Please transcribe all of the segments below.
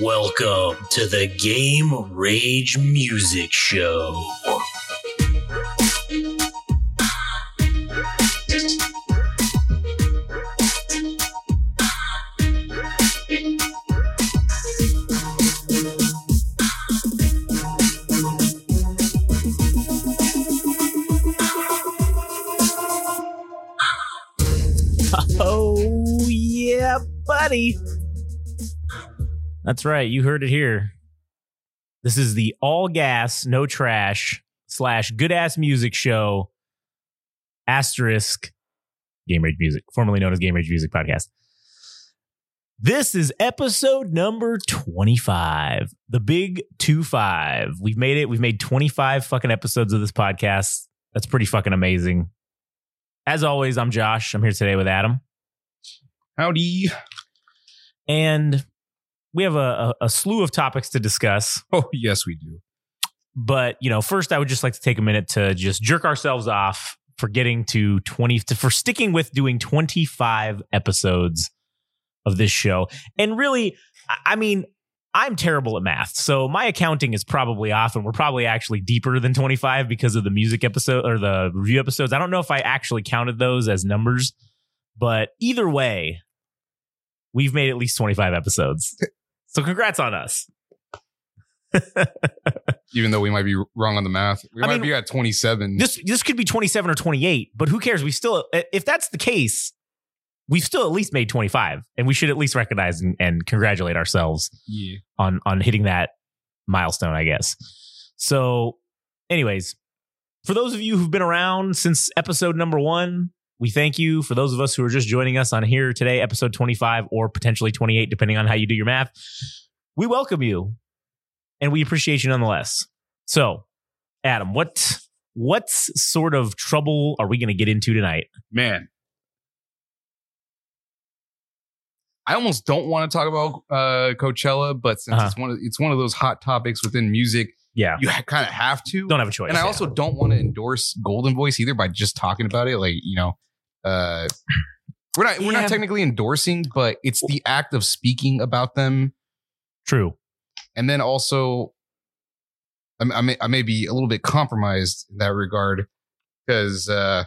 Welcome to the Game Rage Music Show. Buddy. That's right. You heard it here. This is the all gas, no trash slash good ass music show, asterisk Game Rage Music, formerly known as Game Rage Music Podcast. This is episode number 25, the big 2 5. We've made it. We've made 25 fucking episodes of this podcast. That's pretty fucking amazing. As always, I'm Josh. I'm here today with Adam. Howdy. And we have a, a, a slew of topics to discuss. Oh, yes, we do. But, you know, first I would just like to take a minute to just jerk ourselves off for getting to 20 to, for sticking with doing 25 episodes of this show. And really, I- I mean, I'm terrible at math. So my accounting is probably off and we're probably actually deeper than 25 because of the music episode or the review episodes. I don't know if I actually counted those as numbers, but either way, we've made at least 25 episodes. So congrats on us. Even though we might be wrong on the math, we I might mean, be at 27. this this could be 27 or 28 but who cares we still if that's the case we've still at least made 25 and we should at least recognize and, and congratulate ourselves yeah. on on hitting that milestone i guess so anyways for those of you who've been around since episode number one we thank you for those of us who are just joining us on here today episode 25 or potentially 28 depending on how you do your math we welcome you and we appreciate you nonetheless so adam what what sort of trouble are we going to get into tonight Man. I almost don't want to talk about uh, Coachella, but since Uh-huh. it's one of it's one of those hot topics within music, yeah you ha- kind of have to. don't have a choice and I yeah. also don't want to endorse Goldenvoice either by just talking about it. Like you know, uh, we're not we're Yeah. not technically endorsing, but it's the act of speaking about them true and then also I, I may I may be a little bit compromised in that regard because uh,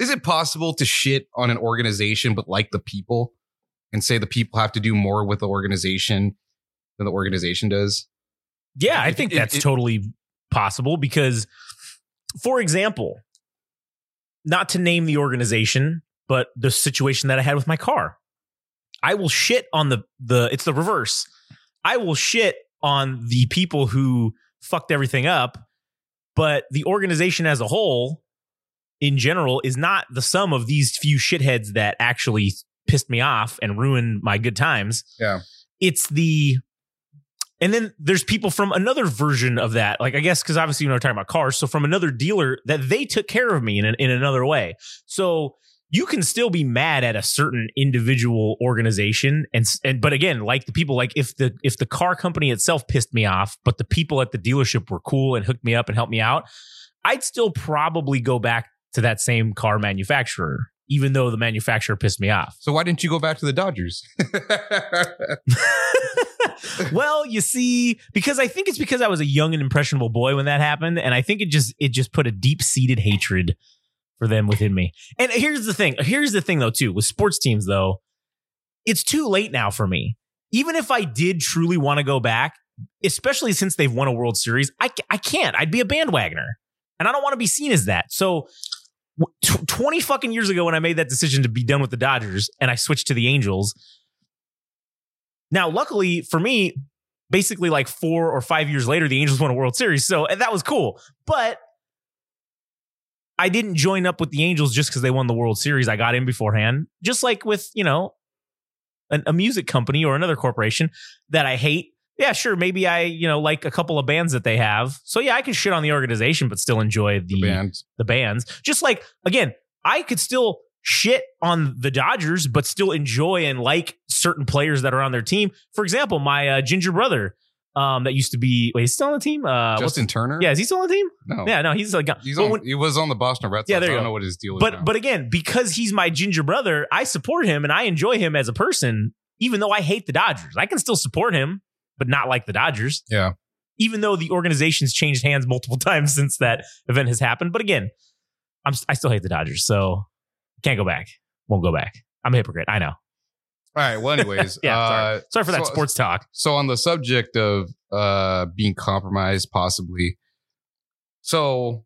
is it possible to shit on an organization but like the people and say the people have to do more with the organization than the organization does? Yeah, I think it- that's it- totally possible because, for example, not to name the organization, but the situation that I had with my car, I will shit on the the. It's the reverse. I will shit on the people who fucked everything up, but the organization as a whole, in general, is not the sum of these few shitheads that actually pissed me off and ruined my good times. Yeah. It's the and then there's people from another version of that. Like, I guess, because obviously, you know, we're talking about cars. So, from another dealer that they took care of me in, in another way. So, you can still be mad at a certain individual organization. And, and, but again, like the people, like if the, if the car company itself pissed me off, but the people at the dealership were cool and hooked me up and helped me out, I'd still probably go back to that same car manufacturer, even though the manufacturer pissed me off. So why didn't you go back to the Dodgers? well, you see, because I think it's because I was a young and impressionable boy when that happened, and I think it just it just put a deep seated hatred for them within me. And here's the thing. Here's the thing, though, too, with sports teams, though, it's too late now for me. Even if I did truly want to go back, especially since they've won a World Series, I I can't. I'd be a bandwagoner, and I don't want to be seen as that. So. 20 fucking years ago when I made that decision to be done with the Dodgers and I switched to the Angels, now, luckily for me, basically like four or five years later, the Angels won a World Series. So that was cool. But I didn't join up with the Angels just because they won the World Series. I got in beforehand, just like with, you know, an, a music company or another corporation that I hate. Yeah, sure. Maybe I, you know, like a couple of bands that they have. So yeah, I can shit on the organization, but still enjoy the, the band. the bands. Just like again, I could still shit on the Dodgers, but still enjoy and like certain players that are on their team. For example, my uh, ginger brother, Um, that used to be. Wait, he's still on the team. Uh, Justin Turner. yeah, is he still on the team? no, Yeah, no, he's like. he's on. when- he was on the Boston Red Sox. Yeah, there you I don't go. know what his deal is. but but again, because he's my ginger brother, I support him and I enjoy him as a person, even though I hate the Dodgers. I can still support him, but not like the Dodgers. Yeah. Even though the organization's changed hands multiple times since that event has happened. But again, I'm I still hate the Dodgers, so can't go back. Won't go back. I'm a hypocrite. I know. all right. Well, anyways, Yeah, uh, Sorry for that so- sports talk. So on the subject of uh being compromised, possibly. So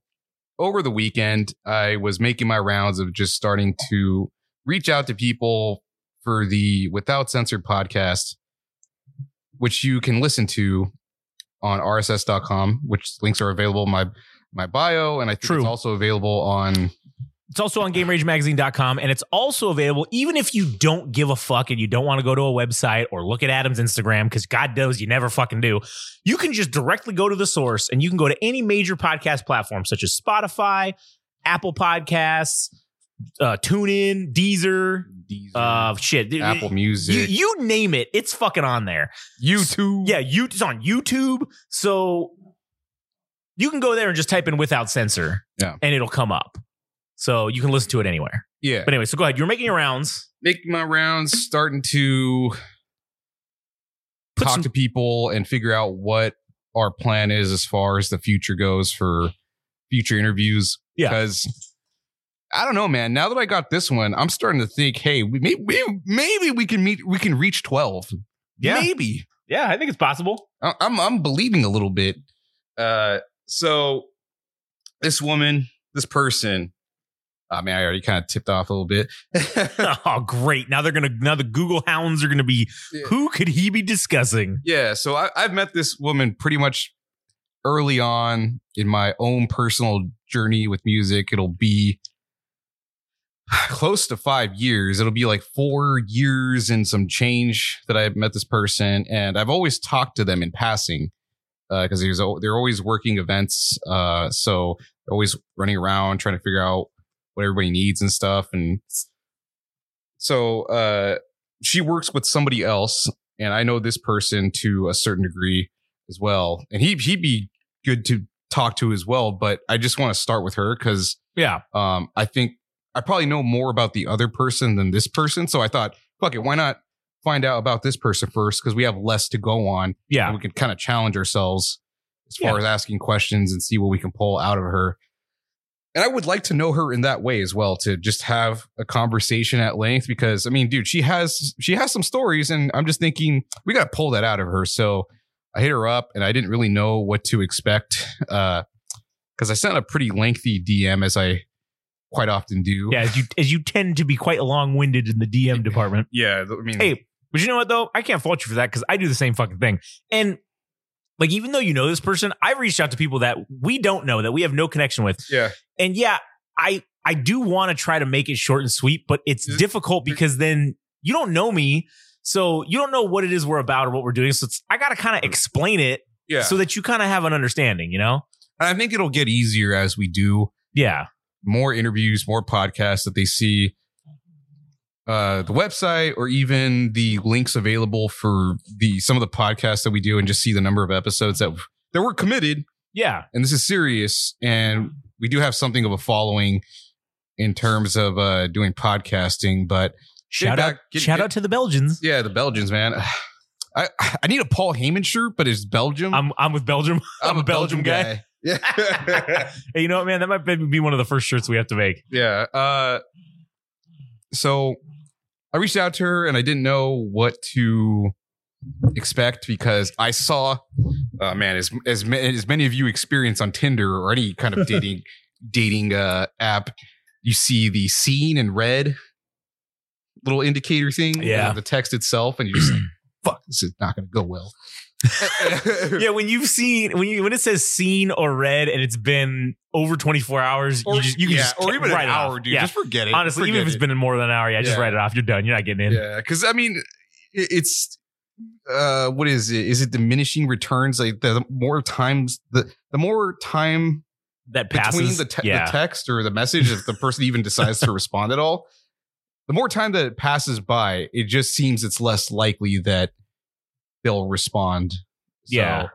over the weekend, I was making my rounds of just starting to reach out to people for the Without Censored podcast, which you can listen to on rss.com, which links are available in my my bio, and I think True. it's also available on It's also on GameRageMagazine.com, and it's also available even if you don't give a fuck and you don't want to go to a website or look at Adam's Instagram, because God knows you never fucking do. You can just directly go to the source and you can go to any major podcast platform such as Spotify, Apple Podcasts, uh, TuneIn, Deezer, Deezer, uh, shit, Apple You, Music, you name it, it's fucking on there. YouTube. Yeah, you, it's on YouTube. So you can go there and just type in without censor. Yeah. And it'll come up. So you can listen to it anywhere. yeah. But anyway, so go ahead. You're making your rounds. making my rounds, starting to Put talk some- to people and figure out what our plan is as far as the future goes for future interviews. Yeah. Because I don't know, man. Now that I got this one, I'm starting to think, hey, we maybe, maybe we can meet, we can reach 12. Yeah. Maybe. Yeah, I think it's possible. I- I'm I'm believing a little bit. Uh, so this woman, this person, I mean, I already kind of tipped off a little bit. oh, great. Now they're gonna now the Google hounds are gonna be Yeah. who could he be discussing? Yeah, so I, I've met this woman pretty much early on in my own personal journey with music. It'll be close to five years. It'll be like four years and some change that I've met this person, and I've always talked to them in passing because there's they're always working events, uh, so they're always running around trying to figure out what everybody needs and stuff, and so uh, she works with somebody else and I know this person to a certain degree as well. And he he'd be good to talk to as well. But I just want to start with her because Yeah. um, I think I probably know more about the other person than this person. So I thought, fuck it, why not find out about this person first? Because we have less to go on. Yeah. And we can kind of challenge ourselves as far Yeah. as asking questions and see what we can pull out of her. And I would like to know her in that way as well, to just have a conversation at length. Because I mean, dude, she has she has some stories, and I'm just thinking we got to pull that out of her. So I hit her up, and I didn't really know what to expect uh, because I sent a pretty lengthy DM, as I quite often do. Yeah, as you as you tend to be quite long winded in the DM department. yeah. I mean, Hey, but you know what though? I can't fault you for that because I do the same fucking thing. And like, even though you know this person, I've reached out to people that we don't know that we have no connection with. yeah, And yeah, I I do want to try to make it short and sweet, but it's Mm. difficult because then you don't know me, so you don't know what it is we're about or what we're doing. So it's, I got to kind of explain it yeah. so that you kind of have an understanding. You know? and I think it'll get easier as we do Yeah. more interviews, more podcasts that they see uh the website or even the links available for the some of the podcasts that we do and just see the number of episodes that that we're committed Yeah. and this is serious and we do have something of a following in terms of uh doing podcasting but Shout back- out, get- shout get- out to the Belgians. yeah the belgians man i i need a paul heyman shirt but it's belgium I'm I'm with Belgium. I'm, a Belgium, guy. yeah Hey, you know what, man? That might be one of the first shirts we have to make. Yeah. Uh, so I reached out to her and I didn't know what to expect because I saw, uh, man, as as as many of you experience on Tinder or any kind of dating dating uh, app, you see the scene in red little indicator thing, Yeah. the text itself, and you just like, fuck, this is not going to go well. Yeah, when you've seen when you when it says seen or read and it's been over 24 hours, Or, you just you can yeah, just or even write an it hour, off. dude. Yeah. Just forget it. Honestly, even if it's it. been more than an hour, yeah, just write it off. You're done. You're not getting in. Yeah, because I mean, it's uh, what is it? Is it diminishing returns? Like the more times the the more time That passes. between the, te- yeah. the text or the message, if the person even decides to respond at all, the more time that it passes by, it just seems it's less likely that they'll respond So Yeah.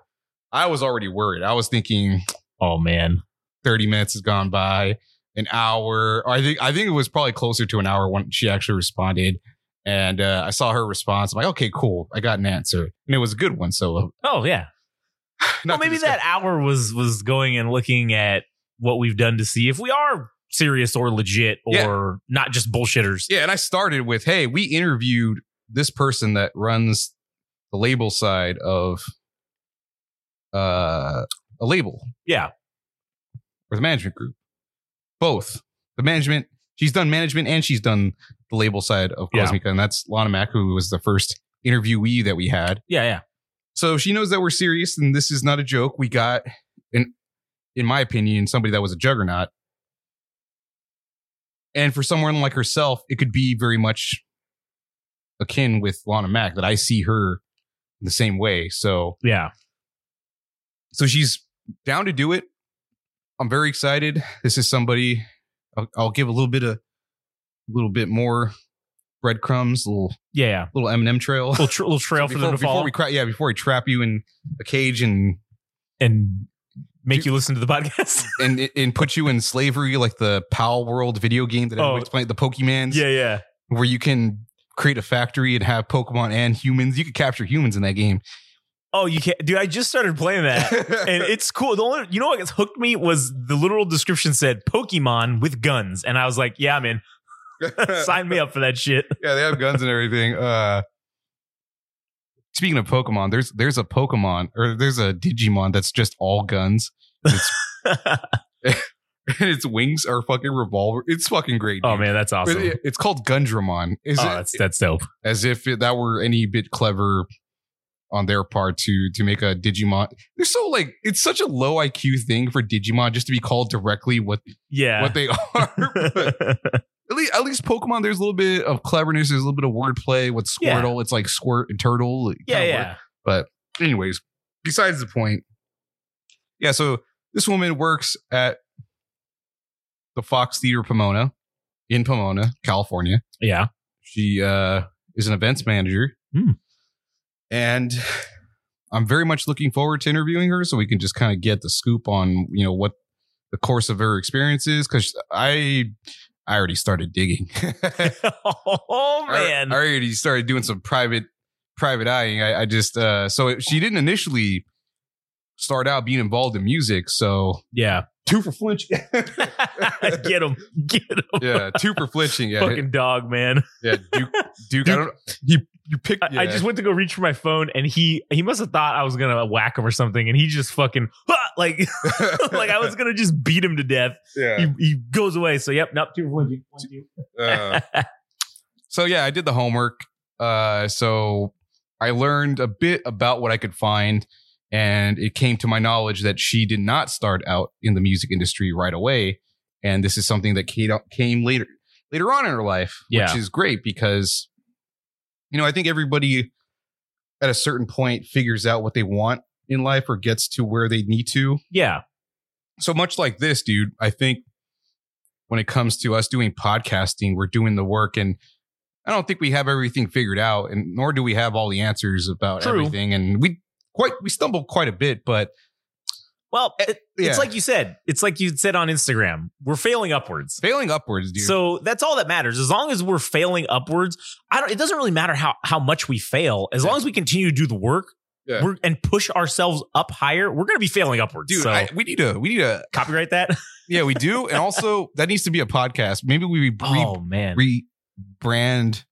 I was already worried. I was thinking Oh man. 30 minutes has gone by, an hour. I think I think it was probably closer to an hour when she actually responded. And uh, I saw her response. I'm like, okay, cool. I got an answer, and it was a good one. So, uh, Oh yeah. well, maybe that hour was was going and looking at what we've done to see if we are serious or legit or Yeah. not just bullshitters. Yeah, and I started with, hey, we interviewed this person that runs the label side of uh, a label Yeah. or the management group. Both the management. She's done management and she's done the label side of Yeah. And that's Lana Mack, who was the first interviewee that we had. Yeah. Yeah. So she knows that we're serious and this is not a joke. We got, in, in my opinion, somebody that was a juggernaut. And for someone like herself, it could be very much akin with Lana Mack that I see her the same way. So, Yeah. so she's down to do it. I'm very excited. This is somebody I'll, I'll give a little bit of, a little bit more breadcrumbs, little Yeah. Little M&M trail. Little, tr- little trail for before, them to before follow we cra- yeah, before we trap you in a cage and and make Dude. you listen to the podcast. and and put you in slavery like the Palworld video game that Oh. everybody's playing, the Pokemans, yeah. Yeah. where you can create a factory and have Pokemon and humans. You could capture humans in that game. Oh, you can't, dude. I just started playing that. and it's cool. The only you know what gets hooked me was the literal description said Pokemon with guns, and I was like, yeah, I'm in. Sign me up for that shit. yeah, they have guns and everything. Uh, speaking of Pokemon, there's there's a Pokemon or there's a Digimon that's just all guns. and its wings are fucking revolver. It's fucking great. oh man, that's awesome. it- it's called Gundramon. Is oh, it that's that's dope. as if it, that were any bit clever on their part to to make a Digimon? They're so like it's such a low IQ thing for Digimon just to be called directly what Yeah. what they are. At least at least Pokemon, there's a little bit of cleverness. There's a little bit of wordplay with Yeah. Squirtle. It's like Squirt and Turtle. Yeah, yeah. But anyways, besides the point. Yeah, so this woman works at the Fox Theater Pomona in Pomona, California. Yeah. She uh, is an events manager. Hmm. And I'm very much looking forward to interviewing her so we can just kind of get the scoop on, you know, what the course of her experience is. Cause I I already started digging. oh man. I, already started doing some private private eyeing. I, I just uh so she didn't initially start out being involved in music. So yeah. Two for flinching. Get him. Get him. yeah, two for flinching. Yeah, Fucking dog, man. yeah. Duke, Duke. I don't. You you picked. I, I just went to go reach for my phone, and he he must have thought I was gonna whack him or something, and he just fucking like like I was gonna just beat him to death. yeah. He, he goes away. So yep, nope, two for one. Uh, so yeah, I did the homework. Uh, so I learned a bit about what I could find, and it came to my knowledge that she did not start out in the music industry right away, and this is something that came later later on in her life, Yeah. which is great because you know I think everybody at a certain point figures out what they want in life or gets to where they need to Yeah, so much like this, dude, I think when it comes to us doing podcasting, we're doing the work and I don't think we have everything figured out and nor do we have all the answers about True. everything. And we quite we stumbled quite a bit, but well, eh, it, yeah. it's like you said. It's like you said on Instagram. We're failing upwards. failing upwards, dude. So that's all that matters. As long as we're failing upwards, I don't. It doesn't really matter how how much we fail. As long as we continue to do the work, Yeah. we're and push ourselves up higher, we're going to be failing upwards. dude, so I, we need to we need to copyright that. yeah, we do. and also that needs to be a podcast. Maybe we re, oh man, rebrand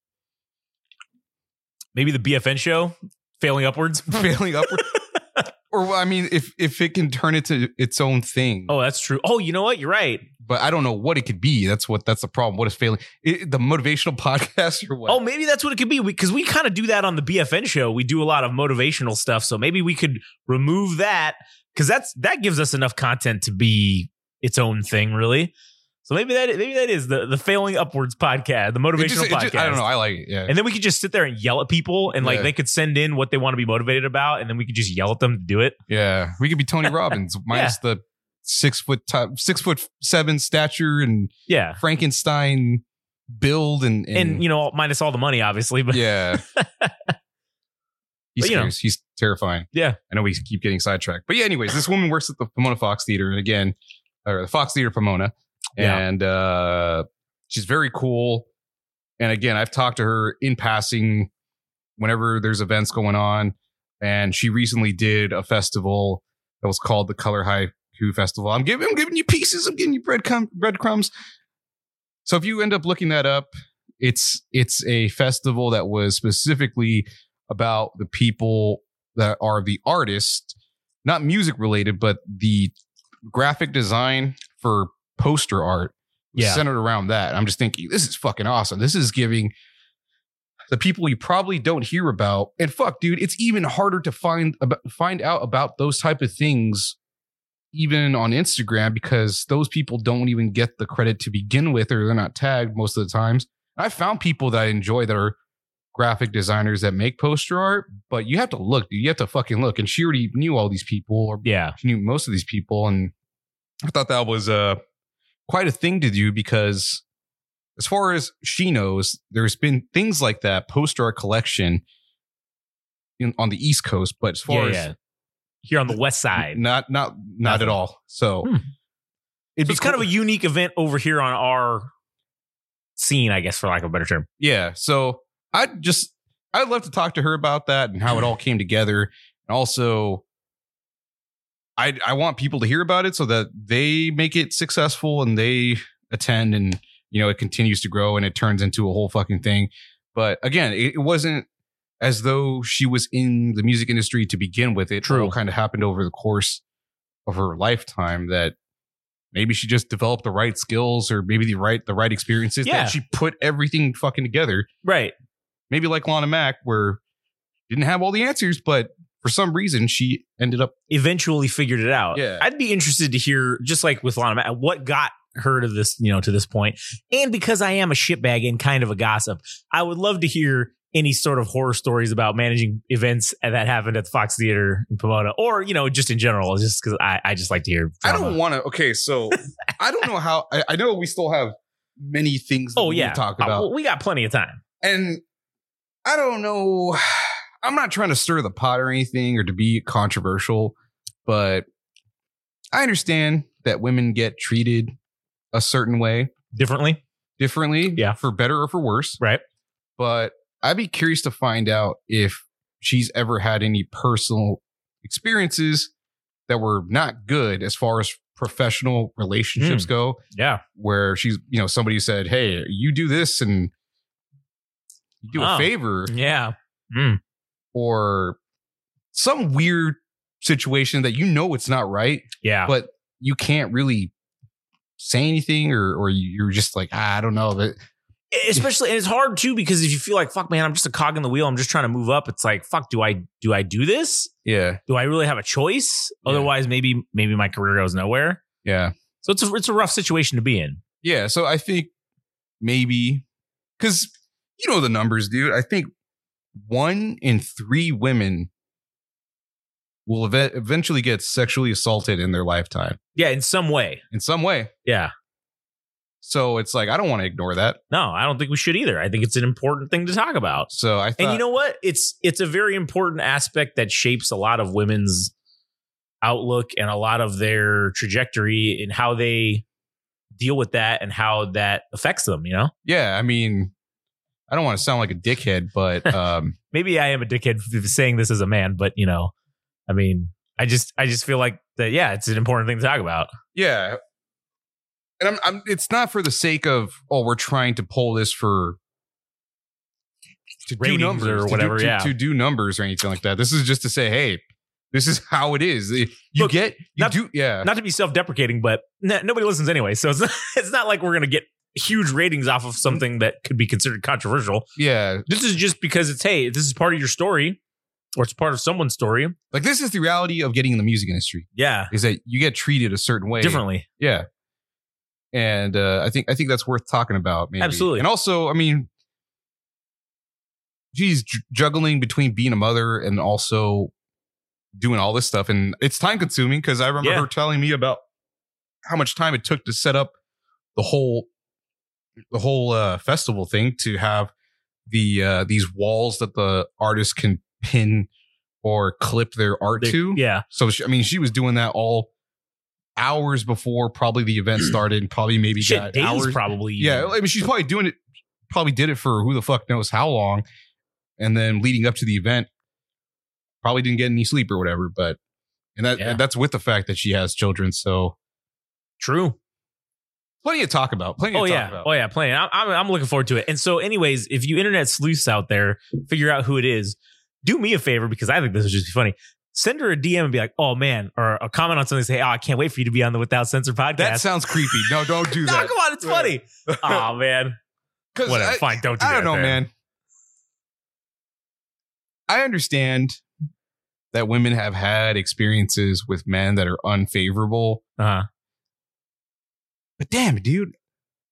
maybe the BFN show failing upwards. failing upwards. or I mean, if if it can turn it to its own thing. Oh, that's true. Oh, you know what? You're right. but I don't know what it could be. That's what that's the problem. What is failing? It, the motivational podcast or what? Oh, maybe that's what it could be because we, kind of do that on the BFN show. We do a lot of motivational stuff, so maybe we could remove that because that's that gives us enough content to be its own thing, really. So maybe that maybe that is the the failing upwards podcast, the motivational just- podcast. just- I don't know. I like it. Yeah. And then we could just sit there and yell at people, and like Yeah. they could send in what they want to be motivated about, and then we could just yell at them to do it. yeah. We could be Tony Robbins minus the six foot top, six foot seven stature and Yeah, Frankenstein build and and, you know, minus all the money, obviously. But yeah. He's But, you know. he's terrifying. Yeah. I know we keep getting sidetracked, but yeah. Anyways, this woman works at the Pomona Fox Theater, and again, or the Fox Theater Pomona, Yeah. and uh, she's very cool. And again, I've talked to her in passing whenever there's events going on, and she recently did a festival that was called the Color Haiku Festival. I'm giving, I'm giving you pieces. I'm giving you breadcrumb, breadcrumbs. So if you end up looking that up, it's it's a festival that was specifically about the people that are the artists, not music related, but the graphic design for poster art Yeah. centered around that. I'm just thinking, this is fucking awesome. This is giving the people you probably don't hear about. And fuck, dude, it's even harder to find about, find out about those type of things even on Instagram because those people don't even get the credit to begin with or they're not tagged most of the times. I found people that I enjoy that are graphic designers that make poster art, but you have to look, dude. You have to fucking look. And she already knew all these people or Yeah. she knew most of these people. And I thought that was uh, quite a thing to do because as far as she knows, there's been things like that poster art collection in, on the East Coast, but as far Yeah, as yeah. Here on the west side. not not not Nothing. at all. So Hmm. So it's kind of a unique event over here on our scene, I guess, for lack of a better term. yeah. So I'd just I'd love to talk to her about that and how it all came together. And also I I want people to hear about it so that they make it successful and they attend and you know it continues to grow and it turns into a whole fucking thing. But again, it, it wasn't as though she was in the music industry to begin with. It True. all kind of happened over the course of her lifetime that maybe she just developed the right skills or maybe the right the right experiences Yeah. that she put everything fucking together. Right. Maybe like Lana Mack, where didn't have all the answers, but for some reason she ended up Eventually figured it out. Yeah. I'd be interested to hear, just like with Lana, what got her to this, you know, to this point. And because I am a shitbag and kind of a gossip, I would love to hear any sort of horror stories about managing events that happened at the Fox Theater in Pomona, or you know, just in general, just because I, I just like to hear. I don't want to. Okay, so I don't know how. I, I know we still have many things. That Oh we yeah, need to talk Uh, about, well, we got plenty of time. and I don't know. I'm not trying to stir the pot or anything or to be controversial, but I understand that women get treated a certain way Differently, differently, Yeah. for better or for worse. right? But I'd be curious to find out if she's ever had any personal experiences that were not good as far as professional relationships hmm. go Yeah, where she's you know somebody said hey you do this and you do a favor yeah. Hmm. Or some weird situation that you know it's not right Yeah. but you can't really say anything or or you're just like ah, i don't know but especially and it's hard too because if you feel like fuck man i'm just a cog in the wheel i'm just trying to move up it's like fuck do i do i do this? Yeah. Do i really have a choice? Yeah. otherwise maybe maybe my career goes nowhere. Yeah. So it's a, it's a rough situation to be in. Yeah so i think maybe because you know the numbers dude. I think one in three women will ev- eventually get sexually assaulted in their lifetime. Yeah in some way. In some way. Yeah. So it's like i don't want to ignore that. No i don't think we should either. I think it's an important thing to talk about. So i thought, and you know what? It's it's a very important aspect that shapes a lot of women's outlook and a lot of their trajectory and how they deal with that and how that affects them you know? Yeah i mean i don't want to sound like a dickhead but um maybe I am a dickhead saying this as a man, but you know, I mean, I just I just feel like that. Yeah, it's an important thing to talk about. Yeah. And I'm, I'm it's not for the sake of oh we're trying to pull this for to do numbers or to do- whatever, to, yeah. to do numbers or anything like that. This is just to say, hey, this is how it is. You Look, get you not- do yeah. Not to be self deprecating, but n- nobody listens anyway, so it's not, it's not like we're gonna get huge ratings off of something that could be considered controversial. yeah. This is just because it's hey, this is part of your story, or it's part of someone's story. Like this is the reality of getting in the music industry Yeah, is that you get treated a certain way. differently. Yeah. And uh, I think I think that's worth talking about. Maybe. Absolutely. And also, I mean, she's j- juggling between being a mother and also doing all this stuff, and it's time consuming because I remember Yeah. her telling me about how much time it took to set up the whole the whole uh, festival thing to have the uh, these walls that the artist can pin or clip their art They- to. yeah. So she, I mean, she was doing that all hours before probably the event started. and Probably maybe Shit, got days hours. probably. Yeah, I mean, she's probably doing it. Probably did it for who the fuck knows how long, and then leading up to the event, probably didn't get any sleep or whatever. But and that Yeah. that's with the fact that she has children. So True. Plenty to talk about. Plenty Oh to yeah. talk about. Oh yeah. Playing. I'm, I'm looking forward to it. And so, anyways, if you internet sleuths out there, figure out who it is. Do me a favor because I think this would just be funny. Send her a DM and be like, "Oh man," or a comment on something. Say, "Oh, I can't wait for you to be on the Without Censor podcast." That sounds creepy. No, don't do no, that. come on, it's funny. oh man. whatever. I- Fine, don't do I don't know, man. I understand that women have had experiences with men that are unfavorable, Uh-huh. But damn, dude,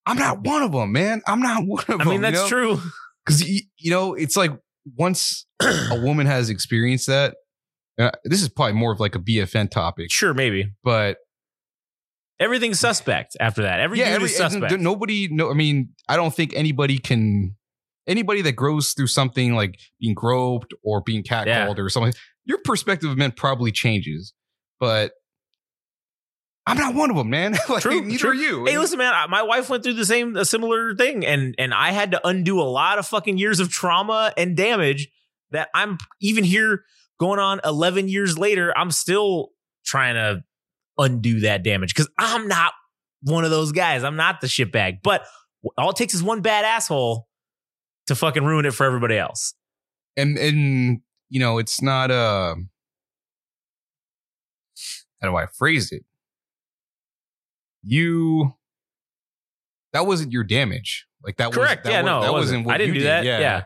I'm not one of them, man. I'm not one of I them. I mean, that's true. Because you know, it's like once a woman has experienced that. Uh, this is probably more of like a BFN topic, Sure, maybe but everything's suspect after that. Every yeah, dude every, is suspect. nobody. No, I mean, I don't think anybody can. Anybody that grows through something like being groped or being catcalled or something, your perspective of men probably changes. But I'm not one of them, man. like, True, neither true. are you. Hey, listen, man. I- My wife went through the same, a similar thing, and and I had to undo a lot of fucking years of trauma and damage. That I'm even here, going on 11 years later. I'm still trying to undo that damage because I'm not one of those guys. I'm not the shitbag. But all it takes is one bad asshole to fucking ruin it for everybody else. and and you know, it's not uh how do I phrase it? You that wasn't your damage. Like that Correct. was that yeah, was, no, that it wasn't wasn't. what I didn't you do did. that. yeah.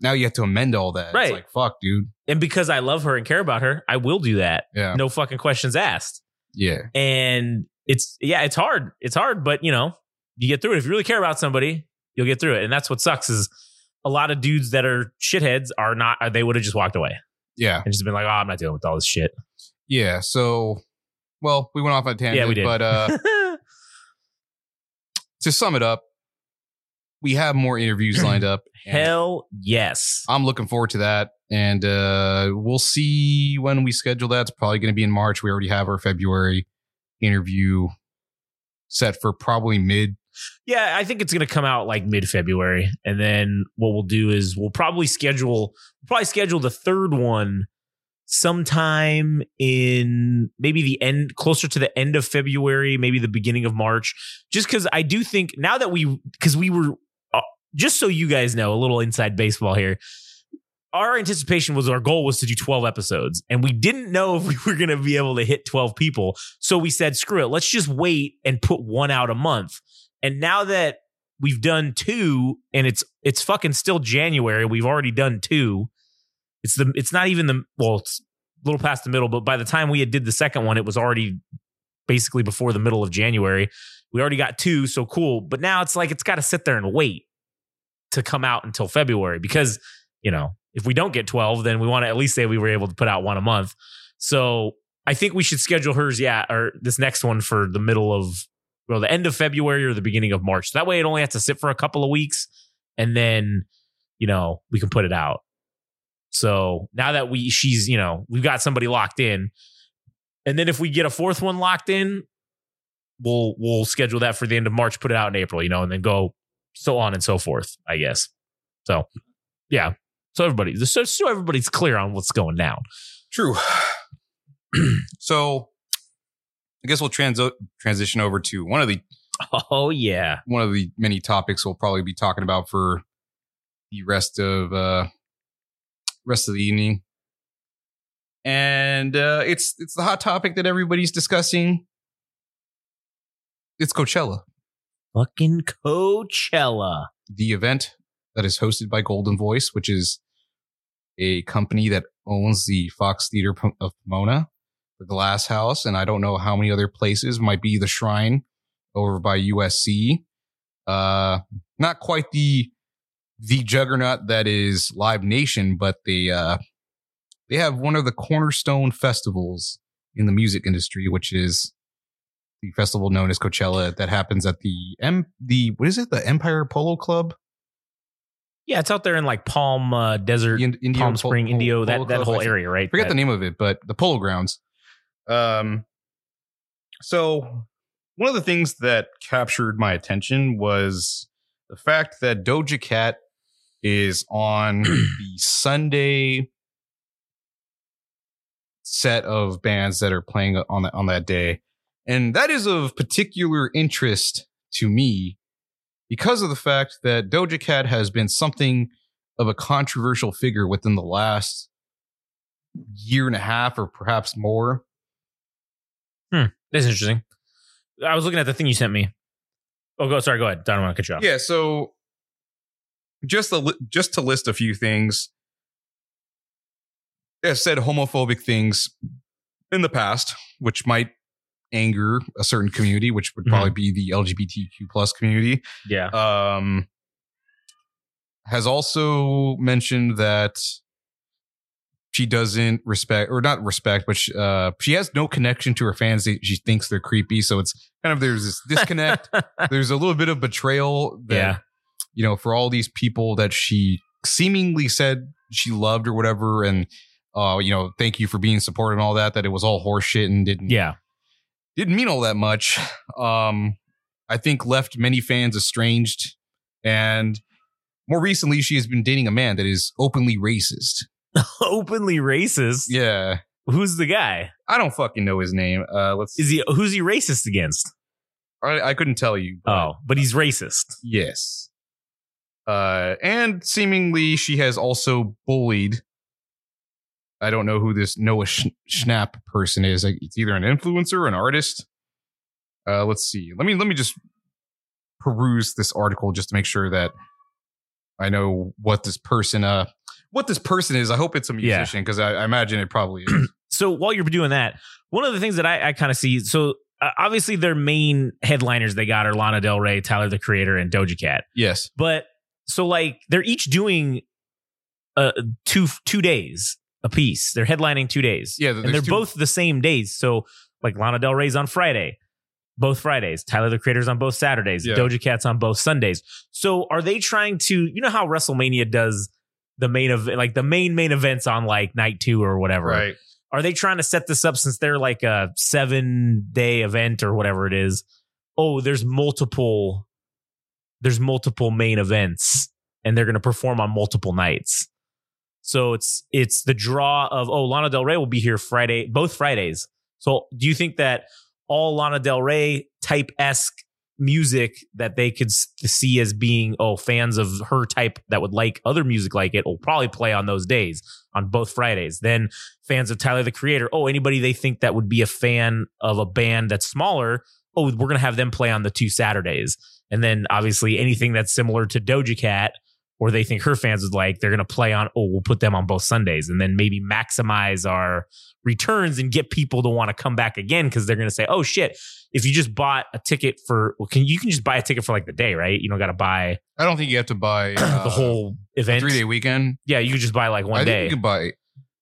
Now you have to amend all that. Right. It's like fuck, dude. And because I love her and care about her, I will do that. Yeah. No fucking questions asked. Yeah. and it's yeah it's hard it's hard but you know you get through it if you really care about somebody you'll get through it and that's what sucks is a lot of dudes that are shitheads are not they would have just walked away Yeah. and just been like oh i'm not dealing with all this shit Yeah. So well, we went off on a tangent. yeah we did But uh to sum it up, we have more interviews lined up. hell yes I'm looking forward to that. And uh, we'll see when we schedule that. It's probably going to be in March. We already have our February interview set for probably mid. yeah i think it's gonna come out like mid-february and then what we'll do is we'll probably schedule we'll probably schedule the third one sometime in maybe the end closer to the end of february maybe the beginning of march just because i do think now that we because we were uh, just so you guys know a little inside baseball here our anticipation was our goal was to do 12 episodes and we didn't know if we were going to be able to hit 12 people. So we said screw it let's just wait and put one out a month. And now that we've done two and it's it's fucking still january we've already done two it's the it's not even the well it's a little past the middle but by the time we had did the second one it was already basically before the middle of january. We already got two so cool. But now it's like it's got to sit there and wait to come out until february because you know if we don't get 12 then we want to at least say we were able to put out one a month. So i think we should schedule hers yeah or this next one for the middle of well the end of february or the beginning of march. That way it only has to sit for a couple of weeks and then you know we can put it out so now that we she's you know we've got somebody locked in. And then if we get a fourth one locked in we'll we'll schedule that for the end of march put it out in april you know and then go so on and so forth i guess. So yeah. So everybody so, so everybody's clear on what's going down. True. so I guess we'll transo- transition over to one of the oh yeah. one of the many topics we'll probably be talking about for the rest of uh rest of the evening. And uh it's it's the hot topic that everybody's discussing. It's Coachella, fucking coachella the event that is hosted by Goldenvoice, which is a company that owns the Fox Theater of Pomona, the Glass House, and I don't know how many other places might be the Shrine over by USC. Uh, not quite the the juggernaut that is Live Nation, but they uh, they have one of the cornerstone festivals in the music industry, which is the festival known as Coachella that happens at the M the what is it the Empire Polo Club Yeah, it's out there in like Palm uh, Desert, In- Indio- Palm Pol- Spring, Pol- Indio, that Polo that Club, whole area, right? forget the name of it, but the polo grounds. Um, so one of the things that captured my attention was the fact that Doja Cat is on the Sunday set of bands that are playing on that on that day, and that is of particular interest to me because of the fact that Doja Cat has been something of a controversial figure within the last year and a half or perhaps more. Hmm. That's interesting. I was looking at the thing you sent me. Oh, go. Sorry, go ahead. I don't want to cut you off. Yeah, so just a just to list a few things. I've said homophobic things in the past, which might anger a certain community, which would probably be the LGBTQ plus community. Yeah. Um, has also mentioned that she doesn't respect or not respect, but she, uh, she has no connection to her fans. She thinks they're creepy, so it's kind of there's this disconnect. there's a little bit of betrayal that yeah. You know for all these people that she seemingly said she loved or whatever, and uh, you know, thank you for being supportive and all that. That it was all horseshit and didn't Yeah. didn't mean all that much. Um, I think left many fans estranged, and more recently, she has been dating a man that is openly racist. Openly racist. Yeah, Who's the guy? I don't fucking know his name. Uh, let's. Is he? Who's he racist against? I, I couldn't tell you. but Oh, but he's racist. yes. Uh, and seemingly she has also bullied. I don't know who this Noah Sch- Schnapp person is. It's either an influencer or an artist. Uh, let's see. Let me let me just peruse this article just to make sure that I know what this person uh what this person is. I hope it's a musician because I, I imagine it probably is. So while you're doing that, one of the things that I, I kind of see, so uh, obviously their main headliners they got are Lana Del Rey, Tyler the Creator, and Doja Cat. yes. But so like they're each doing uh two two days a piece. They're headlining two days. Yeah, and they're two- both the same days. So like Lana Del Rey's on Friday, both Fridays. Tyler the Creator's on both Saturdays. Yeah. Doja Cat's on both Sundays. So are they trying to? You know how WrestleMania does the main of like the main main events on like night two or whatever. Right. Are they trying to set this up since they're like a seven day event or whatever it is? Oh, there's multiple, there's multiple main events, and they're going to perform on multiple nights. So it's it's the draw of oh Lana Del Rey will be here Friday, both Fridays. So do you think that all Lana Del Rey type esque music that they could see as being oh fans of her type that would like other music like it will probably play on those days on both Fridays. Then fans of Tyler the Creator, oh anybody they think that would be a fan of a band that's smaller, oh we're gonna have them play on the two Saturdays. And then obviously anything that's similar to Doja Cat or they think her fans would like, they're going to play on, oh, we'll put them on both Sundays and then maybe maximize our returns and get people to want to come back again because they're going to say, oh shit, if you just bought a ticket for, well, can you can just buy a ticket for like the day, right? You don't got to buy I don't think you have to buy uh, the whole event. three day weekend. Yeah, you could just buy like one I day. think you can buy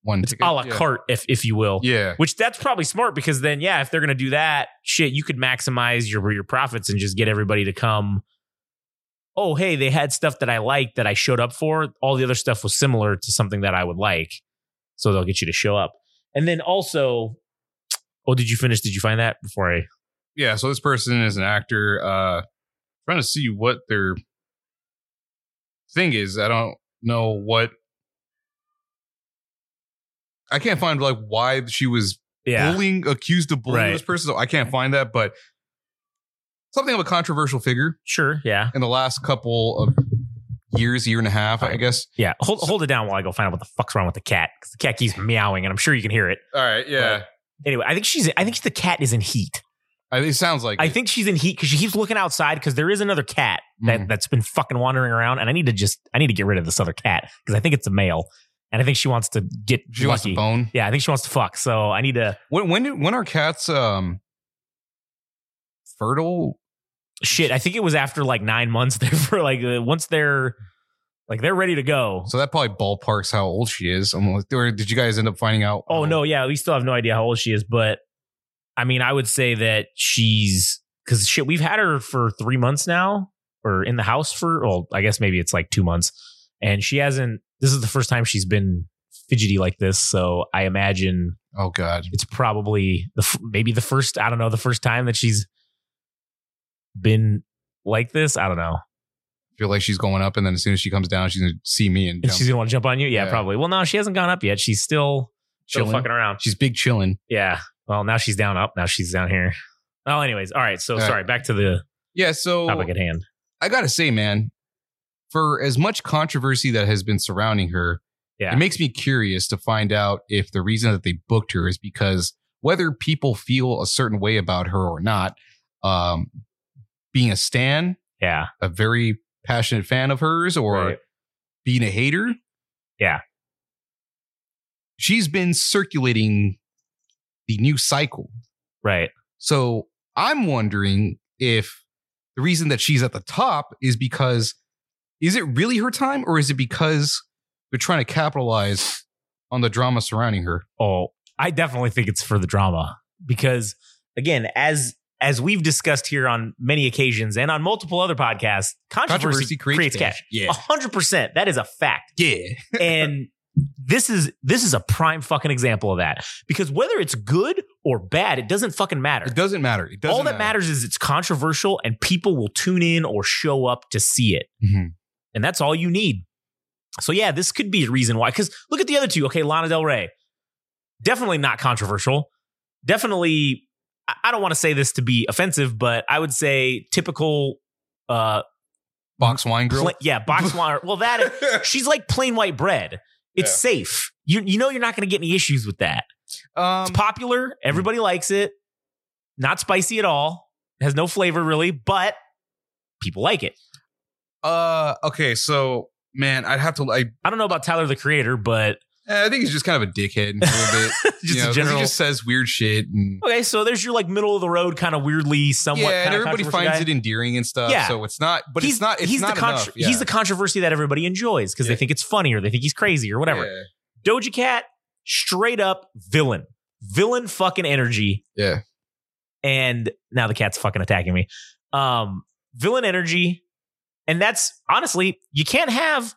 one it's ticket. a la yeah. carte, if if you will. Yeah. Which that's probably smart because then, yeah, if they're going to do that, shit, you could maximize your your profits and just get everybody to come. Oh, hey, they had stuff that I liked that I showed up for. All the other stuff was similar to something that I would like, so they'll get you to show up. And then also, oh, did you finish? Did you find that before I? yeah, so this person is an actor. Uh trying to see what their thing is. I don't know what I can't find like why she was Yeah, bullying accused of bullying Right. this person. So I can't find that, but something of a controversial figure sure. Yeah, in the last couple of years, year and a half, I guess. yeah. Hold hold it down while I go find out what the fuck's wrong with the cat because the cat keeps meowing, and I'm sure you can hear it. All right, yeah. Anyway, I think she's. I think the cat is in heat. I, it sounds like I it. think she's in heat because she keeps looking outside because there is another cat that, Mhm. that's been fucking wandering around, and I need to just I need to get rid of this other cat because I think it's a male, and I think she wants to get she wants to bone. Yeah, I think she wants to fuck. So I need to When when do- when are cats um fertile? shit. I think it was after like nine months. There for like uh, once they're like they're ready to go. So that probably ballparks how old she is. Like, or did you guys end up finding out? Oh no, yeah, we still have no idea how old she is, but I mean, I would say that she's because shit, we've had her for three months now, or in the house for well, I guess maybe it's like two months, and she hasn't. This is the first time she's been fidgety like this, so I imagine Oh God. it's probably the maybe the first. I don't know the first time that she's been like this. I don't know. feel like she's going up, and then as soon as she comes down, she's gonna see me and And she's gonna want to jump on you. Yeah, Yeah. probably. Well, no, she hasn't gone up yet. She's still still chilling. fucking around. She's big chilling. Yeah. Well, now she's down up. Now she's down here. Oh, anyways. All right. So All right. sorry. Back to the Yeah. So topic at hand. I gotta say, man, for as much controversy that has been surrounding her, Yeah. it makes me curious to find out if the reason that they booked her is because whether people feel a certain way about her or not, um, being a stan, Yeah. a very passionate fan of hers, or Right. being a hater. Yeah. She's been circulating the new cycle. Right. So I'm wondering if the reason that she's at the top is because is it really her time or is it because they're trying to capitalize on the drama surrounding her? Oh, I definitely think it's for the drama because again, as as we've discussed here on many occasions and on multiple other podcasts, controversy, creates, cash. Yeah. A hundred percent. That is a fact. Yeah. and this is this is a prime fucking example of that. Because whether it's good or bad, it doesn't fucking matter. It doesn't matter. It doesn't All that matter. matters is it's controversial and people will tune in or show up to see it. Mhm. And that's all you need. So yeah, this could be a reason why. Because look at the other two. Okay, Lana Del Rey, definitely not controversial. Definitely, I- don't want to say this to be offensive, but I would say typical. uh Box wine girl. pla- Yeah, box wine. Well, that she's like plain white bread. It's Yeah. safe. You you know you're not going to get any issues with that. um, It's popular. Everybody likes it. Not spicy at all. It has no flavor really, but people like it. Uh, okay, so man, I'd have to. I, I don't know about Tyler the Creator, but I think he's just kind of a dickhead a little bit. just you know, general. He just says weird shit, and okay, so there's your like middle of the road kind of weirdly somewhat. yeah, and everybody finds guy. it endearing and stuff. Yeah. so it's not. But he's it's not. It's he's not the enough. Yeah. he's the controversy that everybody enjoys because Yeah. they think it's funny or they think he's crazy or whatever. Yeah. Doja Cat, straight up villain, villain fucking energy. Yeah. and now the cat's fucking attacking me. Um, villain energy, and that's honestly you can't have.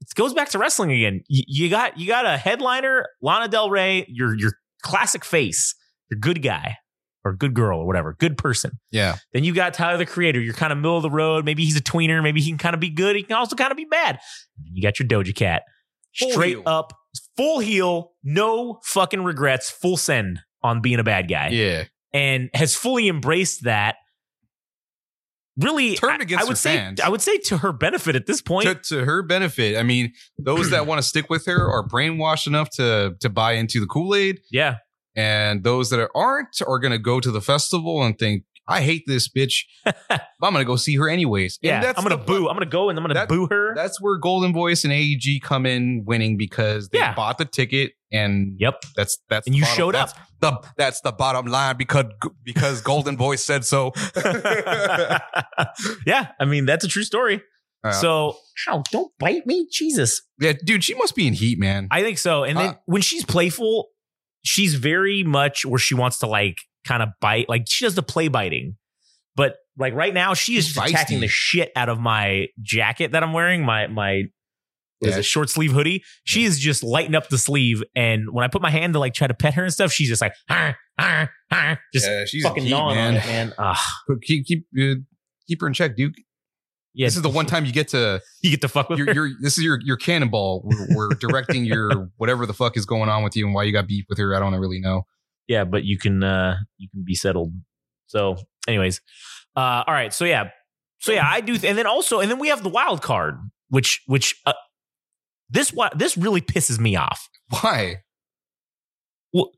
It goes back to wrestling again. You, you got you got a headliner, Lana Del Rey, your your classic face, your good guy or good girl or whatever, good person. Yeah. Then you got Tyler the Creator. You're kind of middle of the road. Maybe he's a tweener. Maybe he can kind of be good. He can also kind of be bad. You got your Doja Cat, Full straight heel. up, full heel, no fucking regrets, full send on being a bad guy Yeah. and has fully embraced that. Really, Turned against I, would say fans. I would say to her benefit at this point. To, to her benefit, I mean, those that want to stick with her are brainwashed enough to to buy into the Kool Aid, yeah, and those that aren't are going to go to the festival and think, "I hate this bitch. I'm going to go see her anyways." And yeah. that's I'm gonna the- boo. I'm gonna go and I'm gonna That- boo her. That's where Goldenvoice and AEG come in winning because they Yeah. bought the ticket, and yep. that's that's And the you bottom- showed that's up. The that's the bottom line because because Goldenvoice said so. yeah, I mean that's a true story. Yeah. So, ow, don't bite me, Jesus. yeah, dude, she must be in heat, man. I think so. And then Uh, when she's playful, she's very much where she wants to like kind of bite. Like she does the play biting. But like right now, she is attacking the shit out of my jacket that I'm wearing, my my what is Yeah. it, short sleeve hoodie. She is just lighting up the sleeve. And when I put my hand to like try to pet her and stuff, she's just like "Arr, arr, arr," just yeah, she's fucking heat, gnawing man. on it, man. But keep keep uh, keep her in check, Duke. yeah. This is the one time you get to you get to fuck with you're, her. this is your your cannonball. We're, we're directing your whatever the fuck is going on with you and why you got beef with her. I don't really know. Yeah, but you can uh you can be settled. So, anyways, uh, all right. So yeah, so yeah, I do, th- and then also, and then we have the wild card, which which uh, this this really pisses me off. Why? Well,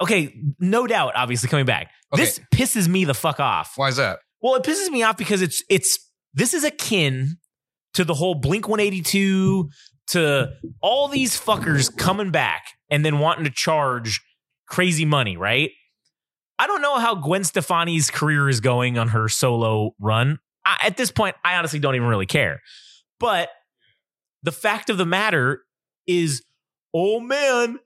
okay, no doubt, obviously coming back, Okay. this pisses me the fuck off. Why is that? Well, it pisses me off because it's it's this is akin to the whole Blink 182 to all these fuckers coming back and then wanting to charge crazy money, right? I don't know how Gwen Stefani's career is going on her solo run. I, at this point, I honestly don't even really care. But the fact of the matter is, oh man,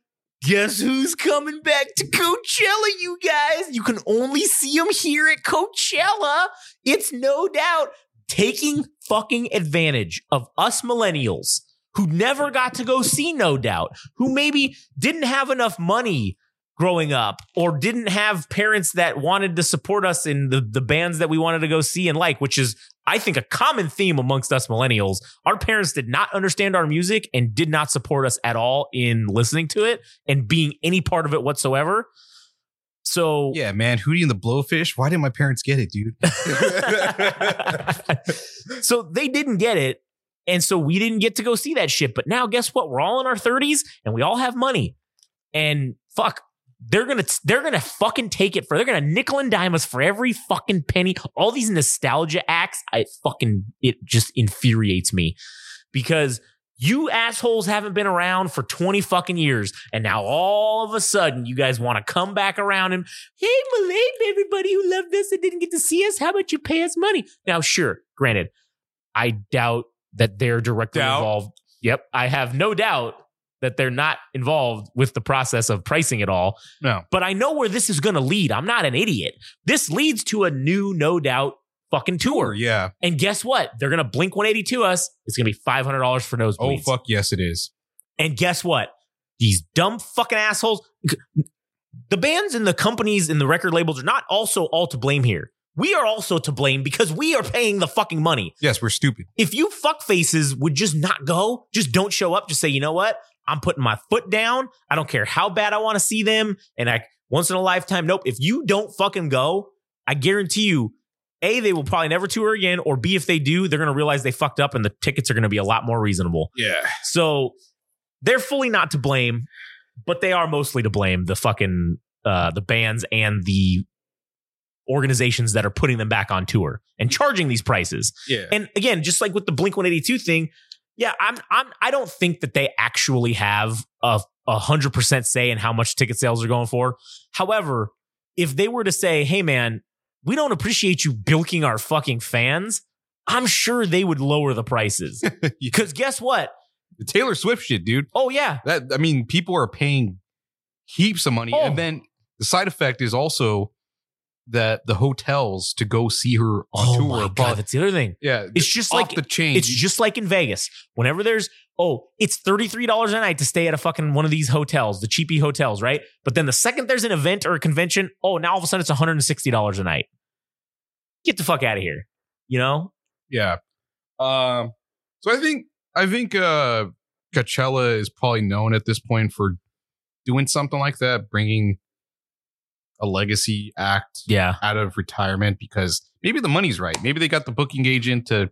guess who's coming back to Coachella, you guys? You can only see him here at Coachella. It's no doubt taking fucking advantage of us millennials who never got to go see No Doubt, who maybe didn't have enough money growing up or didn't have parents that wanted to support us in the, the bands that we wanted to go see and like, which is, I think, a common theme amongst us millennials. Our parents did not understand our music and did not support us at all in listening to it and being any part of it whatsoever. So, Yeah, man. Hootie and the Blowfish. Why didn't my parents get it, dude? so they didn't get it. And so we didn't get to go see that shit. But now guess what? We're all in our 30s and we all have money. And fuck, they're gonna they're gonna fucking take it for they're gonna nickel and dime us for every fucking penny. All these nostalgia acts, I fucking it just infuriates me. Because you assholes haven't been around for 20 fucking years. And now all of a sudden you guys want to come back around and, hey, Malay, everybody who loved us and didn't get to see us, how about you pay us money? Now, sure, granted, I doubt that they're directly Doubt? involved. Yep. I have no doubt that they're not involved with the process of pricing it all. No. But I know where this is going to lead. I'm not an idiot. This leads to a new, no doubt, fucking tour. Yeah. And guess what? They're going to blink 182 us. It's going to be $500 for Oh, fuck yes, it is. And guess what? These dumb fucking assholes. The bands and the companies and the record labels are not also all to blame here. We are also to blame because we are paying the fucking money. Yes, we're stupid. If you fuck faces would just not go, just don't show up, just say, you know what? I'm putting my foot down. I don't care how bad I want to see them. And I once in a lifetime, nope. If you don't fucking go, I guarantee you, A, they will probably never tour again, or B, if they do, they're gonna realize they fucked up and the tickets are gonna be a lot more reasonable. Yeah. So they're fully not to blame, but they are mostly to blame. The fucking uh, the bands and the organizations that are putting them back on tour and charging these prices. Yeah. And again, just like with the Blink One Eighty Two thing, yeah, I'm I'm I don't think that they actually have a a hundred percent say in how much ticket sales are going for. However, if they were to say, "Hey, man, we don't appreciate you bilking our fucking fans," I'm sure they would lower the prices. Because guess what? the Taylor Swift shit, dude. Oh yeah, That I mean, people are paying heaps of money, Oh. and then the side effect is also that the hotels to go see her on oh tour. my god, that's the other thing. yeah, It's just like the chain. it's just like in Vegas. Whenever there's oh, it's thirty three dollars a night to stay at a fucking one of these hotels, the cheapy hotels, right? But then the second there's an event or a convention, oh, now all of a sudden it's one hundred and sixty dollars a night. Get the fuck out of here, you know? yeah. Um. So I think I think uh Coachella is probably known at this point for doing something like that, bringing a legacy act Yeah, out of retirement because maybe the money's right. Maybe they got the booking agent to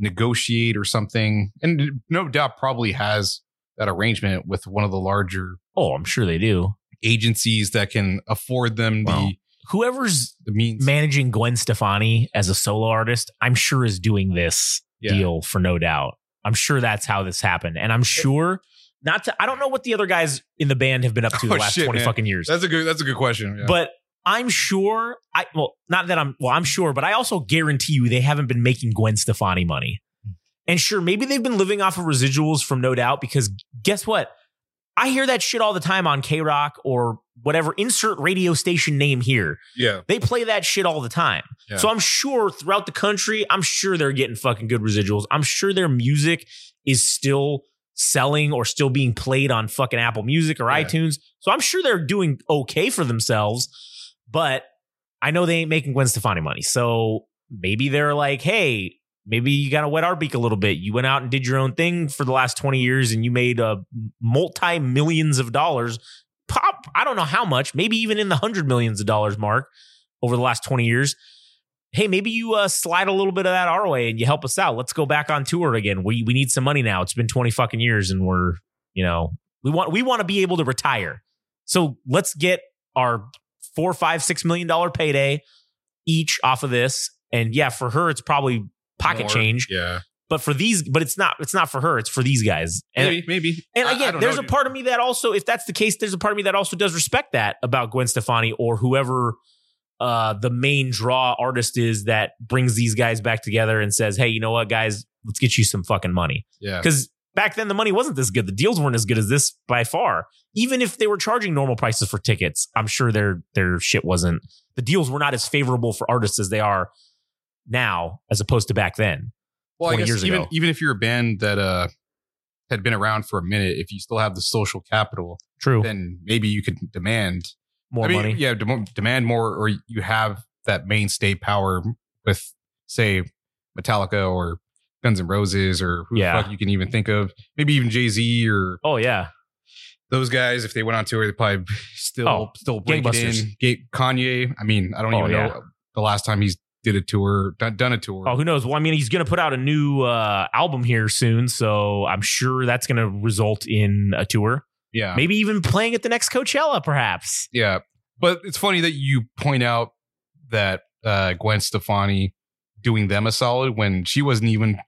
negotiate or something. And no doubt probably has that arrangement with one of the larger oh, I'm sure they do. agencies that can afford them Wow. the, Whoever's the means. managing Gwen Stefani as a solo artist, I'm sure is doing this Yeah. deal for no doubt. I'm sure that's how this happened, and I'm sure. Not to, I don't know what the other guys in the band have been up to the Oh, last shit, 20 man. fucking years. That's a good that's a good question. Yeah. But I'm sure I well, not that I'm well, I'm sure, but I also guarantee you they haven't been making Gwen Stefani money. And sure, maybe they've been living off of residuals from No Doubt because guess what? I hear that shit all the time on KROQ or whatever insert radio station name here. yeah. They play that shit all the time. Yeah. So I'm sure throughout the country, I'm sure they're getting fucking good residuals. I'm sure their music is still selling or still being played on fucking Apple Music or Yeah. iTunes. So I'm sure they're doing okay for themselves, but I know they ain't making Gwen Stefani money. So maybe they're like, hey, maybe you got to wet our beak a little bit. You went out and did your own thing for the last 20 years and you made uh, multi millions of dollars. Pop, I don't know how much, maybe even in the hundred millions of dollars mark over the last 20 years. Hey, maybe you uh, slide a little bit of that our way and you help us out. Let's go back on tour again. We we need some money now. It's been 20 fucking years and we're, you know, we want we want to be able to retire. So let's get our four, five, six million dollar payday each off of this. And yeah, for her, it's probably pocket More. change. Yeah. But for these, but it's not. It's not for her. It's for these guys. And maybe, maybe. and again, there's know, a part of me that also, if that's the case, there's a part of me that also does respect that about Gwen Stefani or whoever uh, the main draw artist is that brings these guys back together and says, "Hey, you know what, guys, let's get you some fucking money." Yeah. Because back then the money wasn't this good. The deals weren't as good as this by far. Even if they were charging normal prices for tickets, I'm sure their their shit wasn't. The deals were not as favorable for artists as they are now, as opposed to back then. Well, I guess years even ago. even if you're a band that uh had been around for a minute, if you still have the social capital, True. then maybe you could demand More I mean, money. Yeah, dem- demand more, or you have that mainstay power with, say, Metallica or Guns N' Roses, or who Yeah. the fuck you can even think of. Maybe even Jay Z or Oh yeah. those guys. If they went on tour, they probably still Oh, still break it in. Ga- Kanye. I mean, I don't Oh, even yeah. know the last time he's did a tour, done, done a tour. Oh, who knows? Well, I mean, he's going to put out a new uh, album here soon, so I'm sure that's going to result in a tour. Yeah, Maybe even playing at the next Coachella, perhaps. yeah. But it's funny that you point out that uh, Gwen Stefani doing them a solid when she wasn't even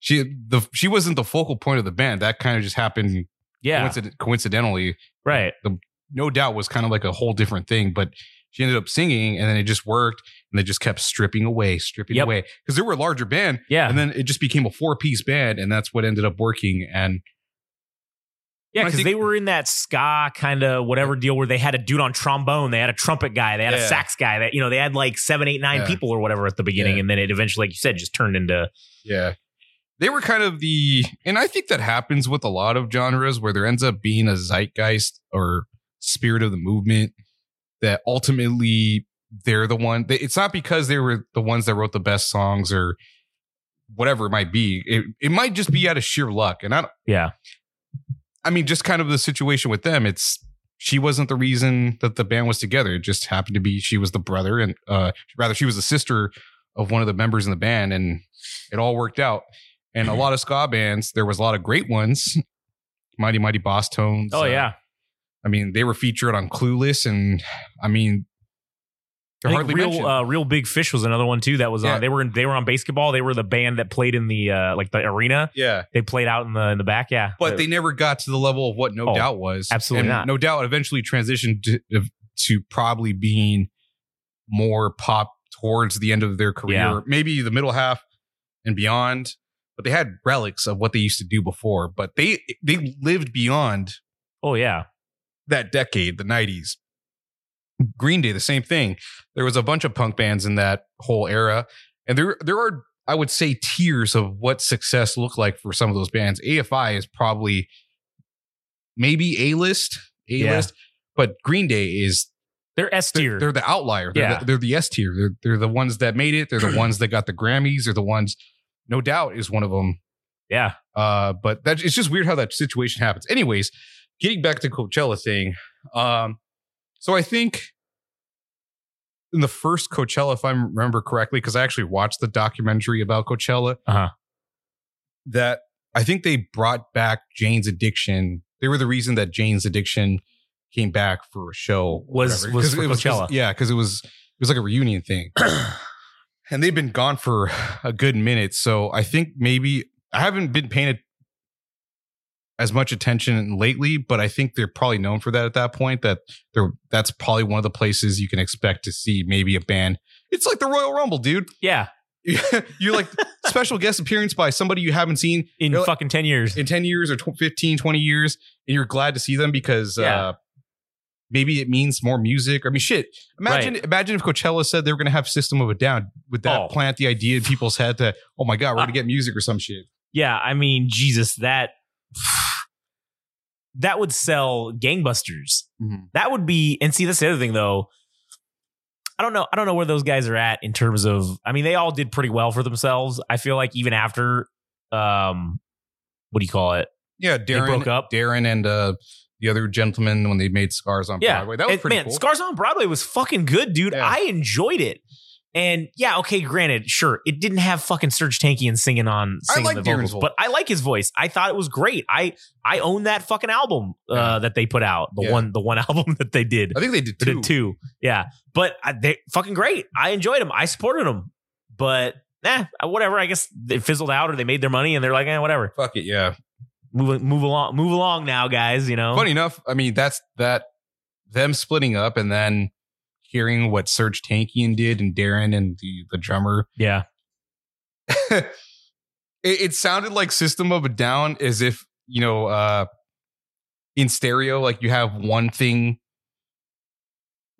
she the she wasn't the focal point of the band. That kind of just happened Yeah, coincident, coincidentally. right. The, No doubt was kind of like a whole different thing, but she ended up singing and then it just worked and they just kept stripping away, stripping Yep. away because they were a larger band Yeah, and then it just became a four piece band and that's what ended up working. And yeah, because they were in that ska kind of whatever deal where they had a dude on trombone, they had a trumpet guy, they had a sax guy. That you know, they had like seven, eight, nine Yeah. people or whatever at the beginning, Yeah. and then it eventually, like you said, just turned into yeah, they were kind of the, and I think that happens with a lot of genres where there ends up being a zeitgeist or spirit of the movement that ultimately they're the one. They, it's not because they were the ones that wrote the best songs or whatever it might be. It, it might just be out of sheer luck. And I, don't- yeah, I mean, just kind of the situation with them. It's she wasn't the reason that the band was together. It just happened to be she was the brother, and uh, rather she was the sister of one of the members in the band, and it all worked out. And a lot of ska bands, there was a lot of great ones. Mighty Mighty Bosstones. oh uh, yeah. I mean, they were featured on Clueless, and I mean, they're think hardly real, uh, Reel Big Fish was another one too. That was Yeah. on. They were in, they were on basketball. They were the band that played in the uh, like the arena. yeah, They played out in the in the back. Yeah, but they never got to the level of what No Oh, Doubt was. absolutely And not. No Doubt eventually transitioned to, to probably being more pop towards the end of their career, Yeah. maybe the middle half and beyond. But they had relics of what they used to do before. But they they lived beyond oh yeah, that decade, the '90s. Green Day, the same thing. There was a bunch of punk bands in that whole era, and there there are I would say tiers of what success looked like for some of those bands. AFI is probably maybe A list, A Yeah. list, but Green Day is they're S they're, tier. they're the outlier. They're, Yeah. the, they're the S tier. They're they're the ones that made it. They're the ones that got the Grammys. They're the ones. No doubt is one of them. Yeah, Uh, but that it's just weird how that situation happens. Anyways, getting back to Coachella thing. Um, so I think in the first Coachella, if I remember correctly, because I actually watched the documentary about Coachella, Uh-huh. that I think they brought back Jane's Addiction. They were the reason that Jane's Addiction came back for a show. Was- was for it 'cause- Coachella. yeah, because it was it was like a reunion thing and they've been gone for a good minute. So I think maybe I haven't been paying as much attention lately, but I think they're probably known for that at that point. That they're that's probably one of the places you can expect to see maybe a band. It's like the Royal Rumble, dude. yeah. You're like special guest appearance by somebody you haven't seen In You're like- fucking ten years. in 10 years or tw- 15, 20 years, and you're glad to see them because Yeah. uh, maybe it means more music. I mean, shit. Imagine, imagine if Coachella said they were going to have System of a Down. Would that Oh. plant the idea in people's head that, oh my God, we're going to get music or some shit? Yeah, I mean, Jesus, that that would sell gangbusters. That would be, and see, that's the other thing though. I don't know. I don't know where those guys are at in terms of. I mean, they all did pretty well for themselves. I feel like even after, um, what do you call it? Yeah, Daron broke up. Daron and uh, the other gentleman when they made Scars on Yeah, Broadway. That was And, pretty man, cool. Scars on Broadway was fucking good, dude. Yeah. I enjoyed it. And yeah, okay, granted, sure, it didn't have fucking Serj Tankian singing on singing like the vocals, voice. but I like his voice. I thought it was great. I I own that fucking album uh, Yeah. that they put out, the Yeah. one the one album that they did. I think they did They two. did two, yeah. But I, they fucking great. I enjoyed them. I supported them, but eh, whatever. I guess they fizzled out or they made their money and they're like, eh, whatever. Fuck it, yeah. Move move along, move along now, guys. You know, Funny enough, I mean, that's that them splitting up and then hearing what Serj Tankian did and Daron and the, the drummer. Yeah, it, it sounded like System of a Down as if you know uh in stereo like you have one thing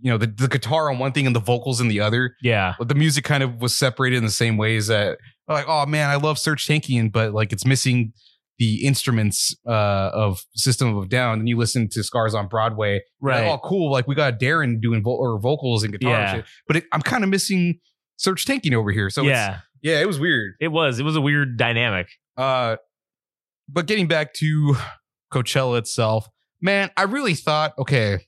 you know the, the guitar on one thing and the vocals in the other. Yeah, but the music kind of was separated in the same ways that. Like oh man I love Serj Tankian but like it's missing the instruments uh, of System of Down, and you listen to Scars on Broadway. right. Like, oh, cool! Like we got Daron doing vo- or vocals and guitar, Yeah. and shit. But it, I'm kind of missing Serj Tankian over here. So it's, yeah, yeah, it was weird. it was. It was a weird dynamic. Uh, but getting back to Coachella itself, man, I really thought, okay,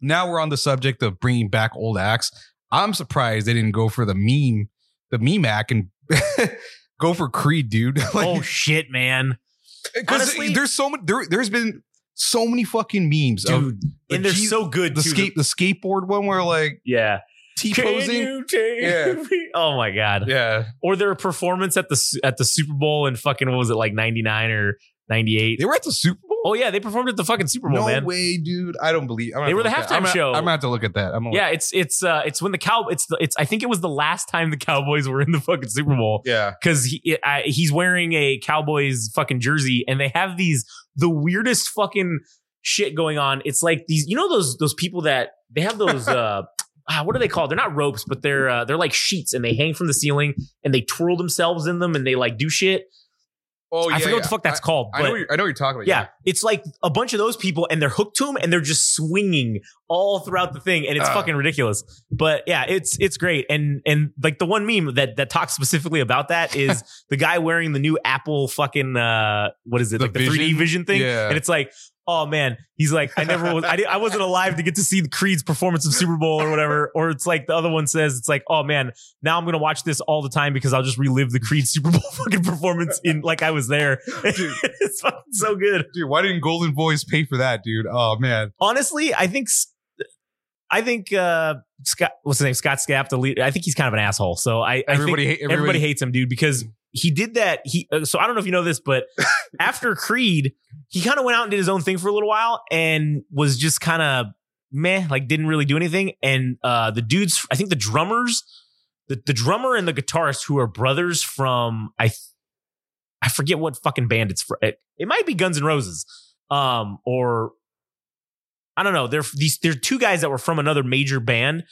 now we're on the subject of bringing back old acts. I'm surprised they didn't go for the meme, the meme act, and go for Creed, dude. oh shit, man, because there's so many. There, there's been so many fucking memes dude, the and they're G- so good. the skate, the skateboard one where like yeah. T posing. Yeah. Oh my god. Yeah, Or their performance at the at the Super Bowl in fucking what was it like ninety nine or ninety eight? they were at the Super Bowl. Oh yeah, they performed at the fucking Super Bowl, no man. way, dude! I don't believe. I'm They were the to look at- halftime I'm gonna- show. I'm gonna have to look at that. I'm gonna Yeah, it's it's uh it's when the cow it's the, it's I think it was the last time the Cowboys were in the fucking Super Bowl yeah. because he I, he's wearing a Cowboys fucking jersey and they have these the weirdest fucking shit going on. It's like these you know those those people that they have those uh ah, what are they called? They're not ropes, but they're uh, they're like sheets and they hang from the ceiling and they twirl themselves in them and they like do shit. Oh, I forget what the fuck that's called, I, but I know, what you're, I know what you're talking about. yeah, it's like a bunch of those people, and they're hooked to him, and they're just swinging all throughout the thing, and it's Ah. fucking ridiculous. But yeah, it's it's great, and and like the one meme that that talks specifically about that is the guy wearing the new Apple fucking uh what is it The like the 3D Vision? vision thing, Yeah. and it's like. Oh man, he's like I never was I, I wasn't alive to get to see the Creed's performance of Super Bowl or whatever. Or it's like the other one says it's like oh man, now I'm gonna watch this all the time because I'll just relive the Creed Super Bowl fucking performance in like I was there. it's fucking so good. dude. Why didn't Goldenvoice pay for that, dude? Oh man, honestly, I think I think uh Scott what's his name? Scott Stapp, the lead, I think he's kind of an asshole. So I, I everybody, think everybody, everybody, hates him, dude, because he did that. He uh, so I don't know if you know this, but after Creed, he kind of went out and did his own thing for a little while and was just kind of meh, like didn't really do anything. And uh the dudes, I think the drummers, the, the drummer and the guitarist who are brothers from I I forget what fucking band it's for. It, it might be Guns N' Roses. Um or I don't know. They're these they're two guys that were from another major band.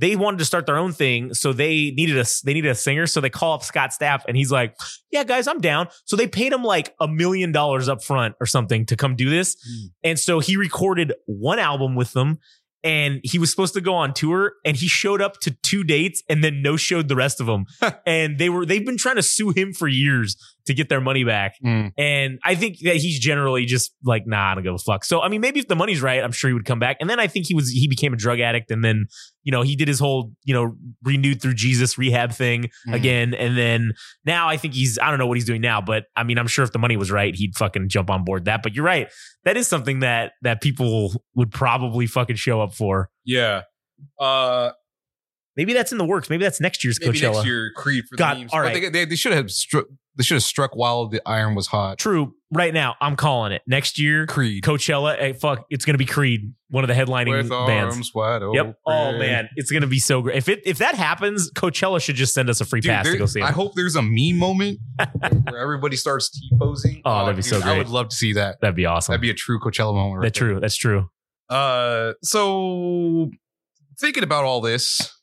They wanted to start their own thing, so they needed a they needed a singer. So they call up Scott Stapp, and he's like, "Yeah, guys, I'm down." So they paid him like a million dollars up front or something to come do this, hmm. and so he recorded one album with them. And he was supposed to go on tour, and he showed up to two dates, and then no showed the rest of them. and they were they've been trying to sue him for years to get their money back. Mm. And I think that he's generally just like, nah, I don't give a fuck. So I mean, maybe if the money's right, I'm sure he would come back. And then I think he was he became a drug addict, and then you know he did his whole you know renewed through Jesus rehab thing Mm. again, and then now I think he's I don't know what he's doing now, but I mean I'm sure if the money was right, he'd fucking jump on board that. But you're right, that is something that that people would probably fucking show up for. yeah. Uh, Maybe that's in the works. Maybe that's next year's maybe Coachella. next year Creed for God, the memes. all But. They, they, they should have struck. They should have struck while the iron was hot. True. Right now, I'm calling it. Next year, Creed Coachella. eh, fuck, it's gonna be Creed, one of the headlining with bands. arms wide open. Yep. Oh man, it's gonna be so great. If it if that happens, Coachella should just send us a free Dude, pass to go see him. I hope there's a meme moment where everybody starts T posing. Oh, that'd be so great. I would love to see that. That'd be awesome. That'd be a true Coachella moment. right That's there. true. That's true. Uh, so thinking about all this,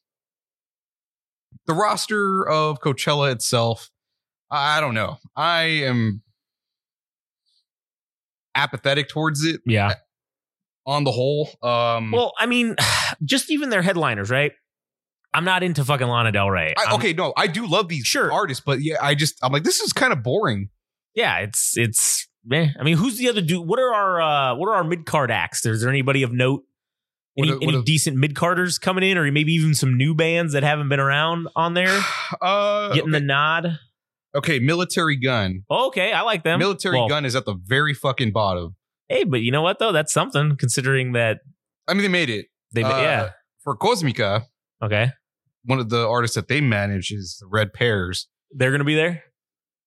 the roster of Coachella itself, I don't know. I am apathetic towards it Yeah. on the whole. Um, Well, I mean, just even their headliners, right? I'm not into fucking Lana Del Rey. I, okay, no, I do love these Sure. artists, but yeah, I just I'm like this is kind of boring. yeah, it's it's. Eh. I mean, who's the other dude? What are our uh what are our mid card acts? Is there anybody of note? Any, What are- what any are- decent mid carders coming in, or maybe even some new bands that haven't been around on there Uh, getting okay. the nod? Okay, Militarie Gun. Okay, I like them. Military Well, gun is at the very fucking bottom. Hey, but you know what though? That's something considering that I mean, they made it. they. Uh, yeah. For Cosmica, Okay, one of the artists that they manage is the Red Pears. they're gonna be there.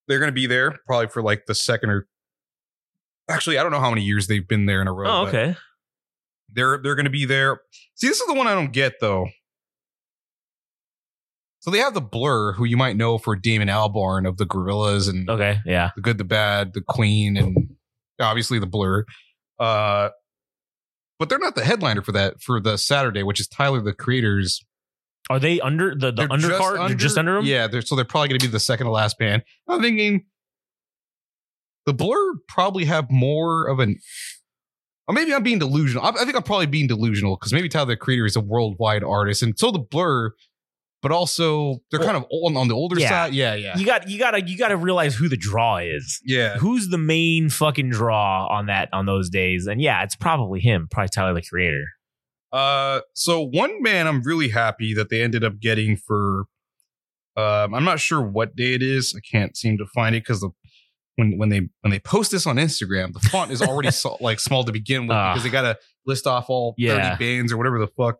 they're going to be there probably for like the second or actually I don't know how many years they've been there in a row. Oh, but okay. They're they're going to be there. See, this is the one I don't get though. So they have the Blur, who you might know for Damon Albarn of the Gorillaz and Okay. Yeah. the Good, the Bad, the Queen, and obviously the Blur. Uh, but they're not the headliner for that for the Saturday, which is Tyler the Creator's Are they under the, the They're just undercard? They're just under them. Yeah, they're, so they're probably going to be the second to last band. I'm thinking, the Blur probably have more of an. Or maybe I'm being delusional. I, I think I'm probably being delusional because maybe Tyler the Creator is a worldwide artist, and so the Blur, but also they're Well, kind of old, on the older yeah. side. Yeah, yeah, You got you gotta you gotta realize who the draw is. yeah. Who's the main fucking draw on that on those days? And yeah, it's probably him, probably Tyler the Creator. Uh, so one man I'm really happy that they ended up getting for. Um, I'm not sure what day it is. I can't seem to find it because the when when they when they post this on Instagram, the font is already so, like small to begin with Ah. because they got to list off all Yeah. 30 bands or whatever the fuck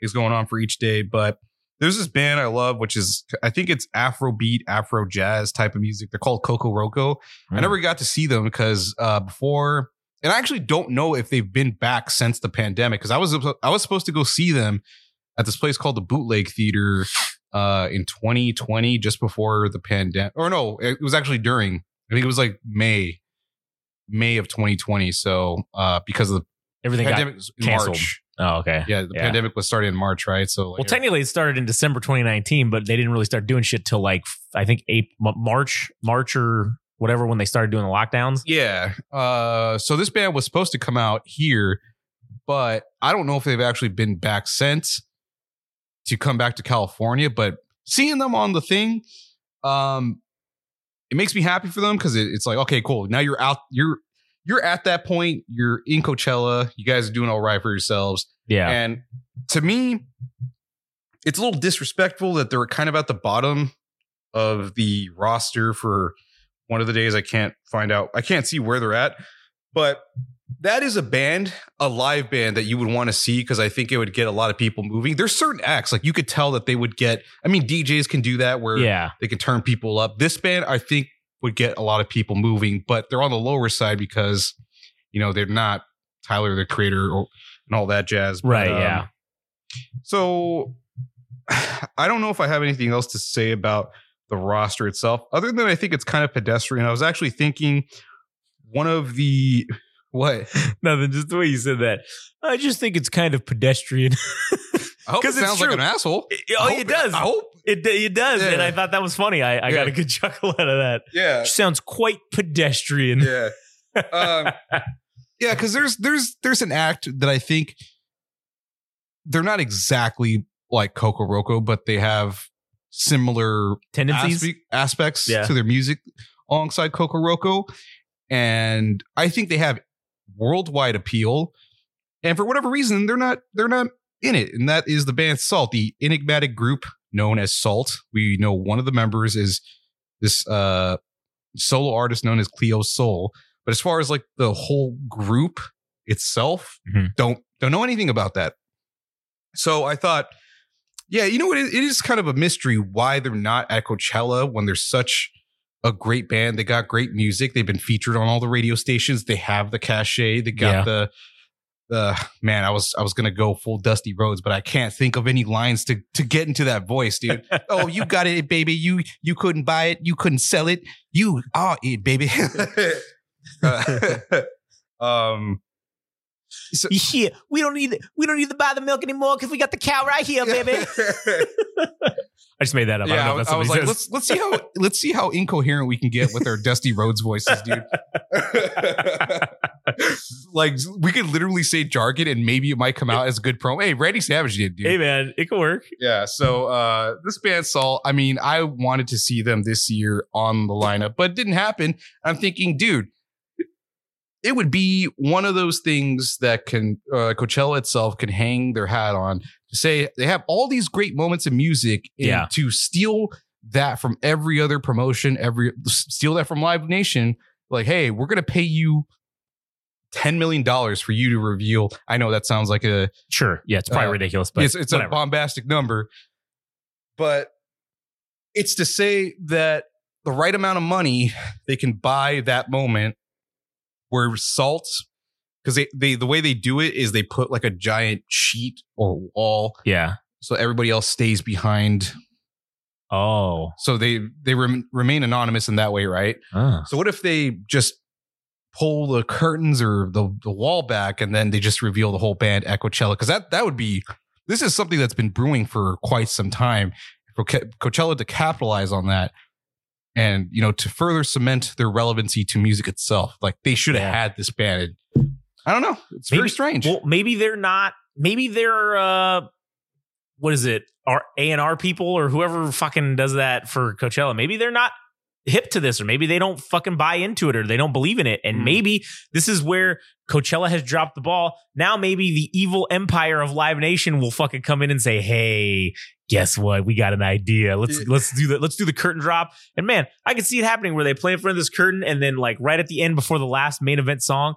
is going on for each day. But there's this band I love, which is I think it's Afro beat, Afro jazz type of music. They're called KOKOROKO. I Hmm. never got to see them because uh, before, and I actually don't know if they've been back since the pandemic. Because I was I was supposed to go see them at this place called the Bootleg Theater uh, in 2020, just before the pandemic. Or no, it was actually during. I think it was like May, May of 2020. So uh, because of the Everything got pandemic in canceled. March. Oh, okay. Yeah, the Yeah. pandemic was starting in March, right? So like, Well, technically, it started in December 2019, but they didn't really start doing shit till like I think April, March, March or whatever when they started doing the lockdowns. Yeah. Uh, so this band was supposed to come out here, but I don't know if they've actually been back since to come back to California. But seeing them on the thing, um, it makes me happy for them because it, it's like, okay, cool. Now you're out. You're you're at that point. You're in Coachella. You guys are doing all right for yourselves. Yeah, And to me, it's a little disrespectful that they're kind of at the bottom of the roster for one of the days. I can't find out. I can't see where they're at, but that is a band, a live band that you would want to see because I think it would get a lot of people moving. There's certain acts like you could tell that they would get. I mean, DJs can do that where yeah. they can turn people up. This band, I think, would get a lot of people moving, but they're on the lower side because you know they're not Tyler the Creator or and all that jazz. But, Right, um, yeah. So I don't know if I have anything else to say about the roster itself, other than I think it's kind of pedestrian. I was actually thinking one of the what? Nothing, just the way you said that. I just think it's kind of pedestrian. I hope it sounds like an asshole. oh, I it does. I hope. It, it does, Yeah. and I thought that was funny. I, I Yeah. got a good chuckle out of that. Yeah. Sounds quite pedestrian. Yeah. um, yeah, because there's there's there's an act that I think they're not exactly like KOKOROKO, but they have similar Tendencies. aspe- aspects Yeah. to their music alongside KOKOROKO. And I think they have worldwide appeal. And for whatever reason, they're not they're not in it. And that is the band SAULT, the enigmatic group known as SAULT. We know one of the members is this uh solo artist known as Cleo Sol. But as far as like the whole group itself, Mhm. don't don't know anything about that. So I thought, yeah, you know what? It, it is kind of a mystery why they're not at Coachella when they're such a great band. They got great music. They've been featured on all the radio stations. They have the cachet. They got Yeah. the the man. I was I was gonna go full Dusty Rhodes, but I can't think of any lines to to get into that voice, dude. oh, you got it, baby. You you couldn't buy it. You couldn't sell it. You are it, baby. Uh, um. So, Yeah, we don't need we don't need to buy the milk anymore because we got the cow right here, baby. I just made that up. I yeah, don't know I, if was- I was like, he let's let's see how let's see how incoherent we can get with our Dusty Rhodes voices, dude. like we could literally say jargon and maybe it might come out as a good promo. Hey, Randy Savage did, dude. Hey man, it could work. Yeah. So uh this band SAULT, I mean, I wanted to see them this year on the lineup, but it didn't happen. I'm thinking, dude, it would be one of those things that can uh Coachella itself can hang their hat on to say they have all these great moments in music and Yeah. to steal that from every other promotion, every steal that from Live Nation. Like, hey, we're gonna pay you $10 million for you to reveal. I know that sounds like a Sure. Yeah, it's probably Uh, ridiculous, but it's it's a bombastic number, but it's to say that the right amount of money they can buy that moment where SAULT because they, they the way they do it is they put like a giant sheet or wall yeah. so everybody else stays behind Oh. so they they rem, remain anonymous in that way right Ah. so what if they just pull the curtains or the, the wall back and then they just reveal the whole band at Coachella? Because that that would be this is something that's been brewing for quite some time for Ca- Coachella to capitalize on that. And you know to further cement their relevancy to music itself. Like they should have Yeah. had this band. And I don't know. It's very strange. Well, maybe they're not. Maybe they're uh, what is it? Our A and R people or whoever fucking does that for Coachella. Maybe they're not hip to this, or maybe they don't fucking buy into it, or they don't believe in it. And Hmm. maybe this is where Coachella has dropped the ball. Now maybe the evil empire of Live Nation will fucking come in and say, "Hey, guess what? We got an idea. Let's Yeah. let's do that. Let's do the curtain drop." And man, I can see it happening where they play in front of this curtain, and then like right at the end before the last main event song,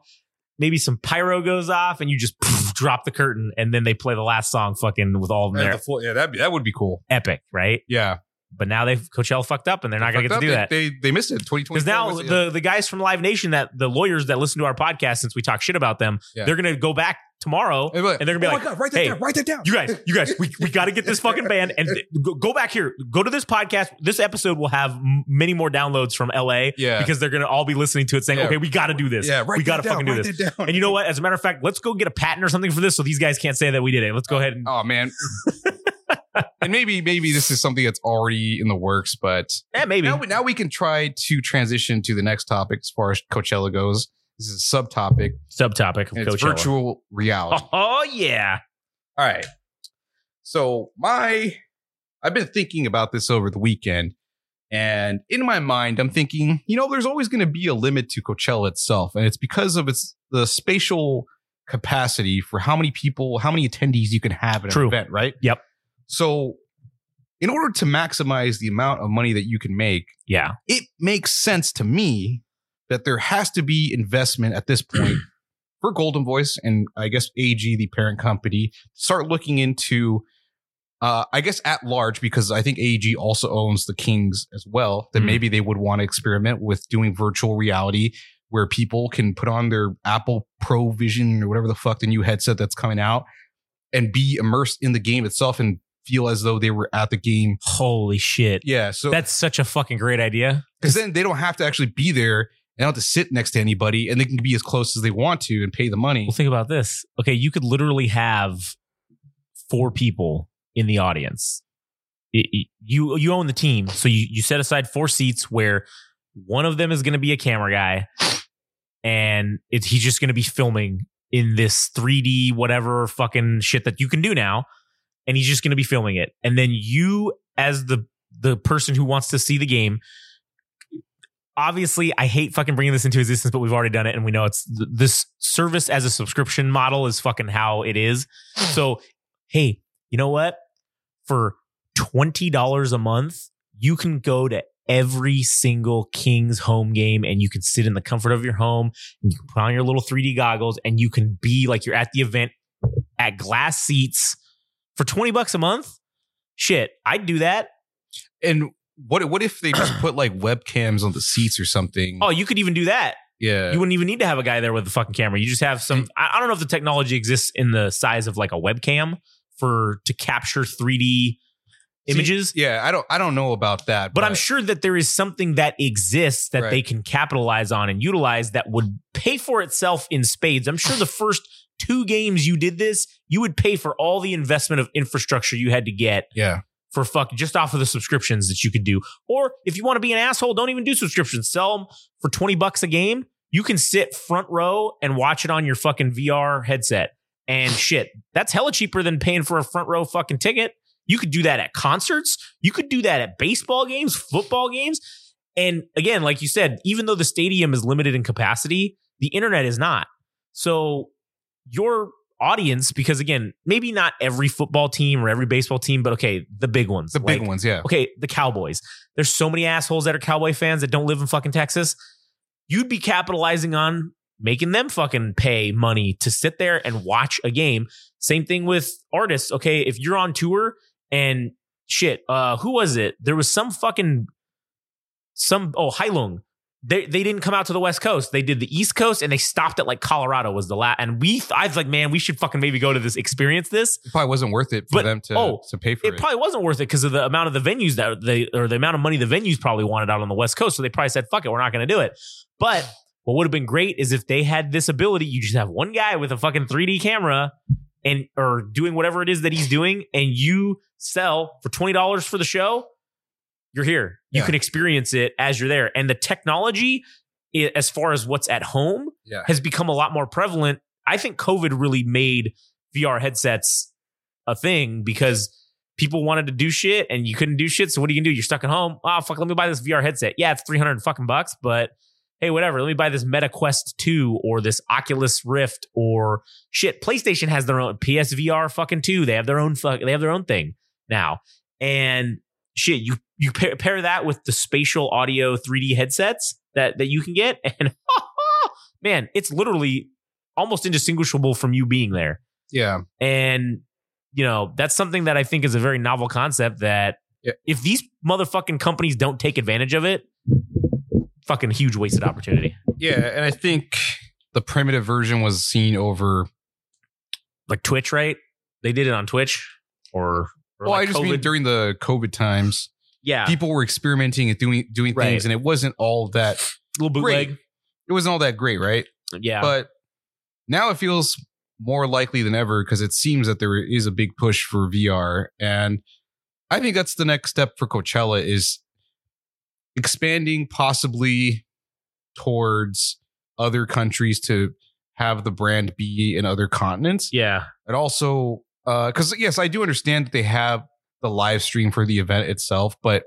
maybe some pyro goes off, and you just poof, drop the curtain, and then they play the last song, fucking with all of them yeah, there. the full, yeah, that that would be cool. Epic, right? Yeah, But now they've Coachella fucked up, and they're not gonna get to do that. They, they missed it. Twenty twenty. Because now the, the guys from Live Nation that the lawyers that listen to our podcast since we talk shit about them, Yeah. they're gonna go back tomorrow and they're gonna be oh like, oh God, write that hey, down. Write that down. you guys, you guys, we, we got to get this fucking band and go, go back here. Go to this podcast. This episode will have many more downloads from LA Yeah. because they're gonna all be listening to it saying, Yeah. okay, we got to do this. yeah, we got to fucking do this. And you know what? As a matter of fact, let's go get a patent or something for this so these guys can't say that we did it. Let's go oh, ahead and Oh man. and maybe maybe this is something that's already in the works, but yeah, maybe. now we, now we can try to transition to the next topic as far as Coachella goes. This is a subtopic. Subtopic of Coachella. virtual reality. Oh yeah. All right. So my I've been thinking about this over the weekend. And in my mind, I'm thinking, you know, there's always going to be a limit to Coachella itself. And it's because of its the spatial capacity for how many people, how many attendees you can have at True. an event, right? Yep. So in order to maximize the amount of money that you can make, Yeah. it makes sense to me that there has to be investment at this point for Goldenvoice and I guess AEG, the parent company, start looking into, uh, I guess at large, because I think AEG also owns the Kings as well, that Mhm. maybe they would want to experiment with doing virtual reality where people can put on their Apple Pro Vision or whatever the fuck the new headset that's coming out and be immersed in the game itself and feel as though they were at the game. Holy shit. Yeah. So That's such a fucking great idea. because then they don't have to actually be there and don't have to sit next to anybody and they can be as close as they want to and pay the money. Well, think about this. Okay, you could literally have four people in the audience. It- it- you you own the team, so you you set aside four seats where one of them is going to be a camera guy, and it's he's just going to be filming in this 3D whatever fucking shit that you can do now, and he's just going to be filming it, and then you as the the person who wants to see the game obviously I hate fucking bringing this into existence, but we've already done it and we know it's th- this service as a subscription model is fucking how it is. So, hey, you know what? For $20 a month, you can go to every single Kings home game and you can sit in the comfort of your home and you can put on your little 3D goggles and you can be like you're at the event at glass seats for 20 bucks a month. Shit, I'd do that. And what what if they just put like webcams on the seats or something? Oh, you could even do that. yeah. You wouldn't even need to have a guy there with a fucking camera. You just have some. I, I don't know if the technology exists in the size of like a webcam for to capture 3D images. yeah, I don't I don't know about that. but I'm sure that there is something that exists that Right. they can capitalize on and utilize that would pay for itself in spades. I'm sure the first two games you did this, you would pay for all the investment of infrastructure you had to get Yeah. for fuck just off of the subscriptions that you could do. Or if you want to be an asshole, don't even do subscriptions. Sell them for 20 bucks a game. You can sit front row and watch it on your fucking VR headset. And shit, that's hella cheaper than paying for a front row fucking ticket. You could do that at concerts. You could do that at baseball games, football games. And again, like you said, even though the stadium is limited in capacity, the internet is not. So your audience, because again, maybe not every football team or every baseball team, but okay, the big ones. The big ones, yeah. Okay, the Cowboys. There's so many assholes that are Cowboy fans that don't live in fucking Texas. You'd be capitalizing on making them fucking pay money to sit there and watch a game. Same thing with artists. Okay, if you're on tour and shit, uh, who was it? There was some fucking some oh Heilung. They they didn't come out to the West Coast. They did the East Coast and they stopped at like Colorado was the last. And we I was like, man, we should fucking maybe go to this experience this. It probably wasn't worth it for But- them to oh, to pay for it it. probably wasn't worth it because of the amount of the venues that they or the amount of money the venues probably wanted out on the West Coast. So they probably said, "Fuck it, we're not going to do it." But what would have been great is if they had this ability. You just have one guy with a fucking 3D camera and or doing whatever it is that he's doing, and you sell for twenty dollars for the show. You're here. You Yeah. can experience it as you're there. And the technology, as far as what's at home, Yeah. has become a lot more prevalent. I think COVID really made VR headsets a thing because people wanted to do shit and you couldn't do shit. So what are you gonna do? You're stuck at home. Oh fuck, let me buy this VR headset. Yeah, it's 300 fucking bucks, but hey, whatever. Let me buy this Meta Quest 2 or this Oculus Rift or shit. PlayStation has their own PSVR fucking 2. They have their own fuck they have their own thing now. And shit, you you pair, pair that with the spatial audio 3D headsets that that you can get and man, it's literally almost indistinguishable from you being there. Yeah. And you know, that's something that I think is a very novel concept that Yeah. if these motherfucking companies don't take advantage of it, fucking huge wasted opportunity. Yeah. And I think the primitive version was seen over. Like Twitch, right? They did it on Twitch or, or Well, like I just mean during the COVID times, yeah, people were experimenting and doing doing Right. things, and it wasn't all that. little bootleg. Great. It wasn't all that great, right? Yeah. But now it feels more likely than ever because it seems that there is a big push for VR, and I think that's the next step for Coachella is expanding possibly towards other countries to have the brand be in other continents. yeah. And also, because yes, I do understand that they have the live stream for the event itself, but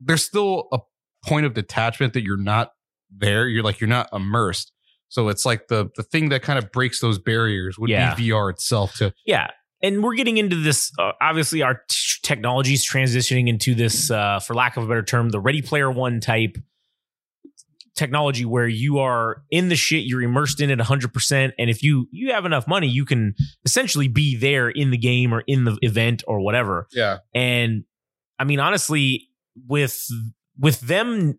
there's still a point of detachment that you're not there. You're like you're not immersed. So it's like the the thing that kind of breaks those barriers would Yeah. be VR itself. To Yeah. And we're getting into this. Uh, obviously, our t- technology is transitioning into this, uh, for lack of a better term, the Ready Player One type technology where you are in the shit, you're immersed in it 100%. And if you you have enough money, you can essentially be there in the game or in the event or whatever. yeah, And I mean, honestly, with with them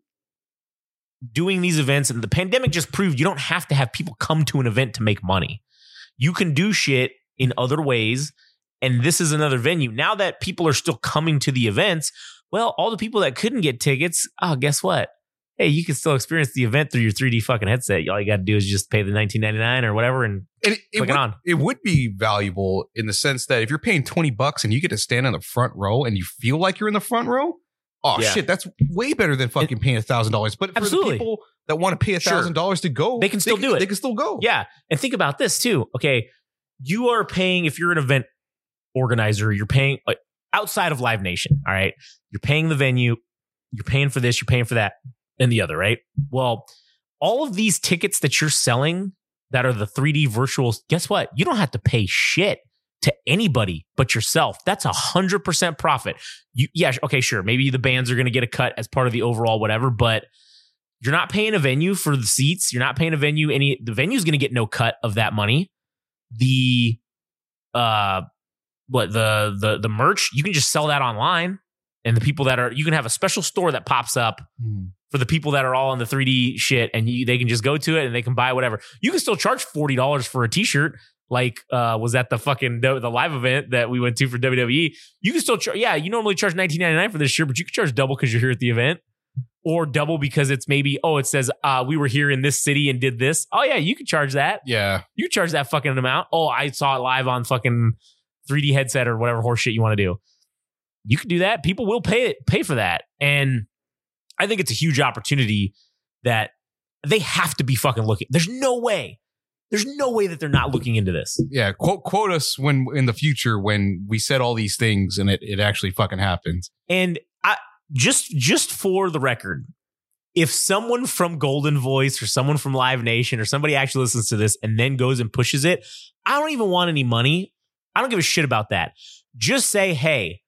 doing these events and the pandemic just proved you don't have to have people come to an event to make money. You can do shit in other ways. And this is another venue. Now that people are still coming to the events, well, all the people that couldn't get tickets, oh, guess what? Hey, you can still experience the event through your 3D fucking headset. All you got to do is just pay the 19.99 or whatever and and it, it would, it on. it would be valuable in the sense that if you're paying twenty bucks and you get to stand in the front row and you feel like you're in the front row. Oh Yeah. shit, that's way better than fucking paying a thousand dollars. But for Absolutely. the people that want to pay a thousand dollars to go, They can still do it. They can still go. Yeah. And think about this too. Okay. You are paying, if you're an event organizer, you're paying outside of Live Nation. All right. You're paying the venue, you're paying for this, you're paying for that, and the other, right? Well, all of these tickets that you're selling that are the 3D virtuals, guess what? You don't have to pay shit to anybody but yourself. That's a hundred percent profit. You, yeah, okay, sure. Maybe the bands are going to get a cut as part of the overall whatever, but you're not paying a venue for the seats. You're not paying a venue any. The venue's going to get no cut of that money. The uh, what the the the merch you can just sell that online, and the people that are you can have a special store that pops up Hmm. For the people that are all on the 3D shit, and you, they can just go to it and they can buy whatever. You can still charge forty dollars for a T-shirt. Like, uh, was that the fucking the live event that we went to for WWE? You can still charge. Yeah, you normally charge nineteen ninety nine for this shirt, but you can charge double because you're here at the event, or double because it's maybe oh it says uh we were here in this city and did this. Oh yeah, you can charge that. Yeah. You charge that fucking amount. Oh, I saw it live on fucking 3D headset or whatever horse shit you want to do. You can do that. People will pay it, pay for that. And I think it's a huge opportunity that they have to be fucking looking. There's no way. There's no way that they're not looking into this. Yeah. Quote quote us when in the future when we said all these things and it, it actually fucking happens. And I just just for the record, if someone from Goldenvoice or someone from Live Nation or somebody actually listens to this and then goes and pushes it, I don't even want any money. I don't give a shit about that. Just say, hey,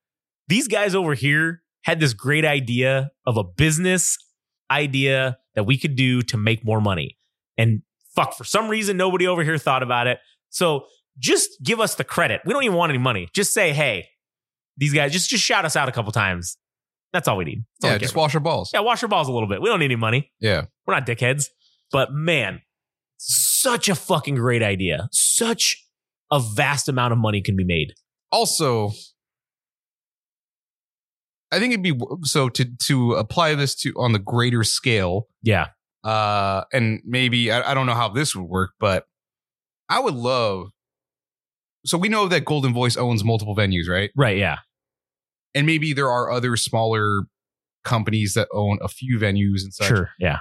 these guys over here had this great idea of a business idea that we could do to make more money. And fuck, for some reason, nobody over here thought about it. So just give us the credit. We don't even want any money. Just say, hey, these guys, just, just shout us out a couple times. That's all we need. All Yeah. we Just wash our balls. yeah, wash your balls a little bit. We don't need any money. Yeah. We're not dickheads. But man, such a fucking great idea. Such a vast amount of money can be made. Also, I think it'd be so to to apply this to on the greater scale. Yeah. Uh, and maybe I, I don't know how this would work, but I would love. So we know that Goldenvoice owns multiple venues, right? Right. Yeah. And maybe there are other smaller companies that own a few venues and such. Sure. Yeah.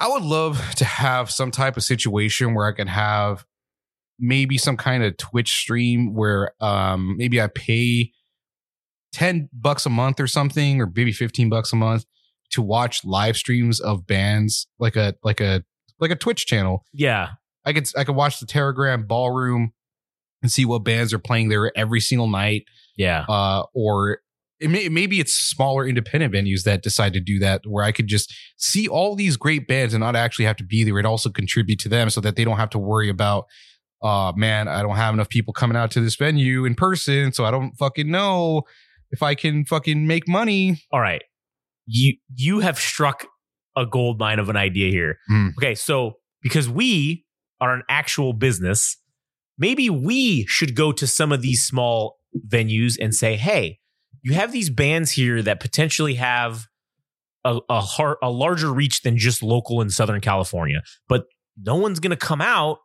I would love to have some type of situation where I can have maybe some kind of Twitch stream where um maybe I pay 10 bucks a month or something or maybe 15 bucks a month to watch live streams of bands like a like a like a Twitch channel. Yeah. I could I could watch the Teragram Ballroom and see what bands are playing there every single night Yeah. uh, or it may, maybe it's smaller independent venues that decide to do that where I could just see all these great bands and not actually have to be there and also contribute to them so that they don't have to worry about, uh, man, I don't have enough people coming out to this venue in person. So I don't fucking know if I can fucking make money. All right. You you have struck a gold mine of an idea here. Hmm. Okay, so because we are an actual business, maybe we should go to some of these small venues and say, "Hey, you have these bands here that potentially have a a, har- a larger reach than just local in Southern California, but no one's going to come out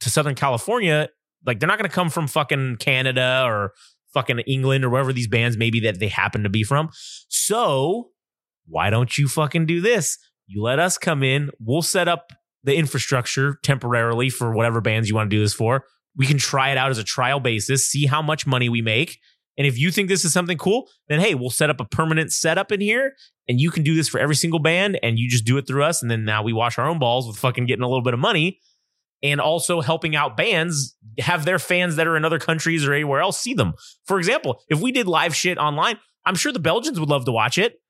to Southern California. Like they're not going to come from fucking Canada or fucking England or wherever these bands maybe that they happen to be from. So why don't you fucking do this? You let us come in. We'll set up the infrastructure temporarily for whatever bands you want to do this for. We can try it out as a trial basis, see how much money we make. And if you think this is something cool, then hey, we'll set up a permanent setup in here and you can do this for every single band and you just do it through us. And then now we wash our own balls with fucking getting a little bit of money and also helping out bands have their fans that are in other countries or anywhere else see them. For example, if we did live shit online, I'm sure the Belgians would love to watch it,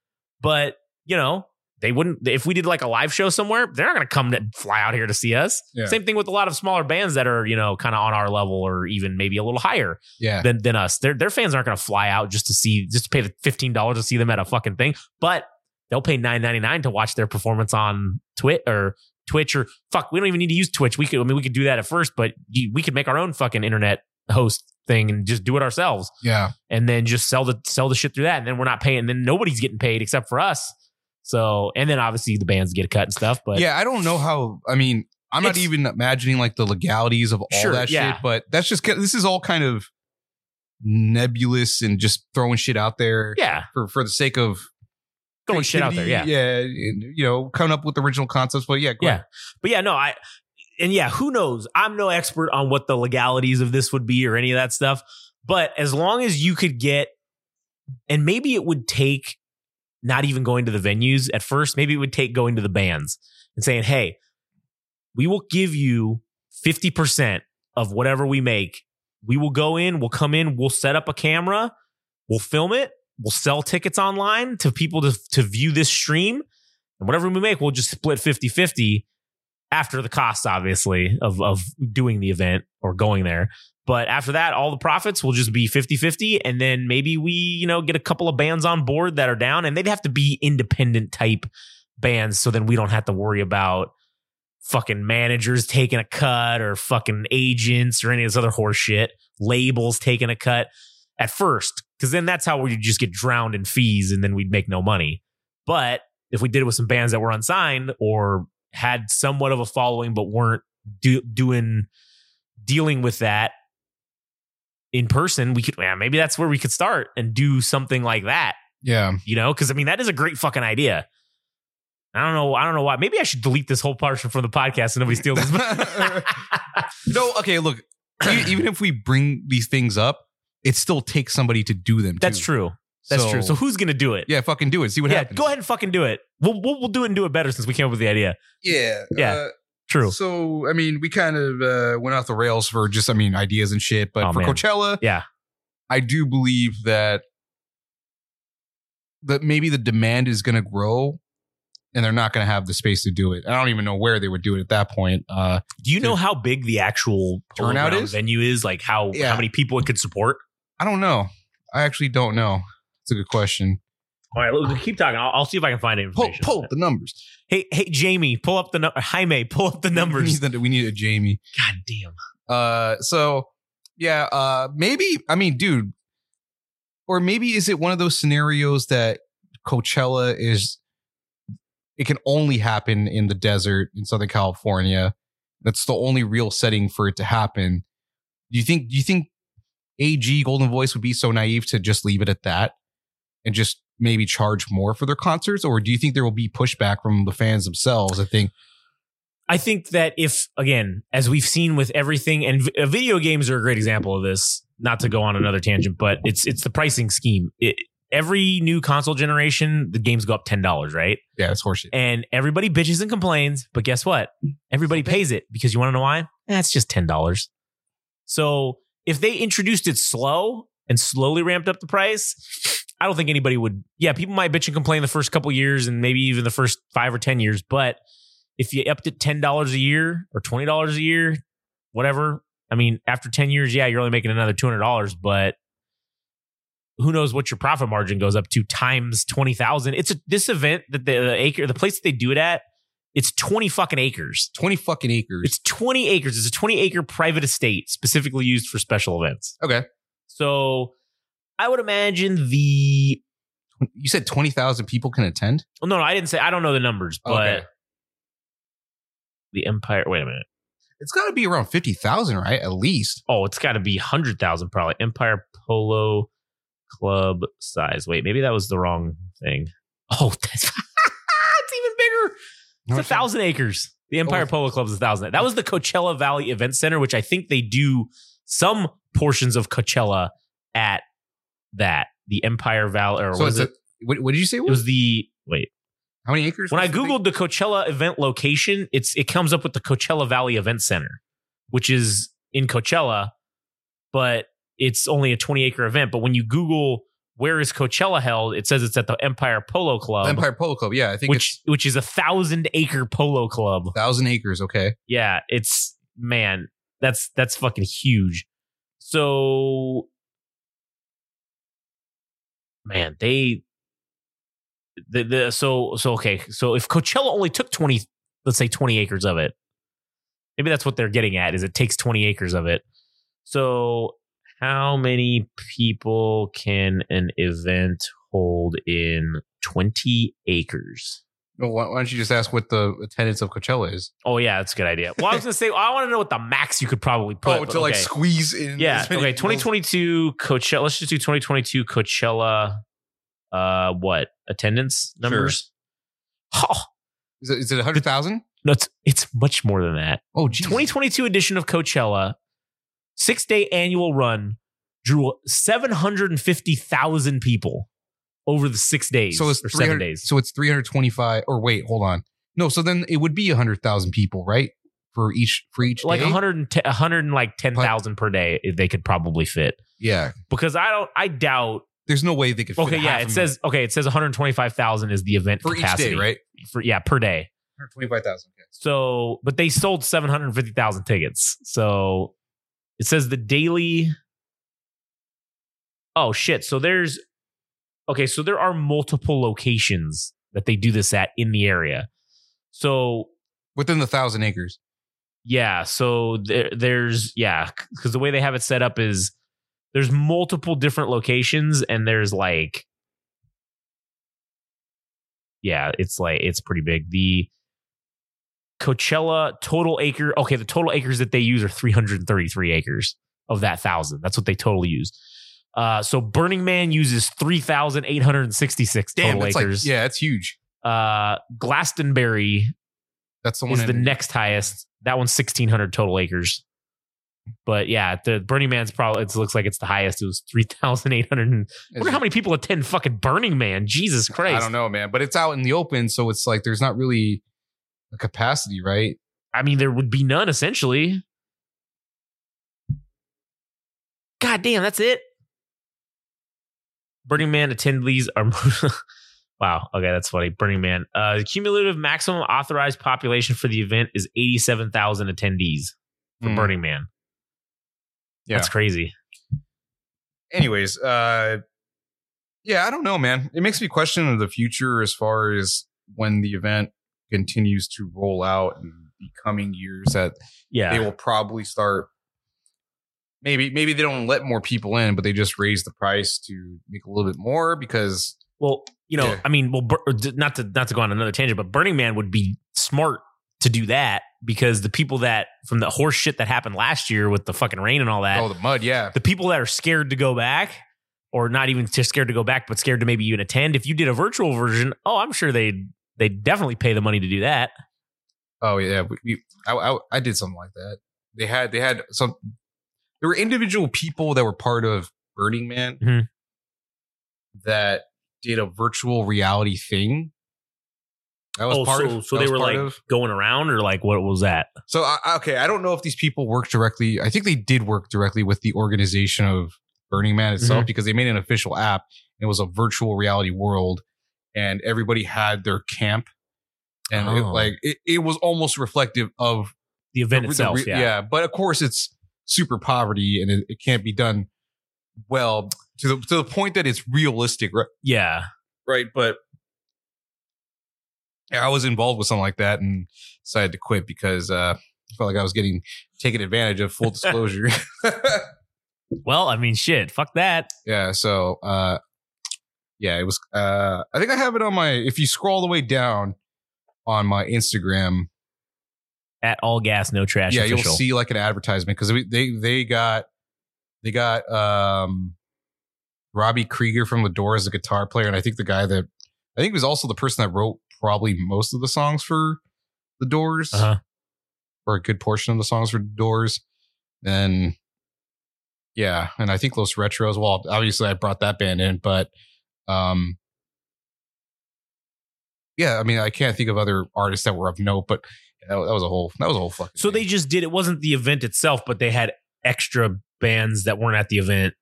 but you know, they wouldn't if we did like a live show somewhere, they're not going to come to fly out here to see us. Yeah. Same thing with a lot of smaller bands that are, you know, kind of on our level or even maybe a little higher Yeah. than, than us. Their their fans aren't going to fly out just to see just to pay the fifteen dollars to see them at a fucking thing, but they'll pay nine ninety nine to watch their performance on Twit or Twitch or fuck. We don't even need to use Twitch. We could I mean we could do that at first, but you, we could make our own fucking internet host thing and just do it ourselves, Yeah. and then just sell the sell the shit through that, and then we're not paying. And then nobody's getting paid except for us. So and then obviously the bands get a cut and stuff, but yeah. I don't know how, I mean, I'm not even imagining like the legalities of all Sure, that yeah. shit, but that's just, this is all kind of nebulous and just throwing shit out there. yeah, for for the sake of throwing shit out there. Yeah, yeah, you know, coming up with original concepts. But yeah, go Yeah. ahead. But yeah, no, I and yeah, who knows? I'm no expert on what the legalities of this would be or any of that stuff. But as long as you could get, and maybe it would take not even going to the venues at first, maybe it would take going to the bands and saying, hey, we will give you 50% of whatever we make. We will go in, we'll come in, we'll set up a camera, we'll film it, we'll sell tickets online to people to, to view this stream. And whatever we make, we'll just split 50 50 after the costs, obviously, of, of doing the event or going there. But after that, all the profits will just be 50 50. And then maybe we, you know, get a couple of bands on board that are down and they'd have to be independent type bands. So then we don't have to worry about fucking managers taking a cut or fucking agents or any of this other horse shit, labels taking a cut at first. Cause then that's how we just get drowned in fees and then we'd make no money. But if we did it with some bands that were unsigned or had somewhat of a following but weren't do, doing dealing with that in person, we could yeah, maybe that's where we could start and do something like that. Yeah. You know, because I mean that is a great fucking idea. I don't know. I don't know why. Maybe I should delete this whole portion from the podcast so nobody steals this. No, okay, look, even if we bring these things up, it still takes somebody to do them. That's too. true. That's true. So who's gonna do it? yeah, fucking do it. See what happens. yeah. happens. Go ahead and fucking do it. We'll, we'll we'll do it and do it better since we came up with the idea. Yeah. Yeah. uh, True. So, I mean, we kind of uh, went off the rails for just, I mean, ideas and shit. But Oh, for man. Coachella, Yeah. I do believe that that maybe the demand is going to grow, and they're not going to have the space to do it. I don't even know where they would do it at that point. Uh, Do you know how big the actual Turnout is? venue is? Like how Yeah. how many people it could support? I don't know. I actually don't know. It's a good question. All right, let's keep talking. I'll, I'll see if I can find Pull, information. pull up the numbers. Hey, hey, Jamie, pull up the number. Jaime, pull up the We numbers. need, the- we need a Jamie. God damn. Uh, so yeah, uh, maybe I mean, dude, or maybe is it one of those scenarios that Coachella is? It can only happen in the desert in Southern California. That's the only real setting for it to happen. Do you think? Do you think AEG Goldenvoice would be so naive to just leave it at that and just maybe charge more for their concerts, or do you think there will be pushback from the fans themselves? I think I think that if again, as we've seen with everything, and uh, video games are a great example of this. Not to go on another tangent, but it's it's the pricing scheme. It, every new console generation, the games go up ten dollars, right? yeah, it's horseshit. And everybody bitches and complains, but guess what? Everybody pays it because you want to know why? That's just ten dollars. So if they introduced it slow and slowly ramped up the price, I don't think anybody would. Yeah, people might bitch and complain the first couple years and maybe even the first five or ten years, but if you upped it ten dollars a year or twenty dollars a year, whatever. I mean, after ten years, yeah, you're only making another two hundred dollars, but who knows what your profit margin goes up to times twenty thousand? It's a, this event that the, the acre, the place that they do it at, it's twenty fucking acres. Twenty fucking acres. It's twenty acres. It's a twenty acre private estate specifically used for special events. okay. So I would imagine the You said twenty thousand people can attend. well, no, no, I didn't say I don't know the numbers, but Okay. the Empire. Wait a minute. It's got to be around fifty thousand, right? At least. Oh, it's got to be hundred thousand probably. Empire Polo Club size. Wait, maybe that was the wrong thing. Oh, that's it's even bigger. It's a thousand acres. The Empire Oh. Polo Club is a thousand. That was the Coachella Valley Event Center, which I think they do some portions of Coachella at that. The Empire Valley, or So was it? what, what did you say? It It was the wait. how many acres? When I was the googled the Coachella event location, it's it comes up with the Coachella Valley Event Center, which is in Coachella, but it's only a 20 acre event. But when you Google where is Coachella held, it says it's at the Empire Polo Club, Empire Polo Club. Yeah, I think which which is a thousand acre polo club. thousand acres. Okay. Yeah, it's man, that's that's fucking huge. So man, they the, the so so okay, so if Coachella only took 20 let's say 20 acres of it. Maybe that's what they're getting at is it takes 20 acres of it. So how many people can an event hold in 20 acres? Well, why, don't you just ask what the attendance of Coachella is? Oh yeah, that's a good idea. Well, I was gonna say I want to know what the max you could probably put. oh, to like squeeze in. yeah. Okay, people- 2022 Coachella. Let's just do 2022 Coachella. Uh, what attendance numbers? Oh, Is it, is it a hundred thousand? no, it's it's much more than that. Oh, geez. 2022 edition of Coachella, six day annual run, drew 750,000 people over the six days So it's or seven days. So it's three hundred twenty-five. Or wait, hold on. No, so then it would be a hundred thousand people, right? For each for each like day? 110, 100 and like 10,000 per day eh, they could probably fit. Yeah, Because I don't, I doubt there's no way they could. Fit Okay, yeah, it says okay. It says 125,000 is the event for capacity each day, right? For yeah, per day. Hundred twenty-five thousand. Okay. So, but they sold 750,000 tickets. So it says the daily. Oh shit! So there's okay. So there are multiple locations that they do this at in the area. So Within the thousand acres. yeah, so there, there's yeah, because the way they have it set up is there's multiple different locations, and there's like yeah, it's like it's pretty big. The Coachella total acre, okay, the total acres that they use are 333 acres of that thousand. That's what they total use. Uh, so Burning Man uses 3,866 Damn, total that's acres. like yeah, it's huge. Uh, Glastonbury That's the one. is the next highest. That one's sixteen hundred total acres. But yeah, the Burning Man's probably it looks like it's the highest. It was three thousand eight hundred. Wonder how many people attend fucking Burning Man. Jesus Christ! I don't know, man, but it's out in the open, so it's like there's not really a capacity, right? I mean, there would be none essentially. God damn, that's it. Burning Man attendees are. wow. Okay, that's funny. Burning Man. Uh, the cumulative maximum authorized population for the event is eighty-seven thousand attendees for Hmm. Burning Man. Yeah. That's crazy. anyways, uh yeah, I don't know, man. It makes me question the future as far as when the event continues to roll out in the coming years that Yeah. they will probably start maybe maybe they don't let more people in, but they just raise the price to make a little bit more because Well, you know, Yeah. I mean, well, Bur- or d- not to not to go on another tangent, but Burning Man would be smart to do that because the people that from the horse shit that happened last year with the fucking rain and all that, oh the mud, yeah. the people that are scared to go back, or not even just scared to go back, but scared to maybe even attend. If you did a virtual version, oh, I'm sure they'd they'd definitely pay the money to do that. Oh yeah, we, we, I, I I did something like that. They had they had some. There were individual people that were part of Burning Man Mhm. that did a virtual reality thing. That was oh, part so of. so they were like of- going around, or like what was that? So I, okay, I don't know if these people worked directly. I think they did work directly with the organization of Burning Man itself Mhm. because they made an official app. It was a virtual reality world, and everybody had their camp, and it, Oh. like it, it was almost reflective of The event the- the itself, re- yeah. But of course, it's super poverty, and it, it can't be done well to the to the point that it's realistic, right? yeah. Right, but. I was involved with something like that and decided to quit because uh, I felt like I was getting taken advantage of. Full disclosure. Well, I mean, shit, fuck that. yeah. So, uh, yeah, it was. Uh, I think I have it on my. If you scroll all the way down on my Instagram, At all gas, no trash. yeah, official. you'll see like an advertisement because they they got they got um Robbie Krieger from the Doors, the guitar player, and I think the guy that I think was also the person that wrote probably most of the songs for the Doors. Uh-huh. or a good portion of the songs for Doors. Then, yeah, and I think Los Retros. Well, obviously I brought that band in, but um, yeah, I mean I can't think of other artists that were of note, but that, that was a whole that was a whole fucking. So they just did. It wasn't the event itself, but they had extra bands that weren't at the event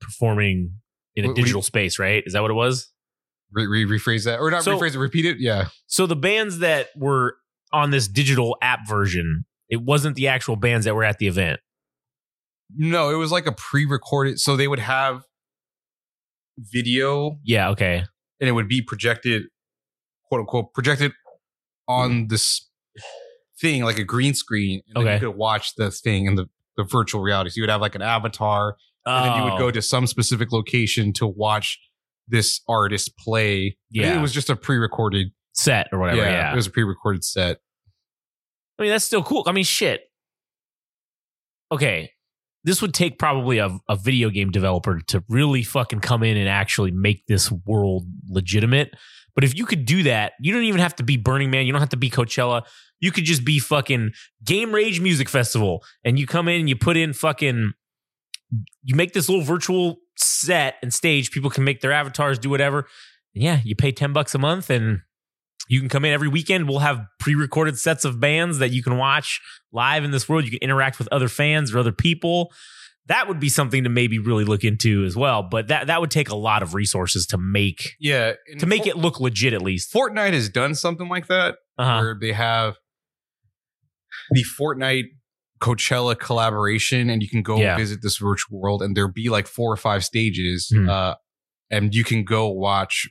performing in a What- what you- digital space, right? Is that what it was? re- re- rephrase that or not So- rephrase it, repeat it. Yeah, So the bands that were on this digital app version, it wasn't the actual bands that were at the event. no, it was like a pre-recorded. So they would have video Yeah. Okay. and it would be projected, quote unquote, projected on mm-hmm. this thing like a green screen. And Okay. you could watch the thing in the, the virtual reality. So you would have like an avatar, and then you would Oh, go to some specific location to watch this artist play. I Yeah. it was just a pre-recorded. set or whatever. yeah, Yeah. it was a pre-recorded set. I mean, that's still cool. I mean, shit. Okay. This would take probably a, a video game developer to really fucking come in and actually make this world legitimate. But if you could do that, you don't even have to be Burning Man. You don't have to be Coachella. You could just be fucking Game Rage Music Festival. And you come in and you put in fucking, you make this little virtual set and stage. People can make their avatars, do whatever. And yeah, you pay 10 bucks a month and you can come in every weekend. We'll have pre-recorded sets of bands that you can watch live in this world. You can interact with other fans or other people. That would be something to maybe really look into as well. But that that would take a lot of resources to make Yeah, to make it look legit at least. Fortnite has done something like that. Uh-huh. where they have the Fortnite Coachella collaboration, and you can go Yeah. visit this virtual world, and there be like four or five stages, Hmm. uh, and you can go watch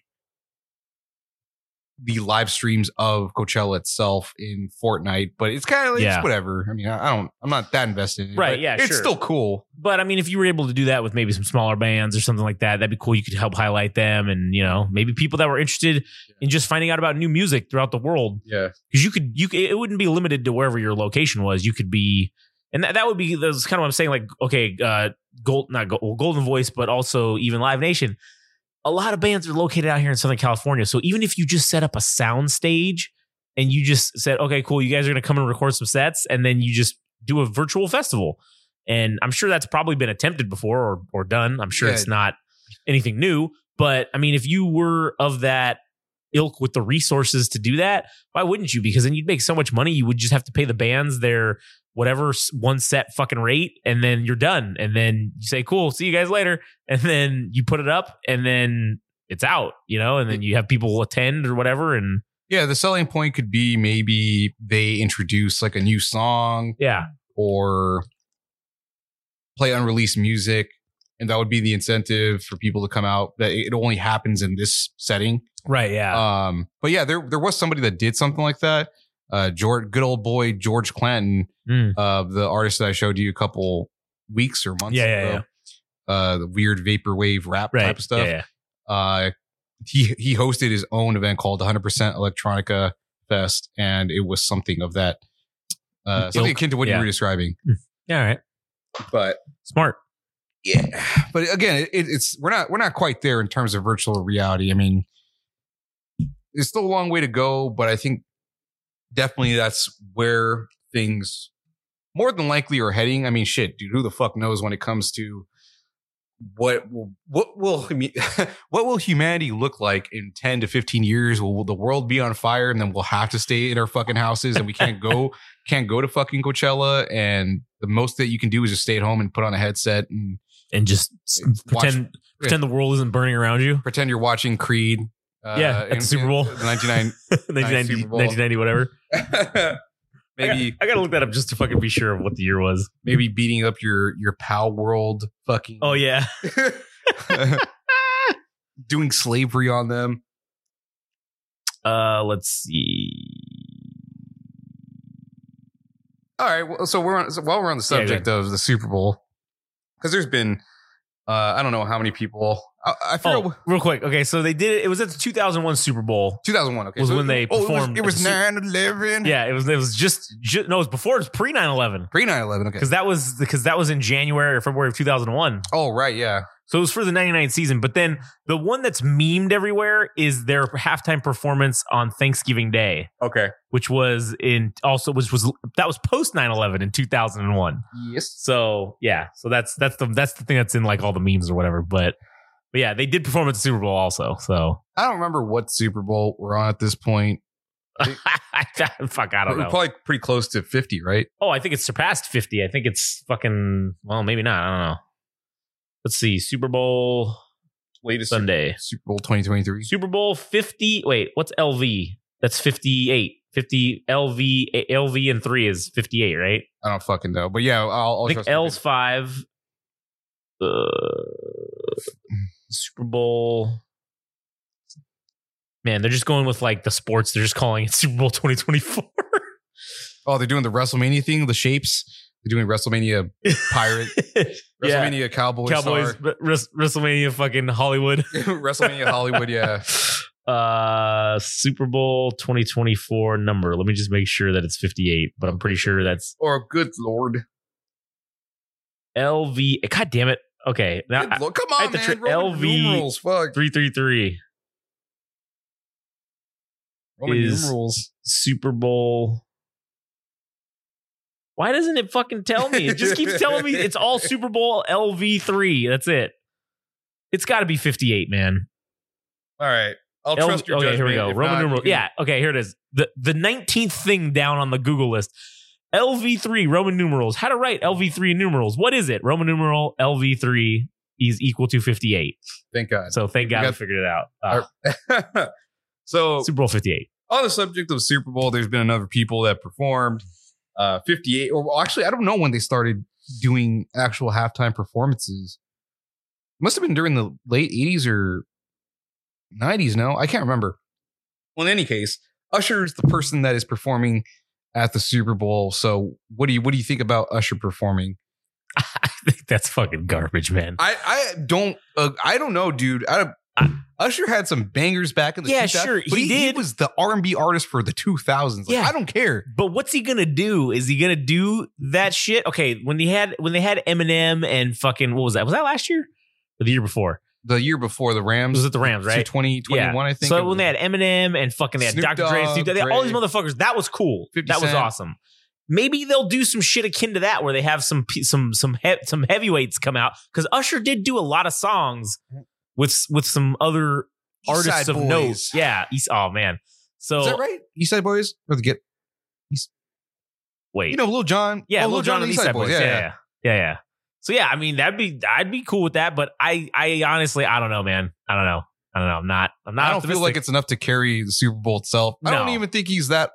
the live streams of Coachella itself in Fortnite. But it's kind of like Yeah. it's whatever. I mean, I don't, I'm not that invested. In it, Right, yeah, it's sure. still cool. But I mean, if you were able to do that with maybe some smaller bands or something like that, that'd be cool. You could help highlight them, and you know, maybe people that were interested in just finding out about new music throughout the world. Yeah, because you could you it wouldn't be limited to wherever your location was. You could be, and that, that would be that's kind of what I'm saying. Like, okay, uh, gold not gold, well, Goldenvoice, but also even Live Nation. A lot of bands are located out here in Southern California. So even if you just set up a sound stage and you just said, okay, cool, you guys are going to come and record some sets, and then you just do a virtual festival. And I'm sure that's probably been attempted before or or done. I'm sure Yeah. it's not anything new. But I mean, if you were of that ilk with the resources to do that, why wouldn't you? Because then you'd make so much money. You would just have to pay the bands their whatever one set fucking rate, and then you're done. And then you say, "Cool, see you guys later," and then you put it up, and then it's out, you know. And then you have people attend or whatever, and yeah. The selling point could be maybe they introduce like a new song yeah, or play unreleased music and that would be the incentive for people to come out that it only happens in this setting right, yeah, um but yeah there there was somebody that did something like that uh george good old boy george clanton Mm. uh the artist that i showed you a couple weeks or months Yeah, yeah, ago uh the weird vaporwave rap right, type of stuff Yeah, yeah. uh he he hosted his own event called 100% electronica fest and it was something of that uh something Ilk, akin to what yeah. you were describing Yeah, all right, but smart. yeah, but again, it, it's we're not we're not quite there in terms of virtual reality. I mean, it's still a long way to go, but I think definitely that's where things more than likely are heading. I mean, shit, dude, who the fuck knows when it comes to what will what will what will humanity look like in 10 to 15 years will, will the world be on fire and then we'll have to stay in our fucking houses and we can't go can't go to fucking Coachella and the most that you can do is just stay at home and put on a headset and and just Watch- pretend pretend the world isn't burning around you. pretend you're watching Creed Yeah, at the in- Super Bowl. the 99 1990, Super Bowl. 1990, whatever. maybe I, gotta look that up just to fucking be sure of what the year was. maybe beating up your your Palworld fucking Oh yeah, doing slavery on them uh, let's see. All right. Well, so we're on, so while we're on the Yeah, go subject of the Super Bowl, because there's been, uh, I don't know how many people. I, I forget. Oh, real quick. Okay, so they did it. It was at the 2001 Super Bowl. 2001. Okay, was so when they oh, performed It was, at the 9 11. Yeah, it was. It was just, ju- no, it was before. It was pre 9 11 Pre 9 11. Okay. because that was because that was in January or February of 2001. Oh, right. Yeah. So it was for the 99 season. But then the one that's memed everywhere is their halftime performance on Thanksgiving Day, Okay. which was in also which was that was post 9 11 in 2001. Yes. So yeah, so that's that's the that's the thing that's in like all the memes or whatever. But but yeah, they did perform at the Super Bowl also. So I don't remember what Super Bowl we're on at this point. fuck, I don't We're know. probably pretty close to 50, right? Oh, I think it's surpassed 50. I think it's fucking well, maybe not. I don't know. Let's see, Super Bowl Latest Sunday. Super Bowl 2023. Super Bowl 50. Wait, what's LV? That's 58. 50 LV LV and 3 is 58, right? I don't fucking know. But yeah, I'll, I'll I think. L's 5 uh Super Bowl Man, they're just going with like the sports. They're just calling it Super Bowl 2024. Oh, they're doing the WrestleMania thing, the shapes. They're doing WrestleMania Pirate, yeah. WrestleMania Cowboy Cowboys, Star. Wres- WrestleMania, fucking Hollywood. WrestleMania Hollywood, yeah. Uh, Super Bowl 2024 number. Let me just make sure that it's 58, but I'm pretty sure that's Or good lord. LV. God damn it. Okay. Now, Good lord. Come on, man. Roman LV numerals. Fuck. 333 Roman is- numerals. Super Bowl. Why doesn't it fucking tell me? It just keeps telling me it's all Super Bowl LV3. That's it. It's got to be 58, man. All right. I'll L- trust your okay, here we go. If Roman not, numeral. can- Yeah. Okay, here it is. The the 19th thing down on the Google list. LV3 Roman numerals. How to write LV3 numerals. What is it? Roman numeral LV3 is equal to 58. Thank God. So thank We God got- we figured it out. Uh, so Super Bowl 58. on the subject of Super Bowl, there's been another people that performed uh 58 or actually I don't know when they started doing actual halftime performances. Must have been during the late 80s or 90s, no? I can't remember. Well, in any case, Usher is the person that is performing at the Super Bowl. So, what do you what do you think about Usher performing? I think that's fucking garbage, man. I I don't uh, I don't know, dude. I, I, Hmm. Usher had some bangers back in the Yeah, 2000s, sure, but he he, he did. was the R and B artist for the 2000s. Like, Yeah. I don't care. But what's he gonna do? Is he gonna do that shit? Okay, when they had when they had Eminem and fucking what was that? Was that last year or the year before? The year before the It Rams, was it the Rams, right? 2021, I think. So when they had Eminem and fucking they had Snoop Dr. Dre, Dogg, Snoop they had all these motherfuckers, that was cool. That was Cent. awesome. Maybe they'll do some shit akin to that where they have some some some he- some heavyweights come out because Usher did do a lot of songs with with some other East artists of Boys. note. Yeah, East, oh man. So Is that right? East Side Boyz or the Get? wait, You know, Lil Jon. Yeah, oh, Lil Jon and East Side Boyz. Yeah, yeah, yeah, yeah, yeah. So yeah, I mean that'd be I'd be cool with that, but I I honestly I don't know, man. I don't know. I don't know. I'm not. I'm not. I don't feel like it's enough to carry the Super Bowl itself. I don't even think he's that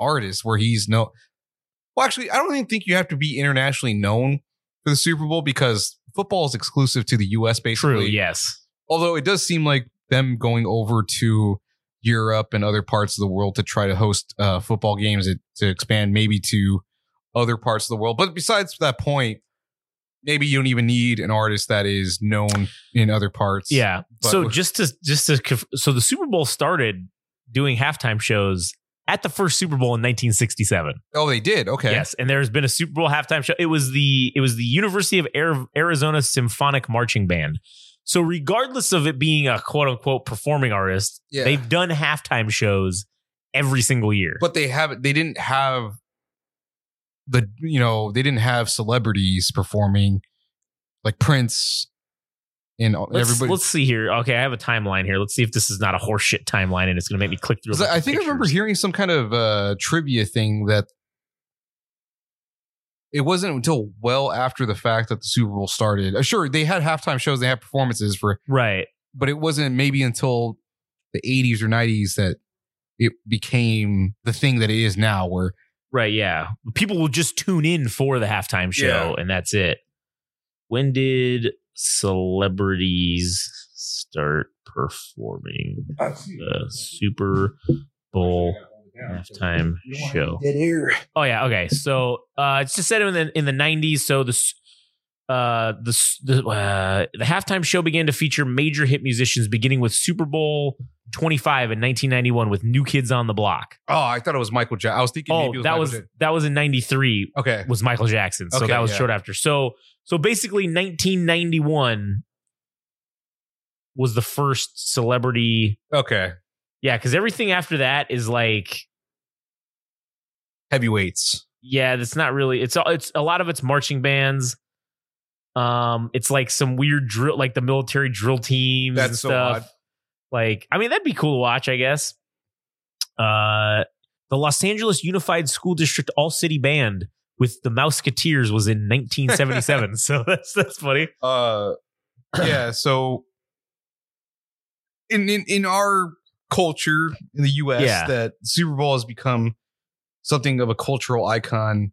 artist where he's no. Well, actually, I don't even think you have to be internationally known for the Super Bowl because football is exclusive to the U.S. Basically, true. Yes. although it does seem like them going over to Europe and other parts of the world to try to host uh, football games it, to expand maybe to other parts of the world. But besides that point, maybe you don't even need an artist that is known in other parts. Yeah. But so just to just to so the Super Bowl started doing halftime shows at the first Super Bowl in 1967. Oh, they did. Okay. Yes, and there's been a Super Bowl halftime show. It was the it was the University of Arizona Symphonic Marching Band. So regardless of it being a quote unquote performing artist, Yeah. they've done halftime shows every single year. but they haven't. they didn't have the you know they didn't have celebrities performing like Prince and let's, everybody. let's see here. Okay, I have a timeline here. Let's see if this is not a horseshit timeline and it's going to make me click through. a 'Cause bunch I think I remember hearing some kind of uh, trivia thing that it wasn't until well after the fact that the Super Bowl started. Uh, sure, they had halftime shows, they had performances for, right. but it wasn't maybe until the 80s or 90s that it became the thing that it is now, where Right, yeah. People will just tune in for the halftime show and that's it. When did celebrities start performing the Super Bowl halftime show? Oh yeah, okay. So uh it's just said in the in the 90s so the uh the the uh, the halftime show began to feature major hit musicians beginning with Super Bowl 25 in 1991 with New Kids on the Block. Oh, I thought it was Michael Jackson. I was thinking maybe Oh, it was that Michael was Jackson. that was in 93 okay. was Michael Jackson. So Okay, that was yeah. short after. So so basically 1991 was the first celebrity. Okay. Yeah, because everything after that is like, Heavyweights. yeah, that's not really. It's. It's a lot of it's marching bands. Um, it's like some weird drill, like the military drill teams and so stuff. odd. Like, I mean, that'd be cool to watch, I guess. Uh, the Los Angeles Unified School District All City Band with the Mouseketeers was in 1977. so that's that's funny. Uh, yeah. So in in in our culture in the U.S., Yeah. that Super Bowl has become something of a cultural icon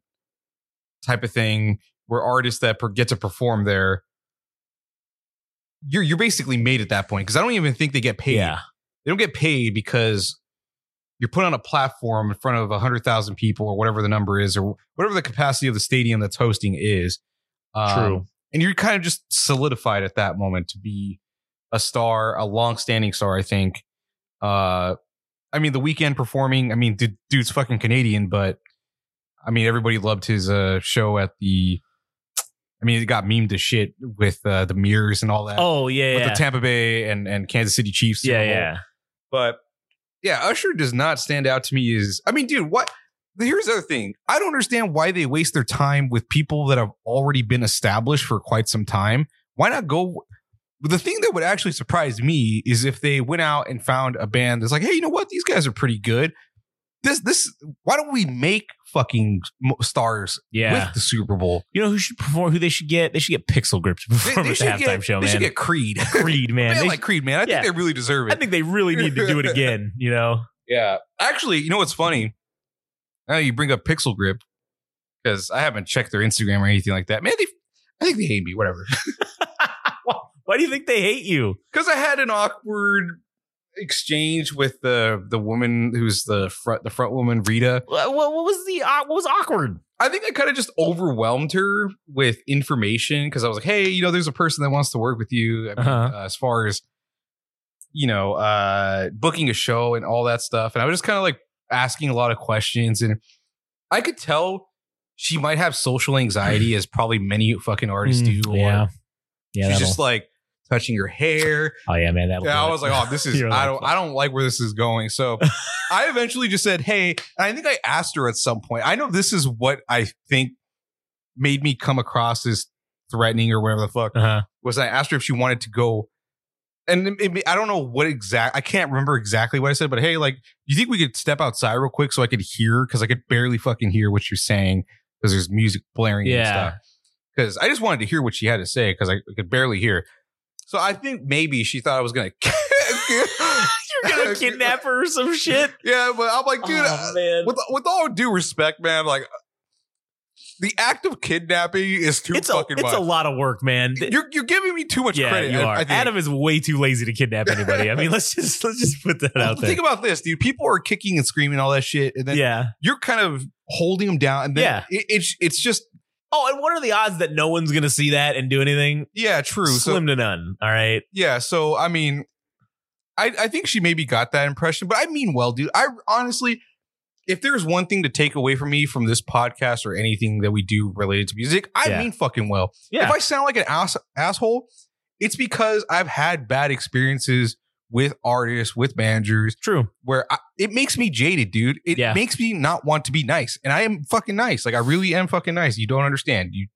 type of thing, where artists that per- get to perform there, you're you're basically made at that point because I don't even think they get paid. Yeah, They don't get paid because you're put on a platform in front of a hundred thousand people or whatever the number is or whatever the capacity of the stadium that's hosting is. Um, True. and you're kind of just solidified at that moment to be a star, a long-standing star. I think. Uh, I mean, the Weeknd performing. I mean, dude, dude's fucking Canadian, but I mean, everybody loved his uh show at the. I mean, it got memed to shit with uh, the mirrors and all that. Oh yeah, with yeah, the Tampa Bay and and Kansas City Chiefs. Yeah, yeah. But yeah, Usher does not stand out to me as I mean, dude, what here's the other thing. I don't understand why they waste their time with people that have already been established for quite some time. Why not go the thing that would actually surprise me is if they went out and found a band that's like, hey, you know what? These guys are pretty good. This, this, why don't we make fucking stars Yeah. with the Super Bowl? You know who should perform? Who they should get? They should get Pixel Grip to perform they at the halftime get, show, they man. should get Creed. Creed, man. Man, They like Creed, man. I Yeah. think they really deserve it. I think they really need to do it again. You know? Yeah. Actually, you know what's funny? Now you bring up Pixel Grip because I haven't checked their Instagram or anything like that. Man, they, I think they hate me. Whatever. Why do you think they hate you? Because I had an awkward exchange with the the woman who's the front the front woman Rita. What, what was the uh, what was awkward? I think I kind of just overwhelmed her with information because I was like, hey, you know, there's a person that wants to work with you. I mean, Uh-huh. uh, as far as you know, uh, booking a show and all that stuff, and I was just kind of like asking a lot of questions, and I could tell she might have social anxiety, as probably many fucking artists do. Mm, yeah, yeah. she's just like touching your hair. oh yeah, man. That'll Yeah, I was like, oh, this is I don't I don't like where this is going. So I eventually just said, hey, and I think I asked her at some point. I know this is what I think made me come across as threatening or whatever the fuck Uh-huh. was. I asked her if she wanted to go. And it- it- I don't know what exact. I can't remember exactly what I said, but hey, like, you think we could step outside real quick so I could hear? Because I could barely fucking hear what you're saying because there's music blaring and Yeah. stuff. Because I just wanted to hear what she had to say because I could barely hear. So I think maybe she thought I was gonna. You're gonna kidnap her or some shit. Yeah, but I'm like, dude, oh, with with all due respect, man, like the act of kidnapping is too it's a fucking it's much. a lot of work, man. you're you're giving me too much yeah, credit. you are. Adam is way too lazy to kidnap anybody. I mean, let's just let's just put that out there. Think about this, dude. People are kicking and screaming all that shit, and then yeah. you're kind of holding them down, and then Yeah. it, it's it's just Oh, and what are the odds that no one's gonna see that and do anything? yeah, true. So Slim to none. All right. yeah, so I mean, I I think she maybe got that impression, but I mean well, dude. I honestly, if there's one thing to take away from me from this podcast or anything that we do related to music, I Yeah. mean fucking well. Yeah. If I sound like an ass- asshole, it's because I've had bad experiences with artists, with managers, True. where I, it makes me jaded, dude. It Yeah. makes me not want to be nice, and I am fucking nice. Like I really am fucking nice. You don't understand. You,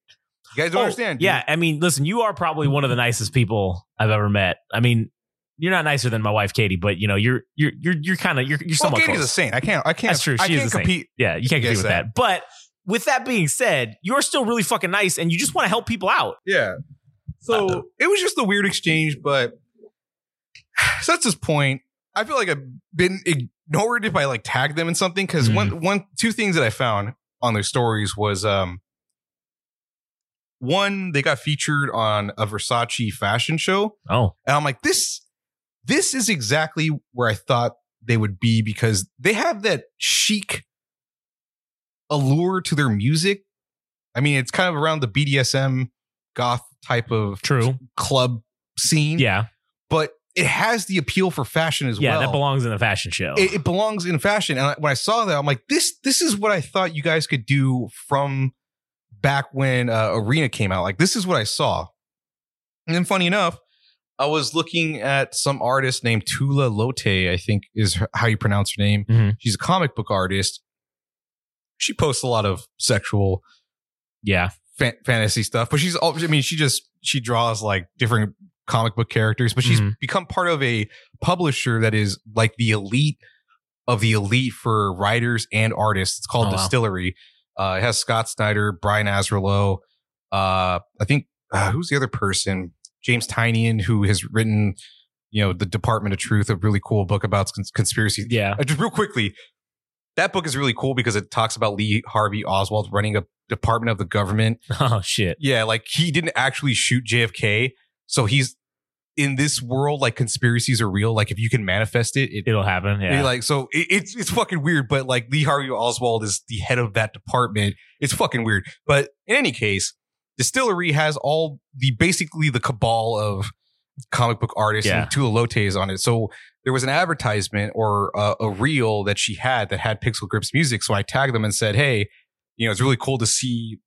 you guys don't Oh, understand. dude. Yeah, I mean, listen, you are probably one of the nicest people I've ever met. I mean, you're not nicer than my wife Katie, but you know, you're you're you're you're kind of you're you're Well, somewhat Katie's a saint. I can't. I can't. That's true. I She is can't a saint. Yeah, you can't compete with that. that. But with that being said, you're still really fucking nice, and you just want to help people out. Yeah. So Uh, it was just a weird exchange, but so that's this point. I feel like I've been ignored if I like tag them in something because Mm. one one two things that I found on their stories was um one they got featured on a Versace fashion show Oh, and I'm like this this is exactly where I thought they would be because they have that chic allure to their music. I mean, it's kind of around the BDSM goth type of true. club scene, Yeah, but it has the appeal for fashion as yeah, well. Yeah, that belongs in a fashion show. It, it belongs in fashion, and I- when I saw that, I'm like, this this is what I thought you guys could do from back when uh, Arena came out. Like, this is what I saw. And then, funny enough, I was looking at some artist named Tula Lotay. I think is her- how you pronounce her name. Mhm. She's a comic book artist. She posts a lot of sexual yeah, fa- fantasy stuff, but she's all, I mean, she just, she draws like different comic book characters, but she's Mhm. become part of a publisher that is like the elite of the elite for writers and artists. It's called Oh, wow. DSTLRY. Uh, it has Scott Snyder, Brian Azzarello. Uh, I think, uh, who's the other person? James Tynion, who has written, you know, The Department of Truth, a really cool book about cons- conspiracy yeah. uh, just real quickly, that book is really cool because it talks about Lee Harvey Oswald running a department of the government. Oh shit. Yeah, like he didn't actually shoot JFK, so he's in this world. Like conspiracies are real. Like if you can manifest it, it, It'll happen. Yeah. like so it, it's it's fucking weird. But like Lee Harvey Oswald is the head of that department. It's fucking weird. But in any case, DSTLRY has all the basically the cabal of comic book artists Yeah. and Tula Lotay's on it. So there was an advertisement or uh, a reel that she had that had Pixel Grip's music. So I tagged them and said, "Hey, you know, it's really cool to see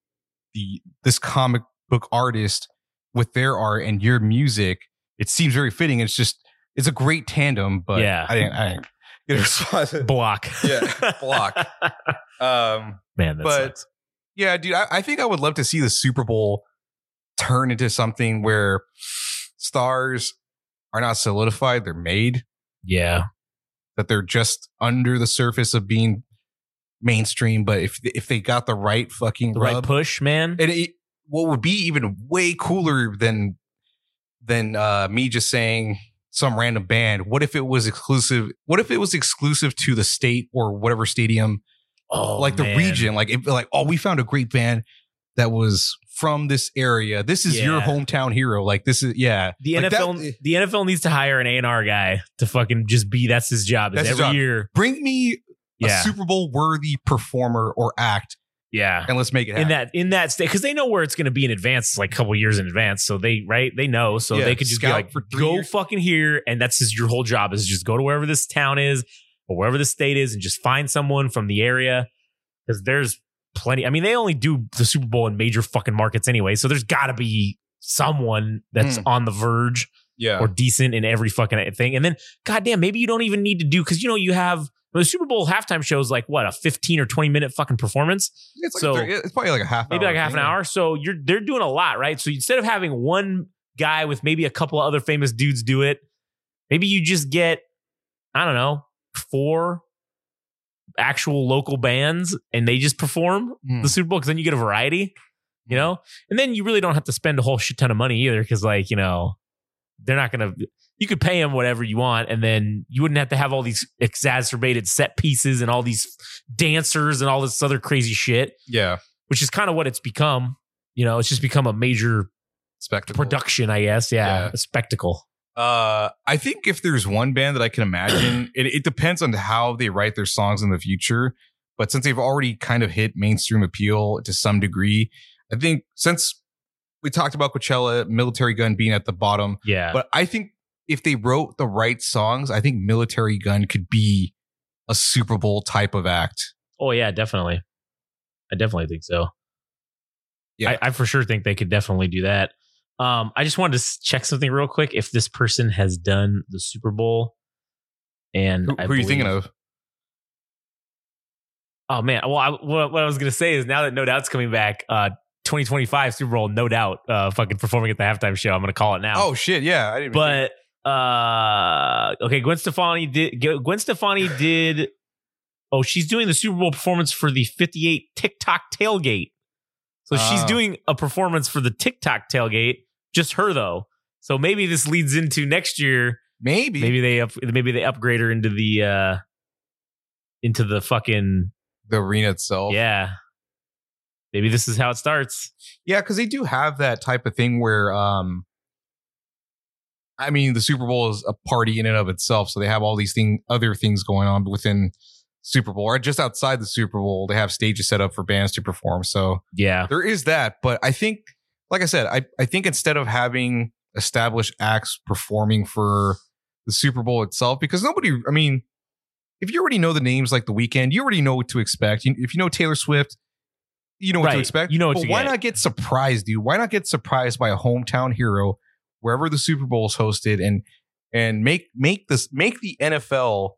the this comic book artist with their art and your music. It seems very fitting. It's just it's a great tandem, but Yeah. I didn't. I didn't get a response. block. Yeah, block. um, Man, But- sucks. yeah, dude, I, I think I would love to see the Super Bowl turn into something where stars are not solidified; they're made. Yeah. That they're just under the surface of being mainstream. But if if they got the right fucking The rub, right push, man. and it, what would be even way cooler than than uh, me just saying some random band. What if it was exclusive? What if it was exclusive to the state or whatever stadium oh, like the region. Like, if, like, oh, we found a great band that was from this area. This is your hometown hero. Like, this is yeah. The Like that- NFL, the NFL needs to hire an A and R guy to fucking just be. That's his job. That's every job. year. Bring me Yeah, a Super Bowl worthy performer or act, yeah. and let's make it happen. In that in that state, because they know where it's going to be in advance, like a couple years in advance. So they right, they know. So Yeah, they could just be scout like, for three go years. fucking here, and that's just your whole job is just go to wherever this town is or wherever the state is, and just find someone from the area. Because there's plenty. I mean, they only do the Super Bowl in major fucking markets anyway. So there's got to be someone that's Hmm. on the verge yeah, or decent in every fucking thing. And then, goddamn, maybe you don't even need to do because you know you have the Super Bowl halftime show is like what a fifteen or twenty minute fucking performance, it's like so- it's probably like a half, maybe like a half an hour. So you're they're doing a lot, right? So instead of having one guy with maybe a couple of other famous dudes do it, maybe you just get I don't know four actual local bands and they just perform Hmm. the Super Bowl because then you get a variety, you know? And then you really don't have to spend a whole shit ton of money either because, like, you know, they're not going to, you could pay them whatever you want and then you wouldn't have to have all these exacerbated set pieces and all these dancers and all this other crazy shit, Yeah, which is kind of what it's become. You know, it's just become a major spectacle. production, I guess. Yeah, Yeah. a spectacle. Uh, I think if there's one band that I can imagine, it, it depends on how they write their songs in the future. But since they've already kind of hit mainstream appeal to some degree, I think since we talked about Coachella, Militarie Gun being at the bottom, Yeah. but I think if they wrote the right songs, I think Militarie Gun could be a Super Bowl type of act. Oh yeah, definitely. I definitely think so. Yeah. I, I for sure think they could definitely do that. Um, I just wanted to check something real quick. If this person has done the Super Bowl, and Who, who are you thinking of? Oh man, well, I, what, what I was gonna say is now that No Doubt's coming back, uh, 2025 Super Bowl, No Doubt, uh, fucking performing at the halftime show. I'm gonna call it now. Oh shit, yeah, I didn't. but uh, okay, Gwen Stefani did. Gwen Stefani did. Oh, she's doing the Super Bowl performance for the 58 TikTok tailgate. So she's Oh. doing a performance for the TikTok tailgate. Just her though. So maybe this leads into next year. maybe, Maybe they up. Maybe they upgrade her into the. uh into the fucking the arena itself. yeah. Maybe this is how it starts. Yeah, because they do have that type of thing where, um, I mean, the Super Bowl is a party in and of itself, so they have all these thing, other things going on within Super Bowl or just outside the Super Bowl. They have stages set up for bands to perform, so Yeah. there is that. But I think, like I said, I I think instead of having established acts performing for the Super Bowl itself, because nobody, I mean, if you already know the names like the Weeknd, you already know what to expect. If you know Taylor Swift, you know what to expect. You know what but why get. not get surprised, dude? Why not get surprised by a hometown hero wherever the Super Bowl is hosted and and make make this make the NFL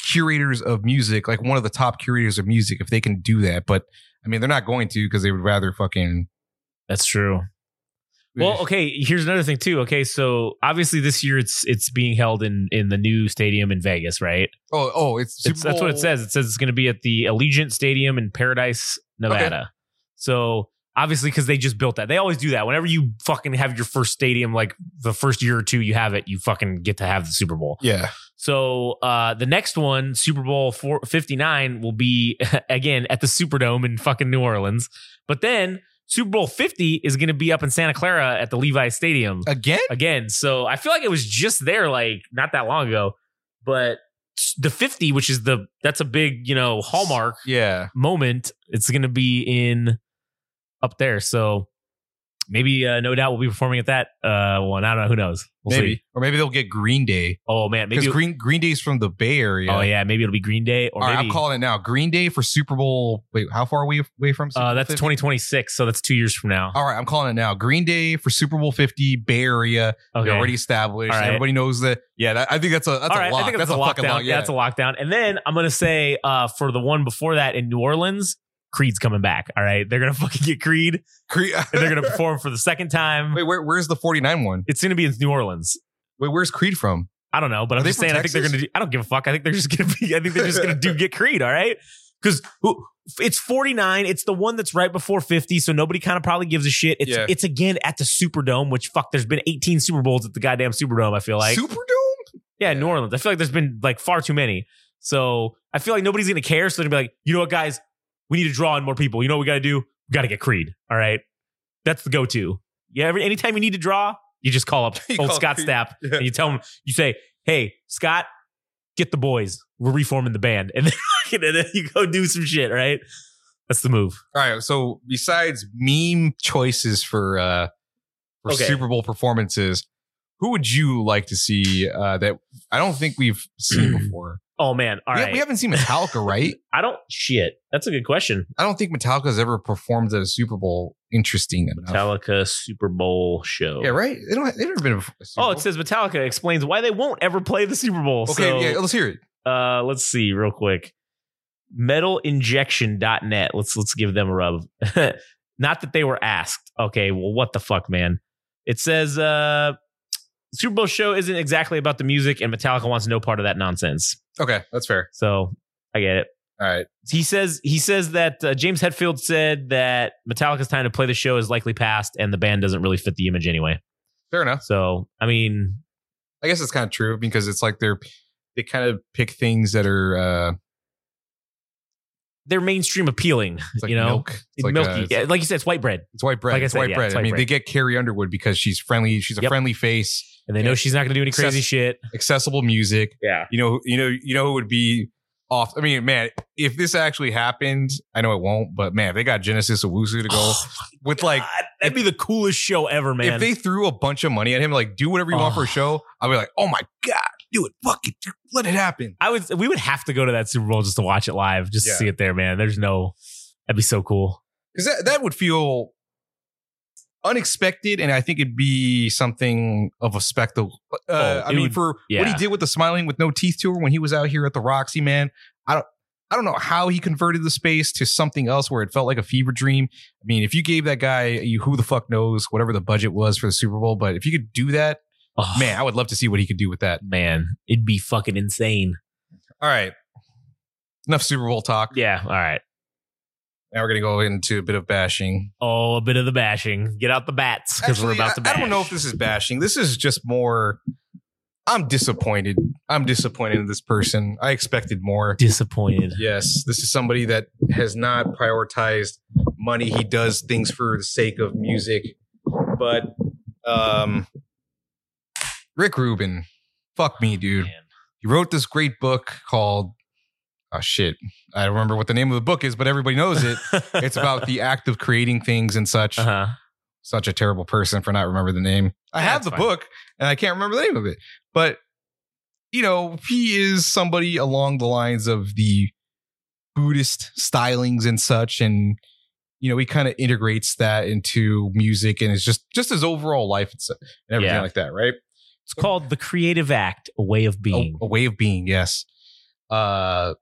curators of music like one of the top curators of music if they can do that. But I mean, they're not going to because they would rather fucking. That's true. Well, okay. Here's another thing too. Okay, so obviously this year it's it's being held in in the new stadium in Vegas, right? Oh, oh, it's, Super It's, that's what it says. It says it's going to be at the Allegiant Stadium in Paradise, Nevada. So obviously, because they just built that, they always do that. Whenever you fucking have your first stadium, like the first year or two you have it, you fucking get to have the Super Bowl. Yeah, So uh, the next one, Super Bowl 59, will be again at the Superdome in fucking New Orleans. But then Super Bowl 50 is going to be up in Santa Clara at the Levi Stadium again. again. So I feel like it was just there like not that long ago. But the 50, which is the that's a big, you know, hallmark Yeah, moment, it's going to be in up there. So maybe uh, no doubt we'll be performing at that uh one. I don't know, who knows. We'll maybe see. or maybe they'll get Green Day Oh man, maybe because Green Green Day's from the Bay Area. Oh yeah, maybe it'll be Green Day or All right, maybe I'm calling it now. Green Day for Super Bowl. Wait, how far are we away from? Super uh, that's 50? 2026, so that's 2 years from now. All right, I'm calling it now. Green Day for Super Bowl 50, Bay Area. Okay. They're already established. Right. Everybody knows that. Yeah, that, I think that's a that's All a right, lock. I think that's, that's a fucking lockdown. lock. Yeah, that's a lockdown. And then I'm gonna say uh, for the one before that in New Orleans, Creed's coming back. All right, they're gonna fucking get Creed, Cre- and they're gonna perform for the second time. Wait, where, where's the 49 one? It's gonna be in New Orleans. Wait, where's Creed from? I don't know, but Are I'm just saying. I think they're gonna. Do, I don't give a fuck. I think they're just gonna be. I think they're just gonna do get Creed. All right, because it's 49. It's the one that's right before 50, so nobody kind of probably gives a shit. It's Yeah. it's again at the Superdome, which fuck. There's been 18 Super Bowls at the goddamn Superdome. I feel like Superdome? yeah, New Orleans. I feel like there's been like far too many. So I feel like nobody's gonna care. So they're gonna be like, you know what, guys, we need to draw in more people. You know what we gotta do? We gotta get Creed. All right, that's the go-to. Yeah, every anytime you need to draw, you just call up old call Scott Creed. Stapp Yeah. and you tell him, you say, hey, Scott, get the boys. We're reforming the band, and then, and then you go do some shit. Right? That's the move. All right. So besides meme choices for uh for Okay. Super Bowl performances, who would you like to see uh that I don't think we've seen before? Oh man! All we, right, we haven't seen Metallica, right? I don't shit. That's a good question. I don't think Metallica's ever performed at a Super Bowl interesting enough. Metallica Super Bowl show. Yeah, right. They don't. They've never been. A Super Oh, it says Metallica explains why they won't ever play the Super Bowl. Okay, So, yeah. Let's hear it. uh, let's see real quick. Metalinjection.net. Let's let's give them a rub. Not that they were asked. Okay, well, what the fuck, man? It says uh Super Bowl show isn't exactly about the music, and Metallica wants no part of that nonsense. Okay, that's fair. So I get it. All right. He says he says that uh, James Hetfield said that Metallica's time to play the show is likely past, and the band doesn't really fit the image anyway. Fair enough. So I mean, I guess it's kind of true because it's like they're they kind of pick things that are uh they're mainstream appealing. it's like you know, milk. It's like, milky. uh, it's, Yeah, like you said, it's white bread, it's white bread. like I it's said, white yeah, bread. it's I mean, bread. they get Carrie Underwood because she's friendly. She's a Yep. friendly face. and they know Yeah. she's not going to do any crazy Access- shit. Accessible music. Yeah. You know. You know. You know who would be off. I mean, man, if this actually happened, I know it won't. But man, if they got Genesis Owusu to go with like. that'd be the coolest show ever, man. If they threw a bunch of money at him, like do whatever you want for a Oh. show, I'd be like, oh my god, do it. Fuck it. Let it happen. I would. We would have to go to that Super Bowl just to watch it live, just Yeah. to see it there, man. There's no. That'd be so cool. Because that, that would feel unexpected, and I think it'd be something of a spectacle. Uh, Oh, I mean, would- for what he did with the Smiling with No Teeth tour when he was out here at the Roxy, man, I don't. I don't know how he converted the space to something else where it felt like a fever dream. I mean, if you gave that guy, you who the fuck knows, whatever the budget was for the Super Bowl, but if you could do that, Oh, man, I would love to see what he could do with that. man, it'd be fucking insane. All right. Enough Super Bowl talk. Yeah. All right. Now we're going to go into a bit of bashing. Oh, a bit of the bashing. Get out the bats because we're Actually, about to I, bash. I don't know if this is bashing. This is just more. I'm disappointed. I'm disappointed in this person. I expected more. disappointed. Yes, this is somebody that has not prioritized money. He does things for the sake of music. But um Rick Rubin, fuck me, dude. Man. He wrote this great book called oh shit. I don't remember what the name of the book is, but everybody knows it. it's about the act of creating things and such. Uh-huh. Such a terrible person for not remember the name. I Yeah, have the fine. book and I can't remember the name of it. But you know, he is somebody along the lines of the Buddhist stylings and such and you know, he kind of integrates that into music and it's just just his overall life and, and everything Yeah. like that, right? It's called the creative act, a way of being. a, a way of being yes uh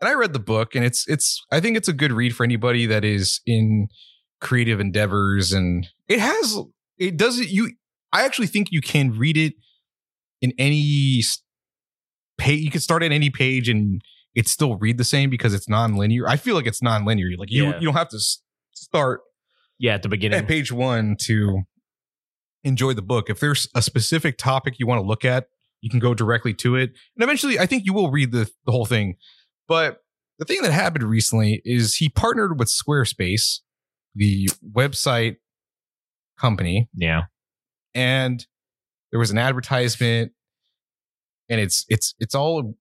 and i read the book and it's it's i think it's a good read for anybody that is in creative endeavors and it has it doesn't you i actually think you can read it in any page you can start at any page and it still read the same because it's non-linear i feel like it's non-linear like you, Yeah. don't, you don't have to start yeah, at the beginning. at page one to enjoy the book. If there's a specific topic you want to look at, you can go directly to it. And eventually, I think you will read the, the whole thing. But the thing that happened recently is he partnered with Squarespace, the website company, yeah. and there was an advertisement and it's it's it's all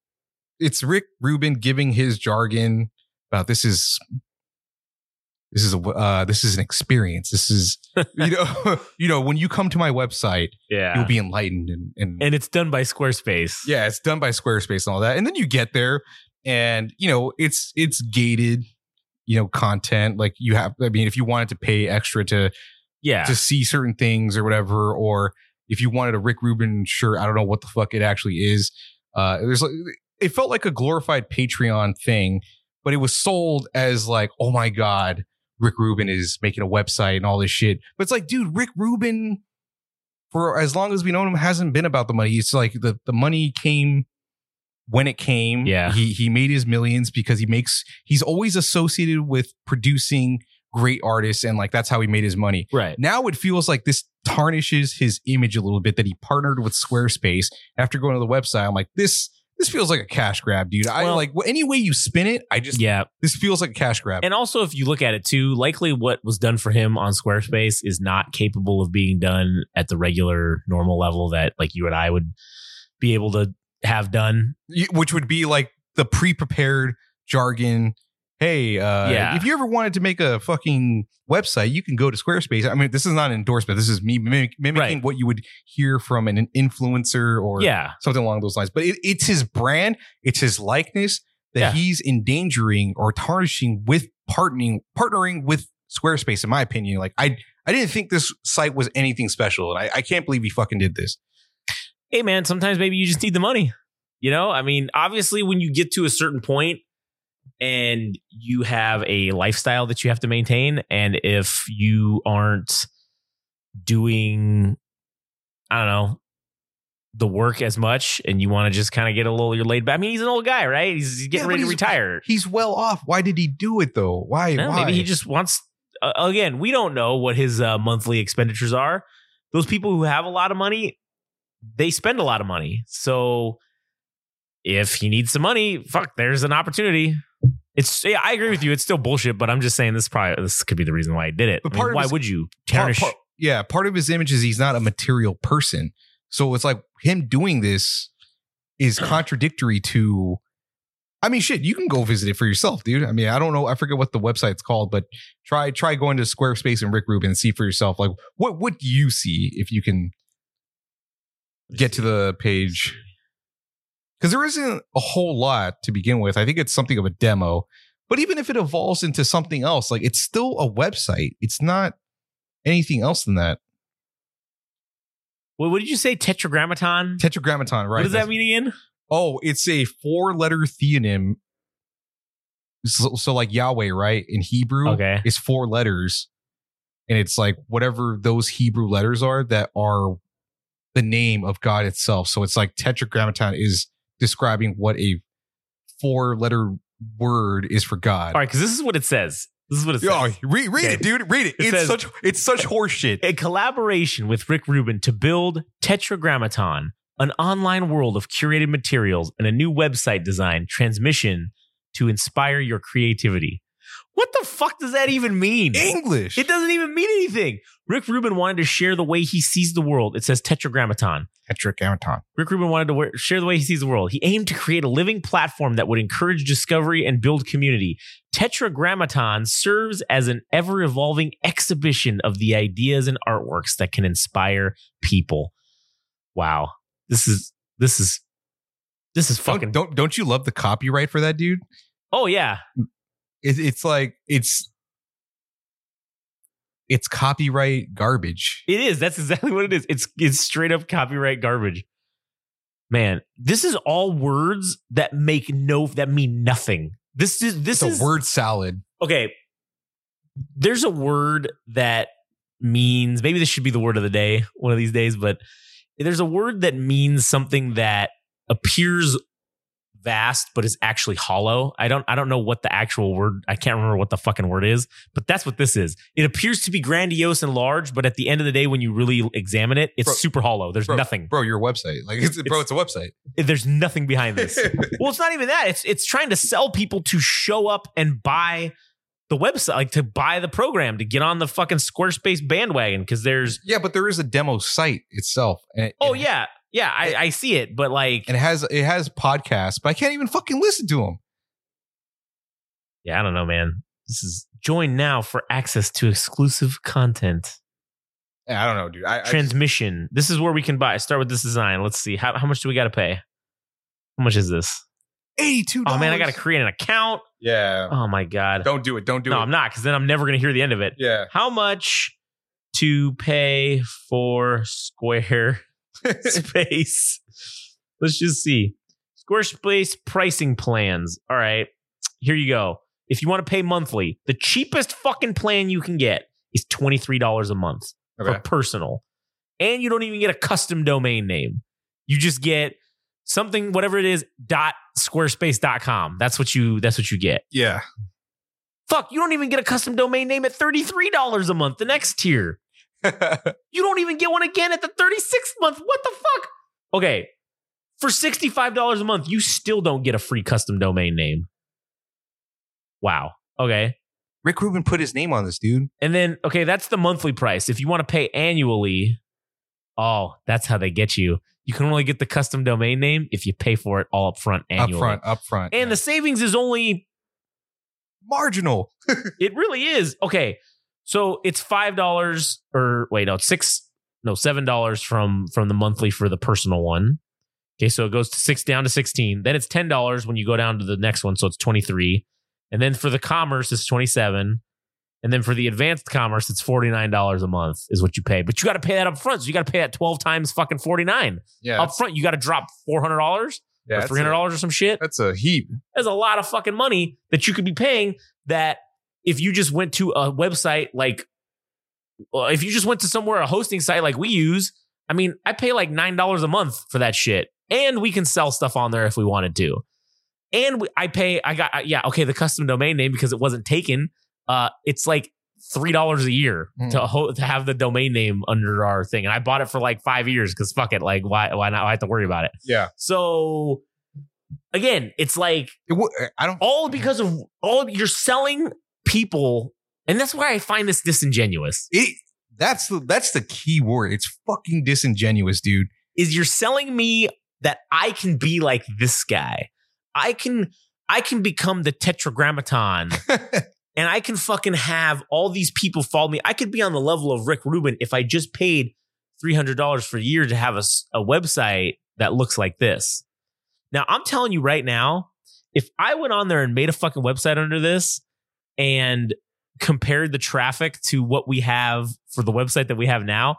it's Rick Rubin giving his jargon about this is this is a uh, this is an experience. This is you know you know when you come to my website, Yeah. you'll be enlightened and, and and it's done by Squarespace. yeah, it's done by Squarespace and all that. And then you get there and you know it's it's gated, you know, content. Like you have I mean, if you wanted to pay extra to Yeah. to see certain things or whatever, or if you wanted a Rick Rubin shirt, I don't know what the fuck it actually is. Uh, there's like, it felt like a glorified Patreon thing, but it was sold as like, oh my god, Rick Rubin is making a website and all this shit. But it's like, dude, Rick Rubin, for as long as we know him, hasn't been about the money. It's like the the money came when it came. Yeah. he he made his millions because he makes he's always associated with producing great artists and like that's how he made his money. right. Now it feels like this tarnishes his image a little bit that he partnered with Squarespace. After going to the website, I'm like, this this feels like a cash grab, dude. I Well- like any way you spin it, I just Yeah. this feels like a cash grab. And also, if you look at it too, likely what was done for him on Squarespace is not capable of being done at the regular, normal level that like you and I would be able to have done. Which would be like the pre-prepared jargon. Hey, uh, Yeah. if you ever wanted to make a fucking website, you can go to Squarespace. I mean, this is not an endorsement. This is me mimic, mimicking Right. what you would hear from an influencer or yeah. something along those lines. But it, it's his brand, it's his likeness that Yeah. he's endangering or tarnishing with partnering partnering with Squarespace. In my opinion, like I I didn't think this site was anything special, and I, I can't believe he fucking did this. Hey, man, sometimes maybe you just need the money. You know, I mean, obviously, when you get to a certain point and you have a lifestyle that you have to maintain, and if you aren't doing, I don't know, the work as much and you want to just kind of get a little you're laid back. I mean, he's an old guy, right? He's, he's getting Yeah, ready to retire. He's well off. Why did he do it though? Why? Why? maybe he just wants. Uh, again, we don't know what his uh, monthly expenditures are. Those people who have a lot of money, they spend a lot of money. So if he needs some money, fuck, there's an opportunity. It's yeah, I agree with you. It's still bullshit, but I'm just saying this probably this could be the reason why he did it. But I mean, part why his- would you Part- tarnish? part- yeah, part of his image is he's not a material person. So it's like him doing this is contradictory to. I mean, shit, you can go visit it for yourself, dude. I mean, I don't know, I forget what the website's called, but try try going to Squarespace and Rick Rubin and see for yourself. Like, what what do you see if you can get to the page because there isn't a whole lot to begin with. I think it's something of a demo, but even if it evolves into something else, like it's still a website. It's not anything else than that. What, what did you say? Tetragrammaton. Tetragrammaton, right? What does that mean again? Oh, it's a four-letter theonym. So, so like Yahweh, right? In Hebrew, Okay. it's four letters, and it's like whatever those Hebrew letters are that are the name of God itself. So it's like Tetragrammaton is describing what a four-letter word is for God. All right, because this is what it says. This is what it says. Yo, read, read Okay. it, dude. Read it. It it's says- such it's such horseshit. a collaboration with Rick Rubin to build Tetragrammaton, an online world of curated materials and a new website design transmission to inspire your creativity. What the fuck does that even mean? English. It doesn't even mean anything. Rick Rubin wanted to share the way he sees the world. It says Tetragrammaton. Tetragrammaton. Rick Rubin wanted to share the way he sees the world. He aimed to create a living platform that would encourage discovery and build community. Tetragrammaton serves as an ever evolving exhibition of the ideas and artworks that can inspire people. Wow. This is, this is, this is fucking, Don't, don't don't you love the copyright for that, dude? oh yeah. It, it's like it's it's copyright garbage. It is. That's exactly what it is. It's, it's straight up copyright garbage. Man, this is all words that make no, that mean nothing. This is, this It's is a word salad. okay there's a word that means maybe this should be the word of the day one of these days but there's a word that means something that appears vast but is actually hollow i don't i don't know what the actual word i can't remember what the fucking word is but that's what this is it appears to be grandiose and large but at the end of the day when you really examine it it's Bro- super hollow there's Bro, nothing bro. Your website, like it's, bro, it's a website. there's nothing behind this well, it's not even that. It's it's trying to sell people to show up and buy the website, like to buy the program, to get on the fucking Squarespace bandwagon. Because there's yeah, but there is a demo site itself. It- oh it- yeah, yeah, I, I see it, but like and it has it has podcasts, but I can't even fucking listen to them. yeah, I don't know, man. This is join now for access to exclusive content. Yeah, I don't know, dude. I, I just- Transmission. This is where we can buy. Start with this design. Let's see how how much do we got to pay. How much is this? eighty-two. Oh man, I got to create an account. Yeah. Oh my god. Don't do it. Don't do no, it. No, I'm not, because then I'm never gonna hear the end of it. Yeah. how much to pay for Square Space? Let's just see. Squarespace pricing plans. All right, here you go. If you want to pay monthly, the cheapest fucking plan you can get is $23 a month Okay. for personal. And you don't even get a custom domain name. You just get something, whatever it is, dot squarespace.com. That's what you that's what you get. Yeah. Fuck, you don't even get a custom domain name at $33 a month, the next tier. You don't even get one again at the 36th month. What the fuck? Okay. For $65 a month, you still don't get a free custom domain name. Wow. Okay. Rick Rubin put his name on this, dude. And then, okay, that's the monthly price. If you want to pay annually, oh, that's how they get you. You can only get the custom domain name if you pay for it all up front annually. Up front, up front. And the savings is only marginal. It really is. Okay. So it's five dollars or wait, no, it's six, no, seven dollars from from the monthly for the personal one. Okay, so it goes to six down to sixteen. Then it's ten dollars when you go down to the next one, so it's twenty three. And then for the commerce, it's twenty seven. And then for the advanced commerce, it's forty nine dollars a month is what you pay. But you got to pay that up front. So you got to pay that twelve times fucking forty nine Yeah. up front. You got to drop four hundred dollars yeah or three hundred dollars or some shit That's a heap. there's a lot of fucking money that you could be paying that if you just went to a website like if you just went to somewhere a hosting site like we use i mean i pay like nine dollars a month for that shit and we can sell stuff on there if we wanted to and we, i pay i got yeah okay the custom domain name because it wasn't taken uh it's like three dollars a year Hmm. to ho- to have the domain name under our thing and i bought it for like five years because fuck it like why why not i have to worry about it Yeah. so again it's like It w- I don't. all because of all you're selling people and that's why i find this disingenuous It, that's the that's the key word. It's fucking disingenuous, dude. is you're selling me that i can be like this guy i can i can become the tetragrammaton and i can fucking have all these people follow me i could be on the level of rick rubin if i just paid $300 for a year to have a, a website that looks like this. Now, I'm telling you right now, if I went on there and made a fucking website under this and compared the traffic to what we have for the website that we have now,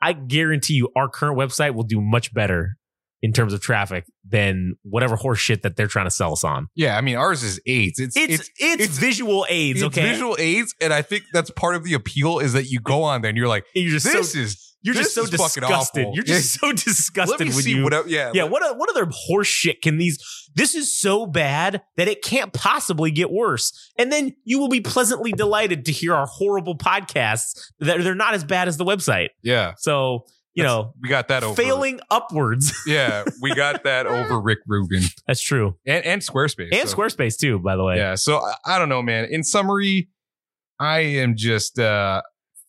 I guarantee you our current website will do much better in terms of traffic than whatever horse shit that they're trying to sell us on. Yeah, I mean ours is AIDS. It's It's it's it's, it's- visual aids, it's okay? visual aids, and I think that's part of the appeal is that you go on there and you're like, you're just this so is you're just so disgusted. You're just so disgusted Let me see you what. Yeah, Yeah, let- what what other horse shit can these this is so bad that it can't possibly get worse. And then you will be pleasantly delighted to hear our horrible podcasts that they're not as bad as the website. yeah. So, you That's- know, we got that over. failing upwards. Yeah, we got that over Rick Rubin That's true. and and Squarespace And so- Squarespace too, by the way. Yeah, so I, don't know, man. In summary, I am just uh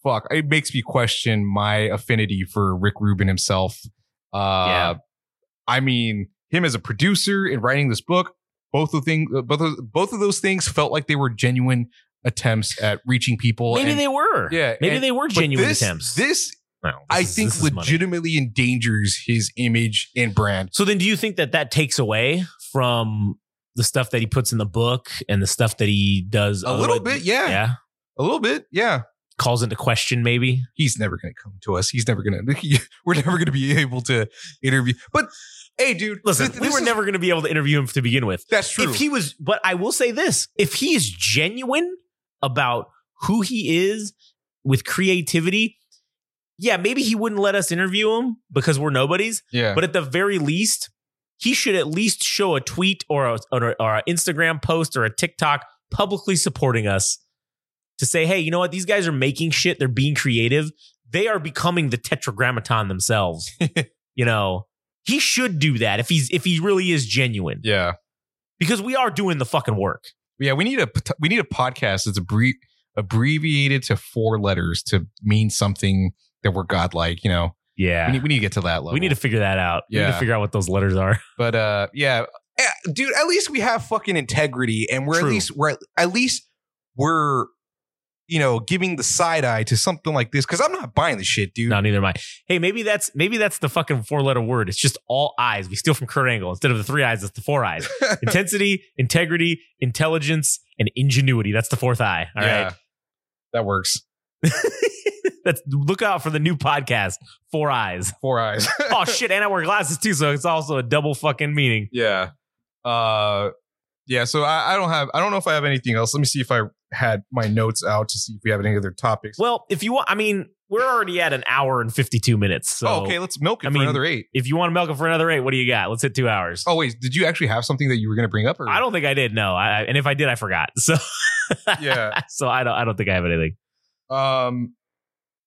fuck. It makes me question my affinity for Rick Rubin himself. Uh Yeah. I mean, him as a producer in writing this book, both of things uh, both of, both of those things felt like they were genuine attempts at reaching people. Maybe and- they were. Yeah, Maybe and- they were genuine this, attempts. This I is- think is money. legitimately endangers his image and brand. So then do you think that that takes away from the stuff that he puts in the book and the stuff that he does A little bit, yeah. Yeah. A little bit, yeah. Calls into question maybe. he's never going to come to us. He's never going to. We're never going to be able to interview. But hey, dude, Listen, thi- we this were is- never going to be able to interview him to begin with. That's true. If he was, but I will say this: if he is genuine about who he is with creativity, yeah, maybe he wouldn't let us interview him because we're nobodies. yeah, But at the very least, he should at least show a tweet or a, or, or an Instagram post or a TikTok publicly supporting us to say, hey, you know what? These guys are making shit. They're being creative. They are becoming the tetragrammaton themselves. you know, he should do that if he's if he really is genuine yeah, because we are doing the fucking work. yeah. We need a we need a podcast that's abbrevi- abbreviated to four letters to mean something that we're godlike. You know, Yeah. we need we need to get to that level. We need to figure that out. We need Yeah. to figure out what those letters are. but uh, yeah, Eh, dude. At least we have fucking integrity, and we're True. at least we're at least we're you know giving the side eye to something like this because I'm not buying the shit, dude. No, neither am I. Hey, maybe that's maybe that's the fucking four letter word. It's just all eyes. We steal from Kurt Angle. Instead of the three eyes, it's the four eyes. Intensity, integrity, intelligence, and ingenuity. That's the fourth eye. All right. Yeah, that works. That's look out for the new podcast, Four Eyes. Four eyes. Oh shit, and I wear glasses too, so it's also a double fucking meaning. Yeah. Uh yeah, so I, I don't have I don't know if I have anything else. Let me see if I had my notes out to see if we have any other topics. Well, if you want, I mean, we're already at an hour and fifty two minutes. So oh, okay, let's milk it I for mean, another eight. if you want to milk it for another eight, what do you got? Let's hit two hours. Oh wait, did you actually have something that you were gonna bring up? Or? I don't think I did. No, I, and if I did, I forgot. So Yeah. so I don't. I don't think I have anything. Um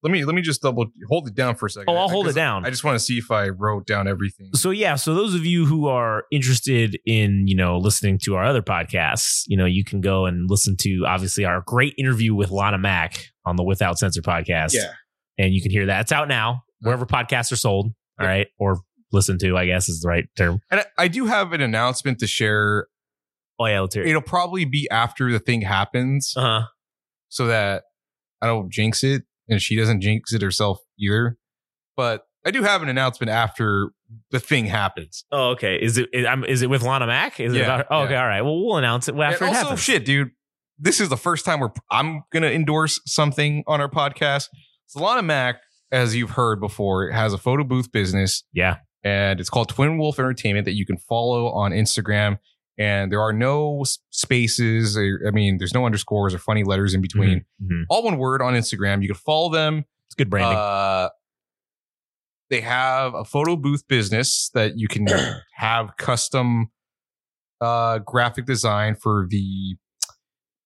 let me let me just double hold it down for a second. Oh, I'll hold it down. I just want to see if I wrote down everything. So yeah, so those of you who are interested in, you know, listening to our other podcasts, you know, you can go and listen to obviously our great interview with Lana Mack on the Without Censor podcast. Yeah. And you can hear that. It's out now, wherever podcasts are sold. All right. Or listen to, I guess is the right term. And I, I do have an announcement to share. Oh yeah, let's hear it. It'll probably be after the thing happens Uh-huh. so that I don't jinx it and she doesn't jinx it herself either. But I do have an announcement after the thing happens. Oh, okay. Is it is, it with Lana Mack? Is it Yeah, about, oh, okay, all right. Well, we'll announce it after and it also, happens. shit, dude, this is the first time where I'm gonna endorse something on our podcast. Solana Mac, as you've heard before, has a photo booth business, Yeah. and it's called Twin Wolf Entertainment that you can follow on Instagram. And there are no spaces. I mean, there's no underscores or funny letters in between. Mhm. All one word on Instagram. You can follow them. It's good branding. Uh, they have a photo booth business that you can have custom uh, graphic design for the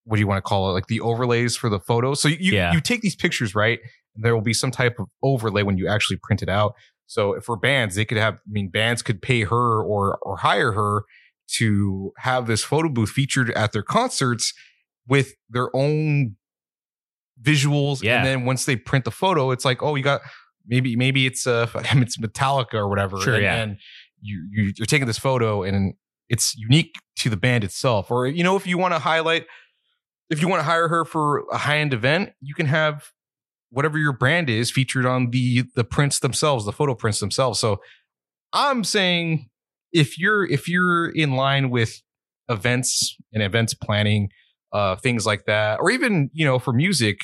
what do you want to call it? Like the overlays for the photos. So you you, Yeah. you take these pictures, right? There will be some type of overlay when you actually print it out. So for bands, they could have. I mean, bands could pay her or or hire her to have this photo booth featured at their concerts with their own visuals. Yeah. And then once they print the photo, it's like, oh, you got maybe maybe it's uh it's Metallica or whatever. Sure, and, yeah. and you, you you're taking this photo and it's unique to the band itself. Or you know, if you want to highlight, if you want to hire her for a high end event, you can have whatever your brand is featured on the the prints themselves, the photo prints themselves. So I'm saying if you're if you're in line with events and events planning, uh, things like that, or even you know for music,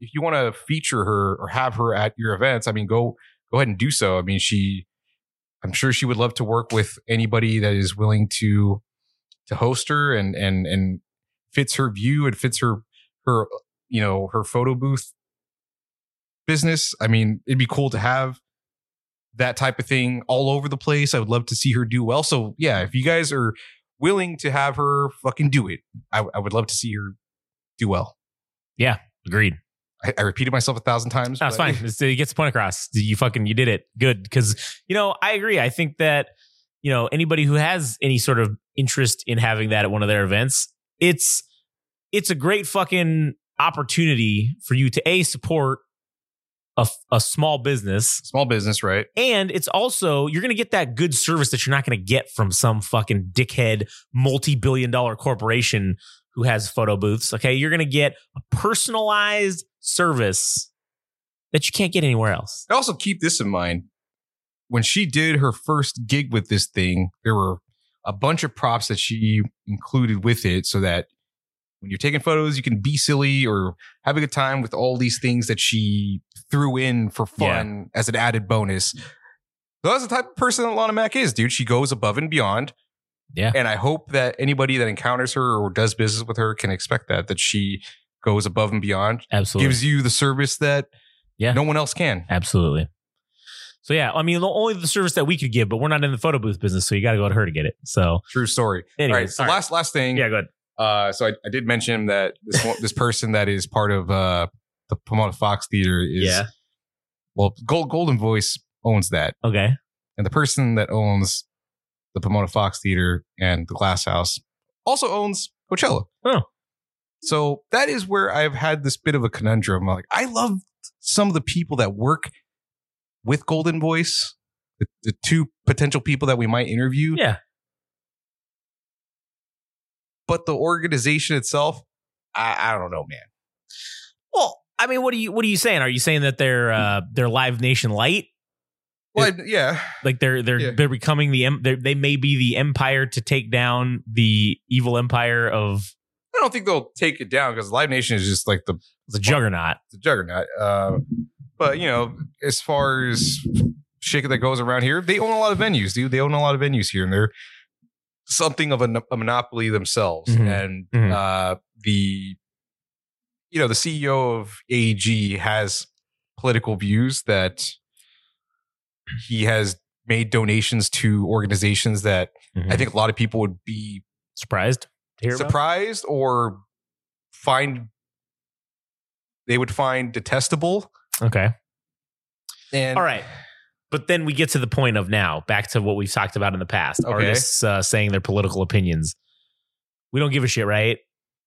if you want to feature her or have her at your events, I mean, go go ahead and do so. I mean, she, I'm sure she would love to work with anybody that is willing to to host her and and and fits her view and fits her her you know her photo booth business. I mean, it'd be cool to have that type of thing all over the place. I would love to see her do well. So yeah, if you guys are willing to have her fucking do it, I, I would love to see her do well. Yeah, agreed. I, I repeated myself a thousand times. No, it's fine. It gets the point across. You fucking you did it. Good. Because you know, I agree. I think that you know anybody who has any sort of interest in having that at one of their events, it's it's a great fucking opportunity for you to a support a, a small business Small business, right? and it's also you're going to get that good service that you're not going to get from some fucking dickhead multi-billion dollar corporation who has photo booths okay you're going to get a personalized service that you can't get anywhere else also keep this in mind. When she did her first gig with this thing, there were a bunch of props that she included with it so that when you're taking photos, you can be silly or have a good time with all these things that she threw in for fun as an added bonus. So that's the type of person that Lana Mac is, dude. She goes above and beyond. Yeah. And I hope that anybody that encounters her or does business with her can expect that, that she goes above and beyond, absolutely gives you the service that Yeah. no one else can. absolutely so yeah i mean the- only the service that we could give but we're not in the photo booth business so you got to go to her to get it so True story. Anyways, all right. So all right. last last thing. yeah good Uh, so I, I did mention that this one, this person that is part of uh the Pomona Fox Theater is yeah well Gold Goldenvoice owns that, okay and the person that owns the Pomona Fox Theater and the Glass House also owns Coachella. Oh. So that is where I've had this bit of a conundrum. Like I love some of the people that work with Goldenvoice, the, the two potential people that we might interview. yeah But the organization itself, I, I don't know, man. well i mean what are you what are you saying are you saying that they're uh they're live nation light Well, I- yeah. like they're they're Yeah. they're becoming the they're, they may be the empire to take down the evil empire of I don't think they'll take it down because Live Nation is just like the, the juggernaut the juggernaut. Uh, but you know, as far as shit that goes around here, they own a lot of venues, dude. They own a lot of venues here, and they're something of a, a monopoly themselves. Mhm. And Mhm. uh, the you know the CEO of AEG has political views that he has made donations to organizations that I think a lot of people would be surprised to hear about? surprised or find they would find detestable. okay And all right but then we get to the point of now back to what we've talked about in the past Okay. artists uh, saying their political opinions we don't give a shit right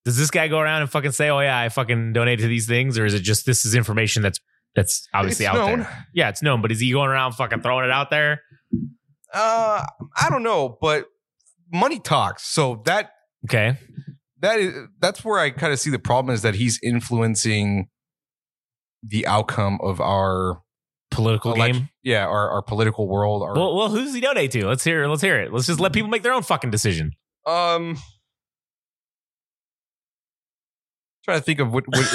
does this guy go around and fucking say oh yeah i fucking donate to these things or is it just this is information that's that's obviously it's out known. there yeah it's known but is he going around fucking throwing it out there Uh, I don't know, but money talks. So that okay that is that's where I kind of see the problem is that he's influencing the outcome of our political elec- game Yeah, our, our political world. Our, well, well who does he donate to let's hear let's hear it let's just let people make their own fucking decision um, trying to think of what, what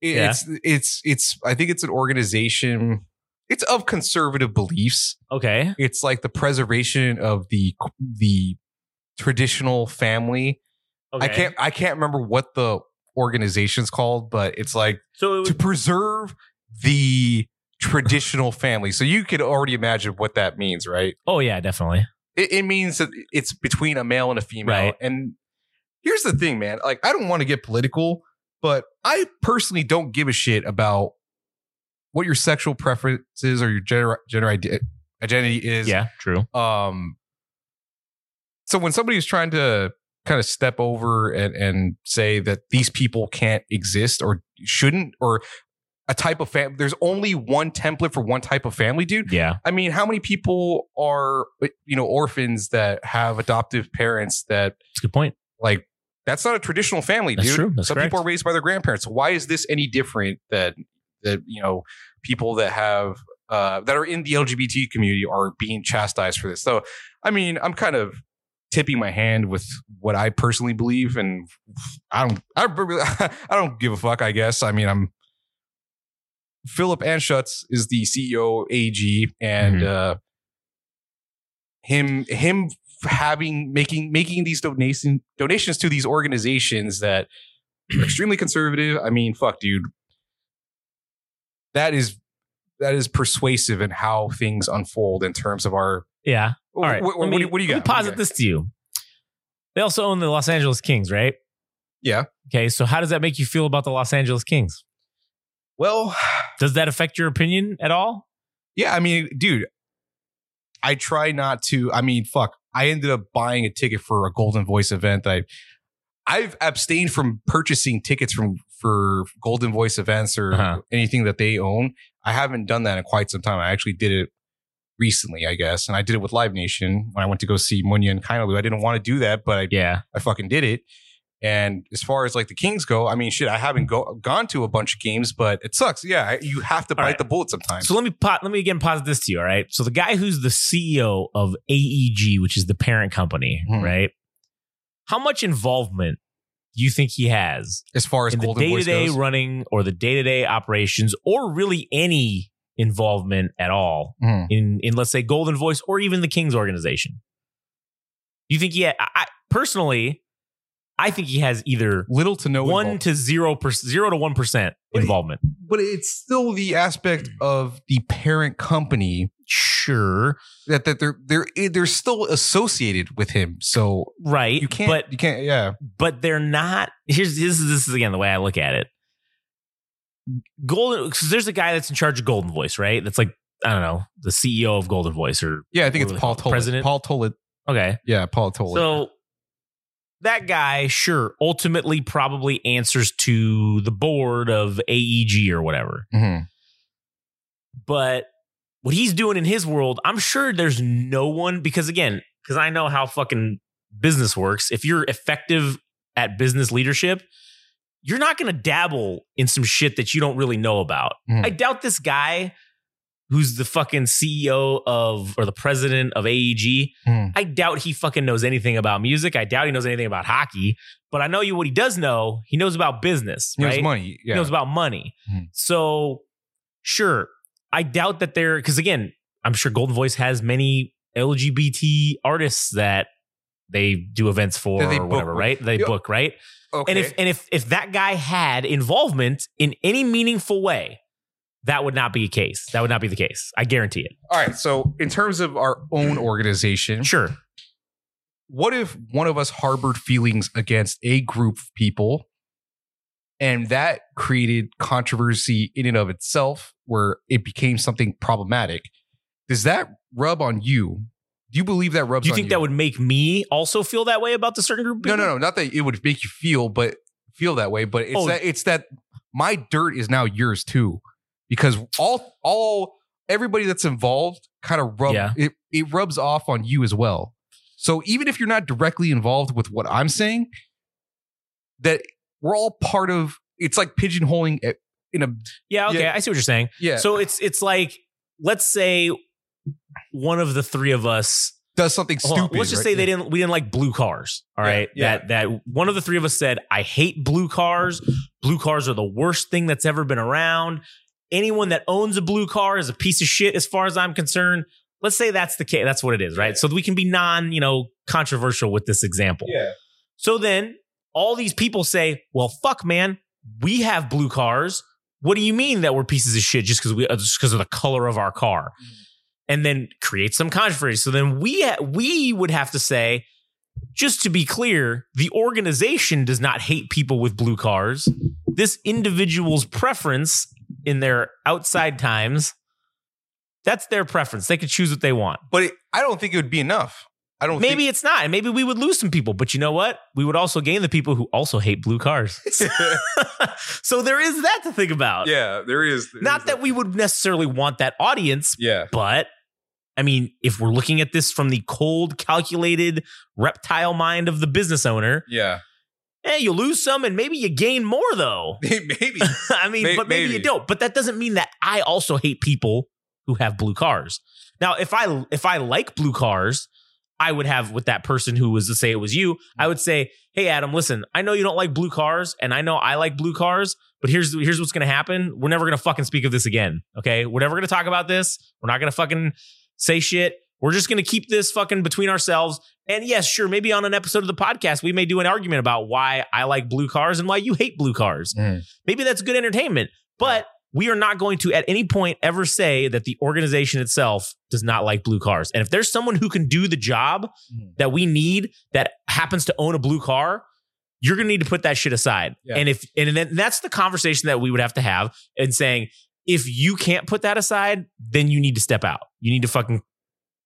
it- Yeah. it's it's it's. I think it's an organization. It's of conservative beliefs. okay it's like the preservation of the the traditional family. okay I can't I can't remember what the organization's called, but it's like so it to preserve the traditional family. So you could already imagine what that means, right? oh yeah definitely It, it means that it's between a male and a female. Right. And here's the thing, man. Like I don't want to get political, but I personally don't give a shit about what your sexual preferences or your gender, gender ide- identity is. yeah true um so when somebody is trying to kind of step over and and say that these people can't exist or shouldn't or a type of family there's only one template for one type of family dude yeah i mean how many people are you know orphans that have adoptive parents that that's a good point like that's not a traditional family That's dude true. That's some correct. people are raised by their grandparents why is this any different that that you know people that have uh, that are in the LGBT community are being chastised for this. So, I mean, I'm kind of tipping my hand with what I personally believe, and I don't, I, really- I don't give a fuck. I guess. I mean, I'm Philip Anschutz is the CEO AEG, and Mhm. uh, him him having making making these donation donations to these organizations that are extremely conservative. I mean, fuck, dude. That is that is persuasive in how things unfold in terms of our. Yeah. All right. What, what, me, do, what do you let me got? What do posit this to you. They also own the Los Angeles Kings, right? Yeah. Okay. So how does that make you feel about the Los Angeles Kings? Well, Does that affect your opinion at all? yeah. I mean, dude, I try not to. I mean, fuck. I ended up buying a ticket for a Goldenvoice event that I. I've abstained from purchasing tickets from for Goldenvoice events or Uh-huh. anything that they own. I haven't done that in quite some time. I actually did it recently, I guess, and I did it with Live Nation when I went to go see Munya and Kainalu. I didn't want to do that, but I Yeah. I fucking did it. And as far as like the Kings go, I mean, shit, I haven't go- gone to a bunch of games, but it sucks. Yeah, you have to bite right. the bullet sometimes. So let me pot, let me again posit this to you. All right. So the guy who's the CEO of AEG, which is the parent company, Hmm. right? How much involvement do you think he has as far as in the day to day running or the day to day operations, or really any involvement at all Mhm. in in let's say Goldenvoice or even the Kings organization? Do you think he? Ha- I, I- personally, I think he has either little to no one to zero percent, zero to one percent But he- involvement. but it's still the aspect mm. of the parent company Sure, that that they're they're they're still associated with him. So right. you can't but you can't yeah but they're not. Here's this is this is again the way I look at it. Golden, because there's a guy that's in charge of Goldenvoice, right? That's like I don't know the CEO of Goldenvoice, or yeah. I think it's Paul they it? Tollett. President? Paul Tollett. okay. Yeah, Paul Tollett. So that guy, sure, ultimately probably answers to the board of AEG or whatever. Mhm. But what he's doing in his world, I'm sure there's no one because again, because I know how fucking business works. If you're effective at business leadership, you're not going to dabble in some shit that you don't really know about. Mhm. I doubt this guy who's the fucking CEO of or the president of AEG, Mhm. I doubt he fucking knows anything about music. I doubt he knows anything about hockey. But I know you what he does know. He knows about business. He right? knows money. He knows about money. Mhm. So, sure, I doubt that they're because again, I'm sure Goldenvoice has many LGBT artists that they do events for they or whatever, with. right? They Yeah. book, right? okay. And if and if if that guy had involvement in any meaningful way, that would not be a case. That would not be the case. I guarantee it. All right. So in terms of our own organization, Sure. what if one of us harbored feelings against a group of people and that created controversy in and of itself where it became something problematic does that rub on you do you believe that rubs Do you think that would make me also feel that way about the certain group no no no not that it would make you feel but feel that way but it's Oh. that it's that my dirt is now yours too because all all everybody that's involved kind of rub Yeah. it, it rubs off on you as well so even if you're not directly involved with what i'm saying that we're all part of it's like pigeonholing it in a Yeah, okay. Yeah. I see what you're saying. yeah So it's it's like let's say one of the three of us does something on, stupid let's just right? say they didn't we didn't like blue cars. All Yeah, right. yeah. That that one of the three of us said, I hate blue cars. Blue cars are the worst thing that's ever been around. Anyone that owns a blue car is a piece of shit as far as I'm concerned. Let's say that's the case. That's what it is, right? So we can be non, you know, controversial with this example. yeah So then all these people say, well, fuck, man, we have blue cars. What do you mean that we're pieces of shit just because we uh, just because of the color of our car? And then create some controversy. So then we ha- we would have to say, just to be clear, the organization does not hate people with blue cars. This individual's preference in their outside times, that's their preference. They can choose what they want. but it, i don't think it would be enough i don't Maybe it's not. And maybe we would lose some people. But you know what? We would also gain the people who also hate blue cars. so there is that to think about. yeah there is there Not is that we would necessarily want that audience, yeah but I mean, if we're looking at this from the cold, calculated reptile mind of the business owner, yeah Eh, you lose some and maybe you gain more though. Maybe. I mean, May- but maybe, you don't. But that doesn't mean that I also hate people who have blue cars. Now, if I if I like blue cars, I would have with that person who was to say it was you. I would say, "Hey, Adam, listen, I know you don't like blue cars, and I know I like blue cars, but here's here's what's gonna happen. We're never gonna fucking speak of this again. Okay, we're never gonna talk about this. We're not gonna fucking say shit. We're just gonna keep this fucking between ourselves. And yes, sure, maybe on an episode of the podcast, we may do an argument about why I like blue cars and why you hate blue cars. Mm. Maybe that's good entertainment, but we are not going to at any point ever say that the organization itself does not like blue cars. And if there's someone who can do the job Mhm. that we need that happens to own a blue car, you're going to need to put that shit aside. Yeah. And if and then that's the conversation that we would have to have and saying if you can't put that aside, then you need to step out. You need to fucking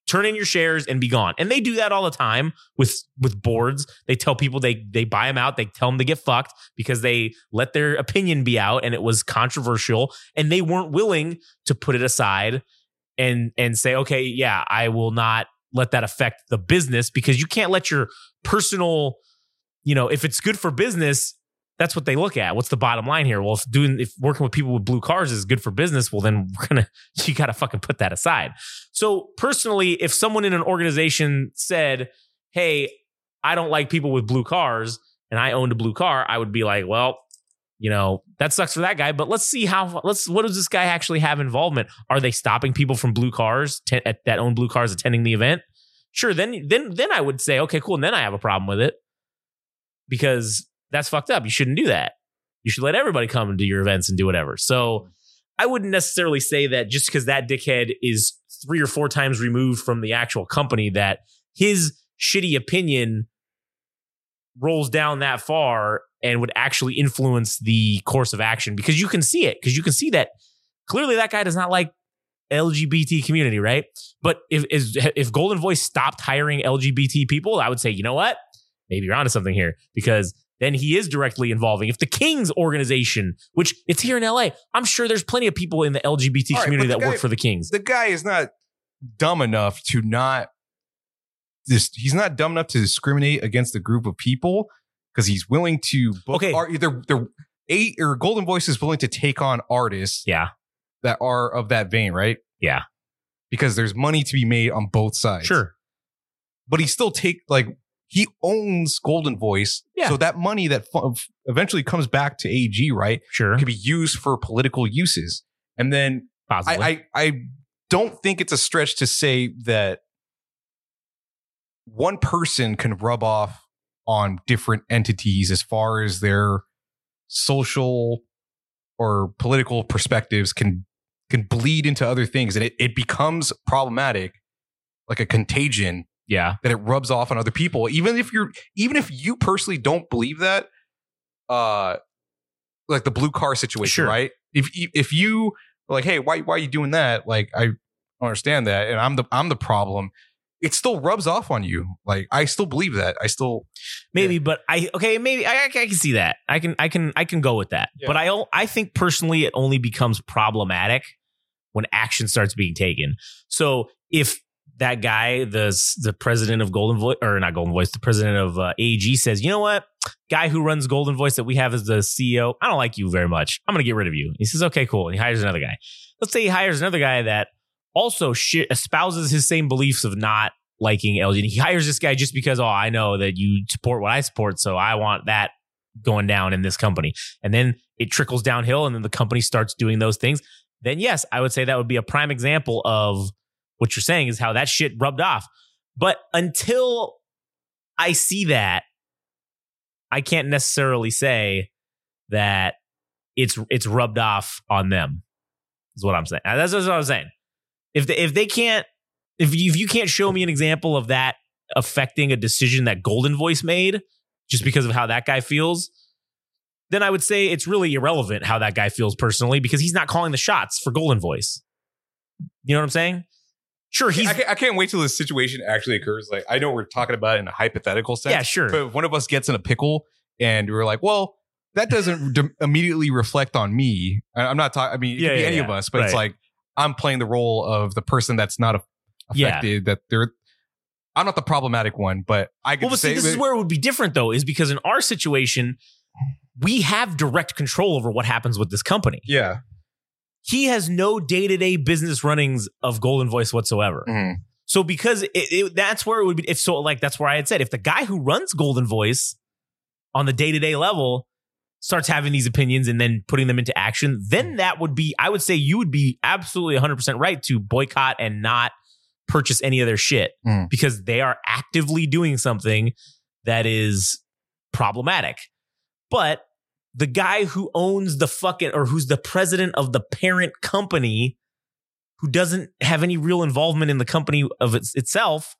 turn in your shares and be gone. And they do that all the time with with boards. They tell people they they buy them out. They tell them to get fucked because they let their opinion be out and it was controversial and they weren't willing to put it aside and and say okay, yeah, I will not let that affect the business because you can't let your personal you know, if it's good for business, that's what they look at. What's the bottom line here? Well, if doing if working with people with blue cars is good for business, well then we're gonna you gotta fucking put that aside. So personally, if someone in an organization said, Hey, I don't like people with blue cars, and I owned a blue car, I would be like, Well, you know, that sucks for that guy, but let's see how let's what does this guy actually have involvement? Are they stopping people from blue cars te- at, that own blue cars attending the event? Sure, then then then I would say, okay, cool, and then I have a problem with it. Because that's fucked up. You shouldn't do that. You should let everybody come to your events and do whatever. So I wouldn't necessarily say that just because that dickhead is three or four times removed from the actual company that his shitty opinion rolls down that far and would actually influence the course of action because you can see it because you can see that clearly that guy does not like LGBT community, right? But if if, if Goldenvoice stopped hiring LGBT people, I would say, you know what? Maybe you're onto something here because then he is directly involving. If the Kings organization, which it's here in LA, I'm sure there's plenty of people in the LGBT right, community but that the work for the Kings. the guy is not dumb enough to not this he's not dumb enough to discriminate against a group of people because he's willing to book Okay. art they're, they're eight or Goldenvoice is willing to take on artists yeah, that are of that vein right Yeah. because there's money to be made on both sides sure. but he still take like he owns Goldenvoice Yeah. so that money that fu- eventually comes back to AEG right Sure. can be used for political uses and then Possibly. I, I I don't think it's a stretch to say that one person can rub off on different entities as far as their social or political perspectives can can bleed into other things and it, it becomes problematic like a contagion yeah. that it rubs off on other people even if you're even if you personally don't believe that uh like the blue car situation Sure. right if you- if you like hey why why are you doing that like i understand that and i'm the i'm the problem it still rubs off on you like i still believe that i still Maybe, but I okay, maybe I, I can see that. I can I can I can go with that. Yeah. But I I think personally it only becomes problematic when action starts being taken. So if that guy, the the president of Goldenvoice or not Goldenvoice, the president of uh, AEG says, "You know what? Guy who runs Goldenvoice that we have as the CEO, I don't like you very much. I'm going to get rid of you." He says, "Okay, cool." And he hires another guy. Let's say he hires another guy that also shit espouses his same beliefs of not liking LG. He hires this guy just because, oh, I know that you support what I support, so I want that going down in this company. And then it trickles downhill, and then the company starts doing those things. Then yes, I would say that would be a prime example of what you're saying is how that shit rubbed off. But until I see that, I can't necessarily say that it's it's rubbed off on them. Is what I'm saying. Uh, That's, that's what I'm saying. If they, if they can't if you, if you can't show me an example of that affecting a decision that Goldenvoice made just because of how that guy feels, then I would say it's really irrelevant how that guy feels personally because he's not calling the shots for Goldenvoice. You know what I'm saying? Sure, he's I can't, I can't wait till this situation actually occurs like i know we're talking about it in a hypothetical sense yeah, sure. but if one of us gets in a pickle and we're like well that doesn't d- immediately reflect on me I- i'm not talking i mean it Yeah, could be yeah, any of yeah. us but it's Right. like i'm playing the role of the person that's not a- Yeah. affected that they're I'm not the problematic one, but I could Well, but say see, this that- is where it would be different though, is because in our situation, we have direct control over what happens with this company. yeah. He has no day to day business runnings of Goldenvoice whatsoever. Mhm. So because it, it, that's where it would be. If so, like that's where I had said, if the guy who runs Goldenvoice on the day to day level starts having these opinions and then putting them into action, then that would be. I would say you would be absolutely 100 percent right to boycott and not purchase any of their shit Mm. because they are actively doing something that is problematic. But the guy who owns the fucking or who's the president of the parent company who doesn't have any real involvement in the company of its, itself,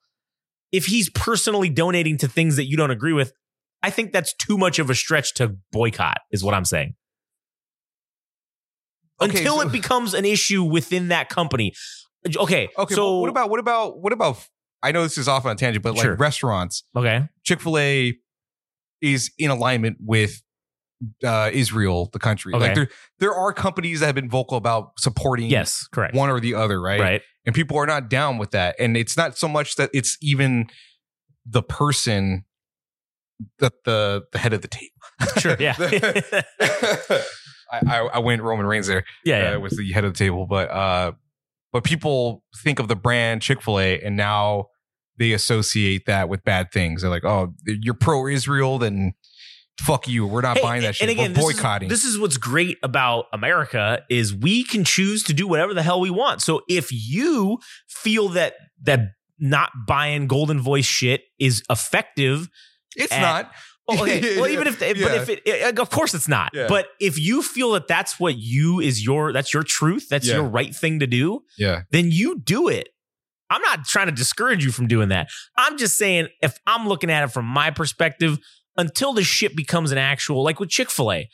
if he's personally donating to things that you don't agree with, I think that's too much of a stretch to boycott, is what I'm saying. Okay, Until so- it becomes an issue within that company. Okay. Okay. So what about what about what about? I know this is off on a tangent, but like Sure. restaurants, Okay. Chick-fil-A is in alignment with uh, Israel, the country. Okay. Like there, there are companies that have been vocal about supporting Yes. Correct. one or the other, right? Right. And people are not down with that. And it's not so much that it's even the person that the the head of the table. Sure. Yeah. I, I, I went Roman Reigns there. yeah. uh, yeah. was the head of the table, but uh, but people think of the brand Chick-fil-A, and now they associate that with bad things. They're like, "Oh, you're pro Israel, then fuck you. We're not Hey, buying that and shit. again, We're this is- boycotting." This is, what's great about America is we can choose to do whatever the hell we want. So if you feel that that not buying Goldenvoice shit is effective, it's at- not. well, okay, well even if but Yeah. if it, it- of course it's not. Yeah. But if you feel that that's what you is your that's your truth, that's Yeah. your right thing to do, Yeah, then you do it. I'm not trying to discourage you from doing that. I'm just saying if I'm looking at it from my perspective, until the shit becomes an actual like with Chick-fil-A.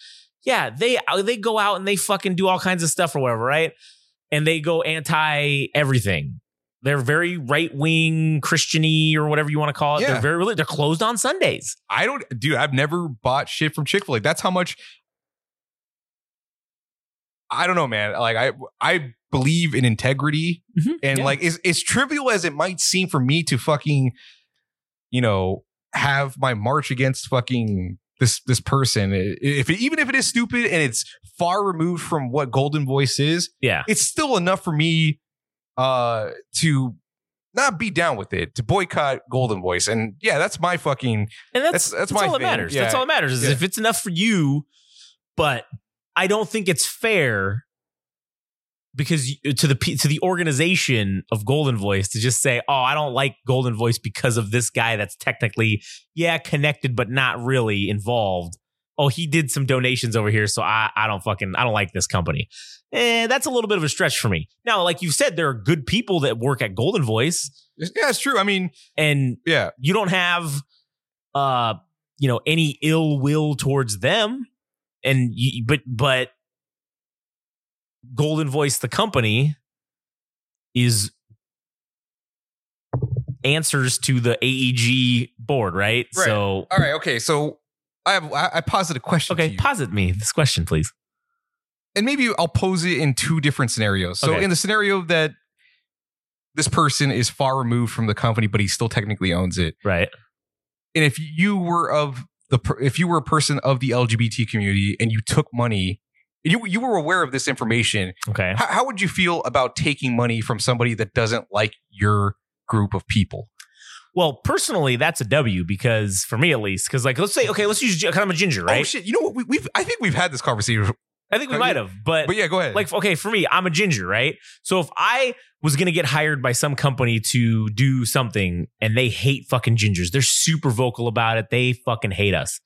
Yeah, they they go out and they fucking do all kinds of stuff or whatever, right? And they go anti everything. They're very right wing Christiany or whatever you want to call it. Yeah. They're very really they're closed on Sundays. I don't, dude. I've never bought shit from Chick-fil-A. That's how much. I don't know, man. Like I, I believe in integrity, Mhm, and yeah. like as, as trivial as it might seem for me to fucking, you know, have my march against fucking this this person, if it, even if it is stupid and it's far removed from what Goldenvoice is, Yeah. it's still enough for me uh to not be down with it to boycott Goldenvoice, and yeah, that's my fucking And that's That's- that's that's, my all that matters. Yeah. That's all that matters is Yeah. if it's enough for you, but I don't think it's fair because to the to the organization of Goldenvoice to just say, "Oh, I don't like Goldenvoice because of this guy that's technically yeah connected but not really involved." Oh, he did some donations over here, so I I don't fucking I don't like this company. Eh, that's a little bit of a stretch for me. Now, like you said, there are good people that work at Goldenvoice, Yeah, it's true. I mean, and yeah, you don't have uh you know any ill will towards them and you, but but Goldenvoice the company is answers to the AEG board right, Right. so all right, okay. So I have I, posited a question. to okay posit me this question please and maybe I'll pose it in two different scenarios. So Okay. in the scenario that this person is far removed from the company, but he still technically owns it, right and if you were of the if you were a person of the LGBT community and you took money. You, you were aware of this information. okay How, how would you feel about taking money from somebody that doesn't like your group of people? well personally that's a w because for me at least because like let's say okay let's use kind of a ginger Oh right shit! You know what? We, we've I think we've had this conversation, i think we Oh, might have but but yeah, go ahead. like okay for me i'm a ginger right so if i was gonna get hired by some company to do something and they hate fucking gingers they're super vocal about it they fucking hate us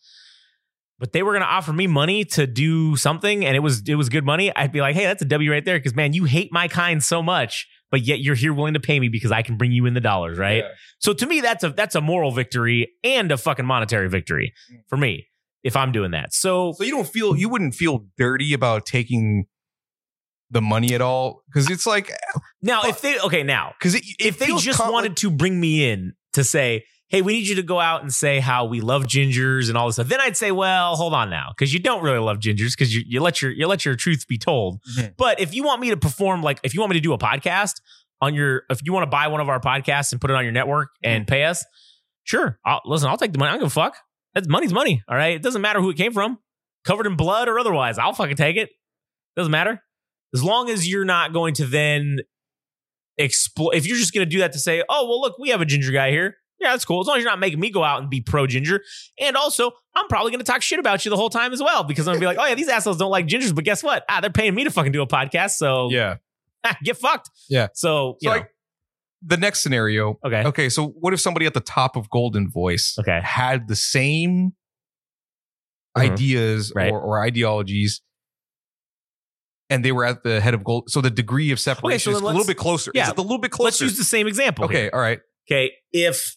but they were gonna offer me money to do something and it was it was good money. I'd be like hey that's a w right there because man you hate my kind so much but yet you're here willing to pay me because i can bring you in the dollars right? Yeah. so to me that's a that's a moral victory and a fucking monetary victory mm. for me if i'm doing that. So So you don't feel you wouldn't feel dirty about taking the money at all? Because it's like now uh, if they okay now because if they just wanted to bring me in to say, hey, we need you to go out and say how we love gingers and all this stuff, then I'd say, well, hold on now, because you don't really love gingers because you, you let your you let your truth be told. Mhm. But if you want me to perform like if you want me to do a podcast, on your if you want to buy one of our podcasts and put it on your network and pay us, sure. I'll, listen, I'll take the money. I don't give a fuck. That's money's money. All right. It doesn't matter who it came from, covered in blood or otherwise. I'll fucking take it. Doesn't matter. As long as you're not going to then exploit. If you're just going to do that to say, oh well, look, we have a ginger guy here. Yeah, that's cool. As long as you're not making me go out and be pro ginger. And also, I'm probably going to talk shit about you the whole time as well because I'm going to be like, oh yeah, these assholes don't like gingers. But guess what? Ah, they're paying me to fucking do a podcast. So Yeah. get fucked. Yeah. So, So like the next scenario. okay. Okay, so what if somebody at the top of Goldenvoice Okay. had the same Mhm. ideas Right. or, or ideologies and they were at the head of gold so the degree of separation then is a little bit closer yeah, is it a little bit closer. Let's use the same example. here. okay all right Okay. If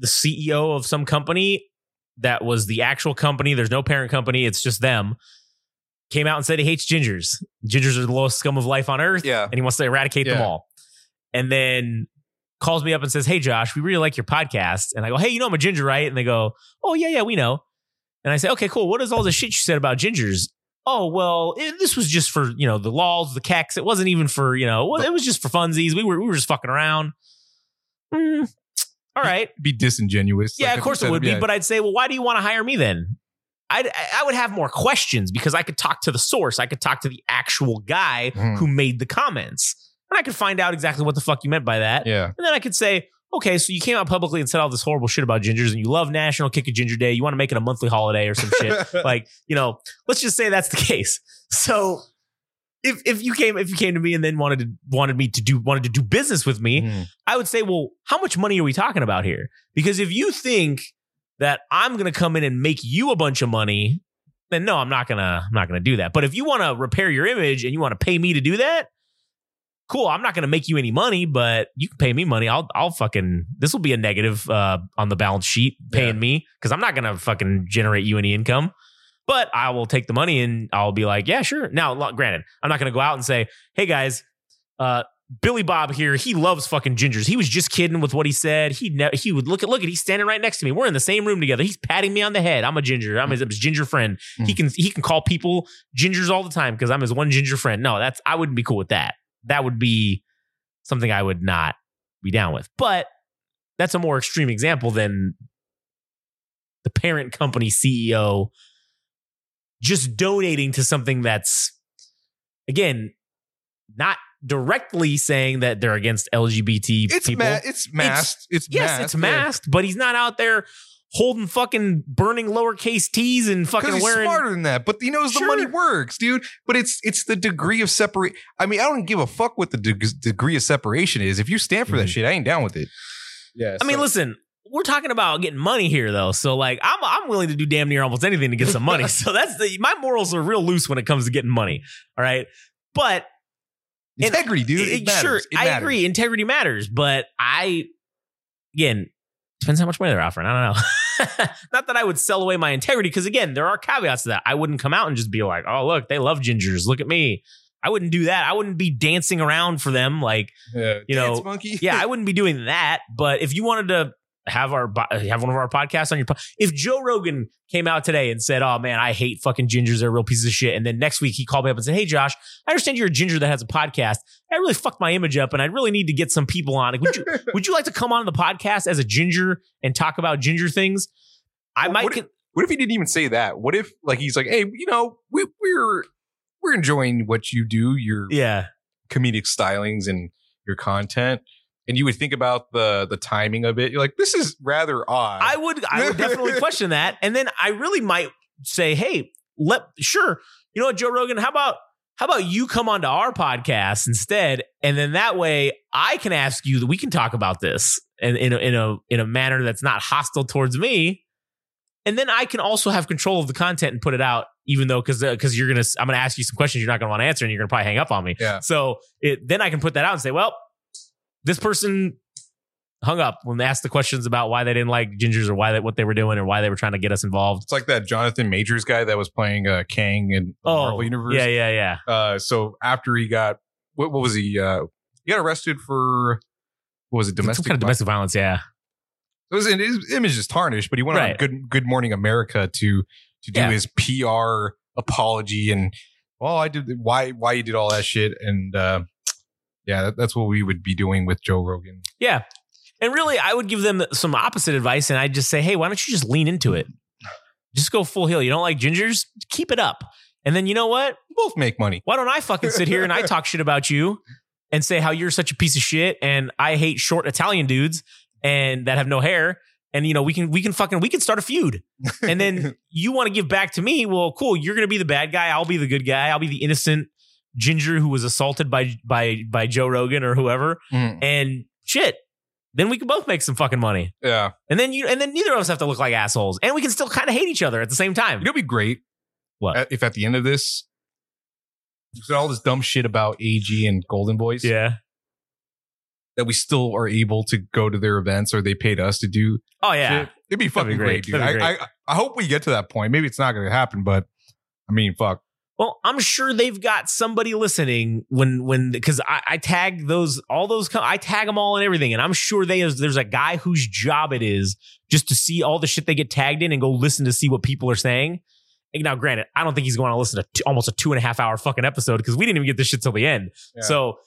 the CEO of some company that was the actual company, there's no parent company, it's just them, came out and said he hates gingers. Gingers are the lowest scum of life on earth. Yeah. And he wants to eradicate them all. And then calls me up and says, Hey, Josh, we really like your podcast. And I go, Hey, you know I'm a ginger, right? And they go, Oh, yeah, yeah, we know. And I say, Okay, cool. What is all the shit you said about gingers? Oh, well, it, this was just for, you know, the laws, the keks. It wasn't even for, you know, it was just for funsies. We were, we were just fucking around. Mm, all right. be disingenuous Yeah, Like, of course it would be. yeah. But I'd say, well, why do you want to hire me then? I'd, I would have more questions because I could talk to the source. I could talk to the actual guy Mhm. who made the comments. And I could find out exactly what the fuck you meant by that. yeah And then I could say, okay, so you came out publicly and said all this horrible shit about gingers and you love National Kick a Ginger Day. You want to make it a monthly holiday or some shit. like, you know, let's just say that's the case. So if if you came if you came to me and then wanted to wanted me to do wanted to do business with me, Mhm. I would say, well, how much money are we talking about here? Because if you think that I'm going to come in and make you a bunch of money, then no, I'm not going to I'm not to do that. But if you want to repair your image and you want to pay me to do that, cool. I'm not going to make you any money, but you can pay me money. I'll I'll fucking this will be a negative uh on the balance sheet paying Yeah. me cuz I'm not going to fucking generate you any income. But I will take the money and I'll be like, yeah, sure. Now, granted, I'm not going to go out and say, hey guys, uh, Billy Bob here, he loves fucking gingers. He was just kidding with what he said. He ne- he would look at look at he's standing right next to me. We're in the same room together. He's patting me on the head. I'm a ginger. I'm his, his ginger friend. He Mm. can he can call people gingers all the time because I'm his one ginger friend. No, that's I wouldn't be cool with that. That would be something I would not be down with. But that's a more extreme example than the parent company CEO just donating to something that's again not directly saying that they're against LGBT it's people. ma- it's masked it's, yes, masked, it's masked, but he's not out there holding fucking burning lowercase t's and because fucking he's wearing. smarter than that, but he knows the money works, dude. But it's it's the degree of separate. I mean, I don't give a fuck what the deg- degree of separation is. If you stand for that Mhm. shit, I ain't down with it. Yeah, I mean, listen, we're talking about getting money here, though. So, like, I'm I'm willing to do damn near almost anything to get some money. so that's the my morals are real loose when it comes to getting money. All right, but integrity, dude. It, It- sure, It I agree. Integrity matters, but I again depends how much money they're offering. I don't know. Not that I would sell away my integrity, because again, there are caveats to that. I wouldn't come out and just be like, "Oh, look, they love gingers. Look at me." I wouldn't do that. I wouldn't be dancing around for them like Yeah, you know, monkey. yeah, I wouldn't be doing that. But if you wanted to have our have one of our podcasts on your, po- if Joe Rogan came out today and said, "Oh man, I hate fucking gingers, they're real pieces of shit," and then next week he called me up and said, "Hey Josh, I understand you're a ginger that has a podcast. I really fucked my image up, and I really need to get some people on. Like, Would you would you like to come on the podcast as a ginger and talk about ginger things?" I Well, might. what con- What if he didn't even say that? What if like he's like, hey, you know, we, we're we're enjoying what you do, your yeah, comedic stylings and your content, and you would think about the the timing of it. You're like, this is rather odd. I would I would definitely question that. And then I really might say, hey, let sure. You know what, Joe Rogan, how about how about you come onto our podcast instead? And then that way I can ask you that we can talk about this in, in a in a in a manner that's not hostile towards me. And then I can also have control of the content and put it out, even though because because uh, you're gonna I'm gonna ask you some questions you're not gonna want to answer and you're gonna probably hang up on me. Yeah. So it then I can put that out and say, well, this person hung up when they asked the questions about why they didn't like gingers or why they, what they were doing or why they were trying to get us involved. it's like that Jonathan Majors guy that was playing uh, Kang in the Marvel universe. Oh, yeah, yeah, yeah. Uh, so after he got what, what was he? Uh, he got arrested for what was it? Some Domestic. kind of domestic violence. Yeah, It was his image is tarnished, but he went on Good Good Morning America to to do Yeah. his PR apology and well, I did why why you did all that shit and uh, yeah, that, that's what we would be doing with Joe Rogan. Yeah. And really, I would give them some opposite advice and I'd just say, hey, why don't you just lean into it? Just go full heel. You don't like gingers? Keep it up. And then you know what? Both make money. Why don't I fucking sit here and I talk shit about you and say how you're such a piece of shit and I hate short Italian dudes and that have no hair. And you know, we can we can fucking we can start a feud. And then you want to give back to me. Well, cool. You're gonna be the bad guy. I'll be the good guy. I'll be the innocent ginger who was assaulted by by by Joe Rogan or whoever. Mm, And shit. Then we can both make some fucking money. yeah, And then you and then neither of us have to look like assholes. And we can still kind of hate each other at the same time. it'd be great. What? if at the end of this, all this dumb shit about AEG and Goldenvoice, Yeah. that we still are able to go to their events or they paid us to do Oh yeah. shit. It'd be That'd be fucking great. great, dude. Be I, I I hope we get to that point. Maybe it's not going to happen, but I mean, fuck. Well, I'm sure they've got somebody listening when when because I, I tag those all those I tag them all and everything, and I'm sure they there's a guy whose job it is just to see all the shit they get tagged in and go listen to see what people are saying. And now, granted, I don't think he's going to listen to two, almost a two and a half hour fucking episode because we didn't even get this shit till the end. Yeah. So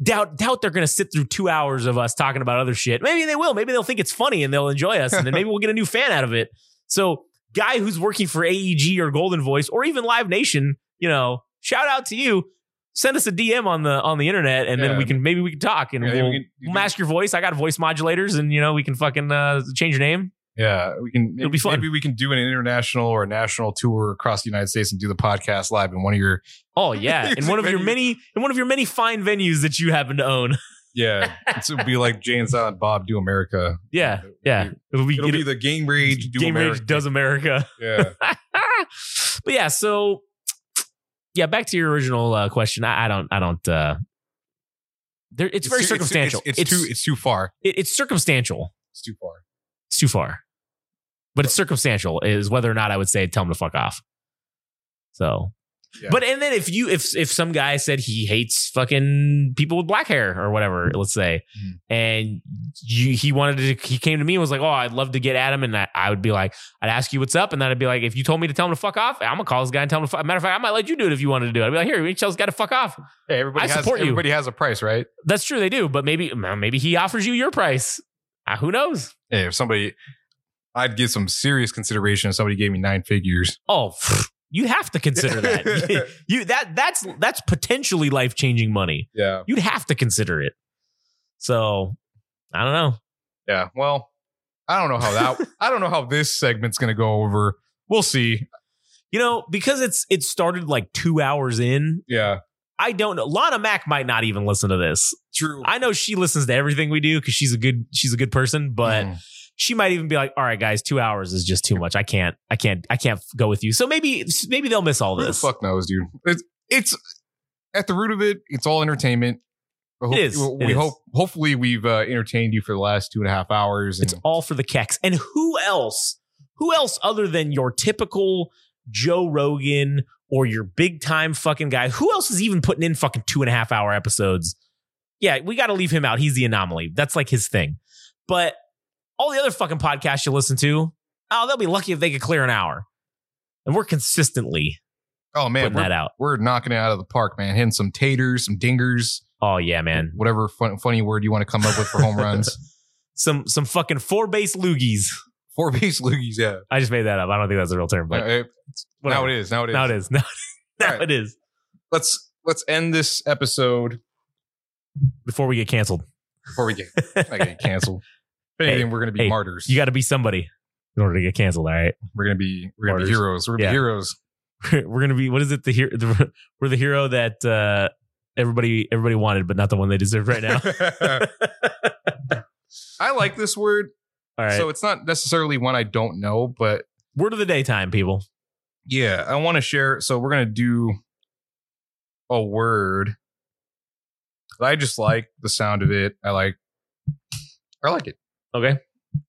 doubt doubt they're going to sit through two hours of us talking about other shit. Maybe they will. Maybe they'll think it's funny and they'll enjoy us, and then maybe we'll get a new fan out of it. So, guy who's working for AEG or Goldenvoice or even Live Nation, you know, shout out to you. Send us a DM on the on the internet, and then we can maybe we can talk and Yeah, we'll, we can- you we'll mask your voice. I got voice modulators, and you know we can fucking uh, change your name. Yeah, we can. It'll be fun. Maybe we can do an international or a national tour across the United States and do the podcast live in one of your. Oh yeah, in one of your many in one of your many fine venues that you happen to own. Yeah, it would be like Jay and Silent Bob do America. Yeah, yeah. It'll be, It'll be the Game Rage do Game America. Rage does America. Yeah, but yeah, so yeah, back to your original uh, question. I, I don't, I don't. uh there, it's, very too- circumstantial. It's, it's, too. It's too far. it- it's circumstantial. It's too far. It's too far, but it's circumstantial. Is whether or not I would say tell him to fuck off. So, Yeah. but and then if you if if some guy said he hates fucking people with black hair or whatever, let's say, Mhm. and you he wanted to he came to me and was like, oh, I'd love to get at him, and I, I would be like, I'd ask you what's up, and then I'd be like, if you told me to tell him to fuck off, I'm gonna call this guy and tell him to fuck. Matter of fact, I might let you do it if you wanted to do it. I'd be like, here, you tell this guy to fuck off. Hey, everybody I has. support you. everybody has a price, right? That's true, they do, but maybe maybe he offers you your price. Uh, who knows? Hey, if somebody, I'd give some serious consideration if somebody gave me nine figures. Oh, pfft, you have to consider that. you that that's that's potentially life changing money. Yeah, You'd have to consider it. So I don't know. yeah. Well, I don't know how that. I don't know how this segment's gonna go over. We'll see. You know, because it's it started like two hours in. Yeah, I don't know. Lana Mac might not even listen to this. true. I know she listens to everything we do because she's a good she's a good person, but Mm. She might even be like, "All right, guys, two hours is just too much. I can't, I can't, I can't go with you." So maybe maybe they'll miss all Who the this. fuck knows, dude? It's it's at the root of it. It's all entertainment. Hope- It is. We It is. hope. Hopefully, we've uh, entertained you for the last two and a half hours. And It's all for the keks. And who else? Who else other than your typical Joe Rogan or your big time fucking guy? Who else is even putting in fucking two and a half hour episodes? Yeah, we got to leave him out. He's the anomaly. That's like his thing. But all the other fucking podcasts you listen to, oh, they'll be lucky if they could clear an hour. And we're consistently oh man, putting that out. we're knocking it out of the park, man. Hitting some taters, some dingers, Oh yeah, man. whatever fun, funny word you want to come up with for home runs. some some fucking four base loogies. Four base loogies, yeah. I just made that up. I don't think that's a real term, but it- now it is. Now it is. Now it is. Now, now right. it is. Let's let's end this episode Before we get canceled. before we get I get canceled. If Hey, we're gonna be hey, martyrs. You got to be somebody in order to get canceled. All right, we're gonna be we're gonna be heroes. We're gonna Yeah. be heroes. we're gonna be. What is it? The hero. The, we're the hero that uh, everybody everybody wanted, but not the one they deserve right now. I like this word. All right. So it's not necessarily one I don't know, but Word of the daytime, people. yeah, I want to share. So we're gonna do a word. I just like the sound of it. I like. I like it, Okay.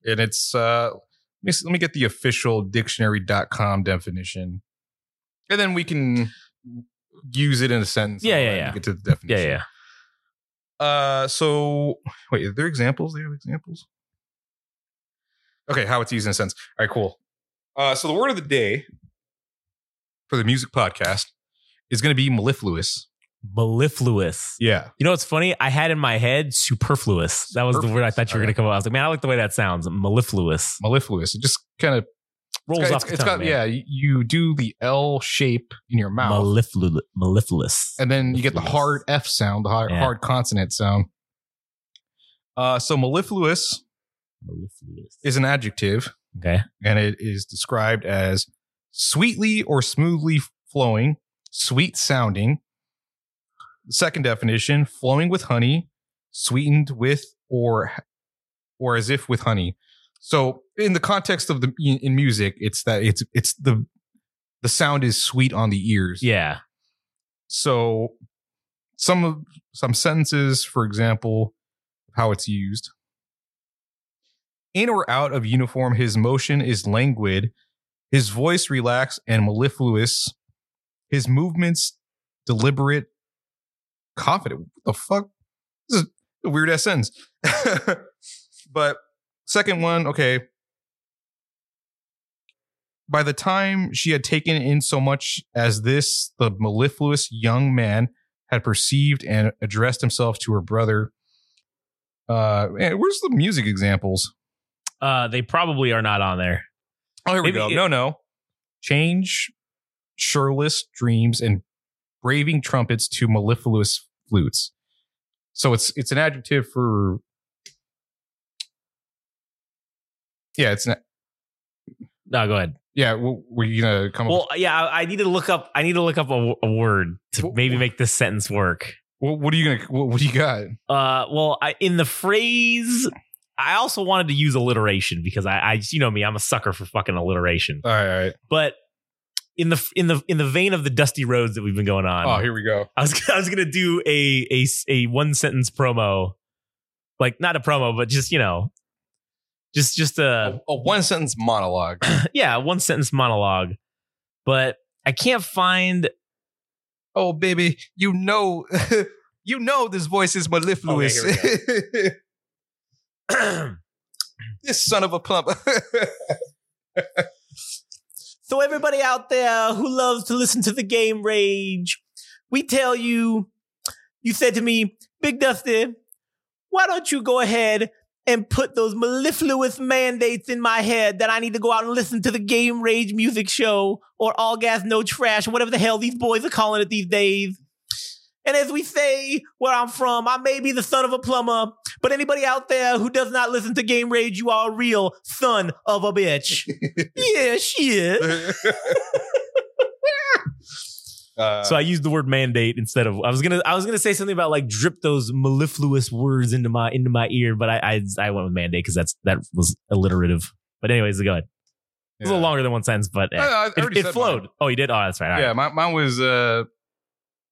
and it's. uh Let me, let me get the official dictionary.com definition, and then we can use it in a sentence. Yeah, yeah, yeah. Get to the Yeah, definition. yeah. Uh, so wait, are there examples? They have examples. Okay, how it's used in a sense. All right, cool. Uh, so the word of the day for the music podcast is going to be mellifluous. Mellifluous. Yeah. You know what's funny? I had in my head superfluous. That was the word I thought you were Okay. going to come up. I was like, man, I like the way that sounds. Mellifluous. Mellifluous. It just kind of Rolls it's, off got- the it's tongue, got man. yeah. You you do the L shape in your mouth, Melliflu- mellifluous. and then you get the hard F sound, the hard, Yeah. hard consonant sound. Uh, so mellifluous mellifluous. is an adjective, Okay. and it is described as sweetly or smoothly flowing, sweet sounding. Second definition: flowing with honey, sweetened with or or as if with honey. So, in the context of the in music, it's that it's it's the the sound is sweet on the ears. Yeah. So, some of some sentences, for example, how it's used. In or out of uniform, his motion is languid, his voice relaxed and mellifluous, his movements deliberate, confident. What the fuck? This is a weird ass sentence. but second one, okay. By the time she had taken in so much as this, the mellifluous young man had perceived and addressed himself to her brother. Uh, man, where's the music examples? Uh, they probably are not on there. Oh, here we go. it- no, no. Change shireless dreams and braving trumpets to mellifluous flutes. So it's it's an adjective for. Yeah, it's an. No, go ahead. Yeah, were you gonna come up? Well, yeah, I, I need to look up. I need to look up a, a word to maybe make this sentence work. What, what are you gonna? What, what do you got? Uh, well, I, in the phrase, I also wanted to use alliteration because I, I, you know me, I'm a sucker for fucking alliteration. All right, all right. But in the in the in the vein of the Dusty Rhodes that we've been going on, Oh, here we go. I was I was gonna do a a a one sentence promo, like not a promo, but just you know, just just a A, a one sentence monologue. yeah, one sentence monologue. But I can't find. oh, baby, you know, you know, this voice is mellifluous. Okay, this son of a plump. So everybody out there who loves to listen to the game rage, we tell you, you said to me, Big Dusty, why don't you go ahead and put those mellifluous mandates in my head that I need to go out and listen to the game rage music show or all gas no trash whatever the hell these boys are calling it these days. And as we say where I'm from, I may be the son of a plumber, but anybody out there who does not listen to Game Rage, you are a real son of a bitch. yeah, shit. Uh, So I used the word mandate instead of I was gonna I was gonna say something about like drip those mellifluous words into my into my ear, but I I, I went with mandate because that's that was alliterative. But anyways, go ahead. It was a little longer than one sentence, but eh, I- I it, it flowed. mine. Oh, you did? Oh, that's right. All Yeah, right. my, mine was uh,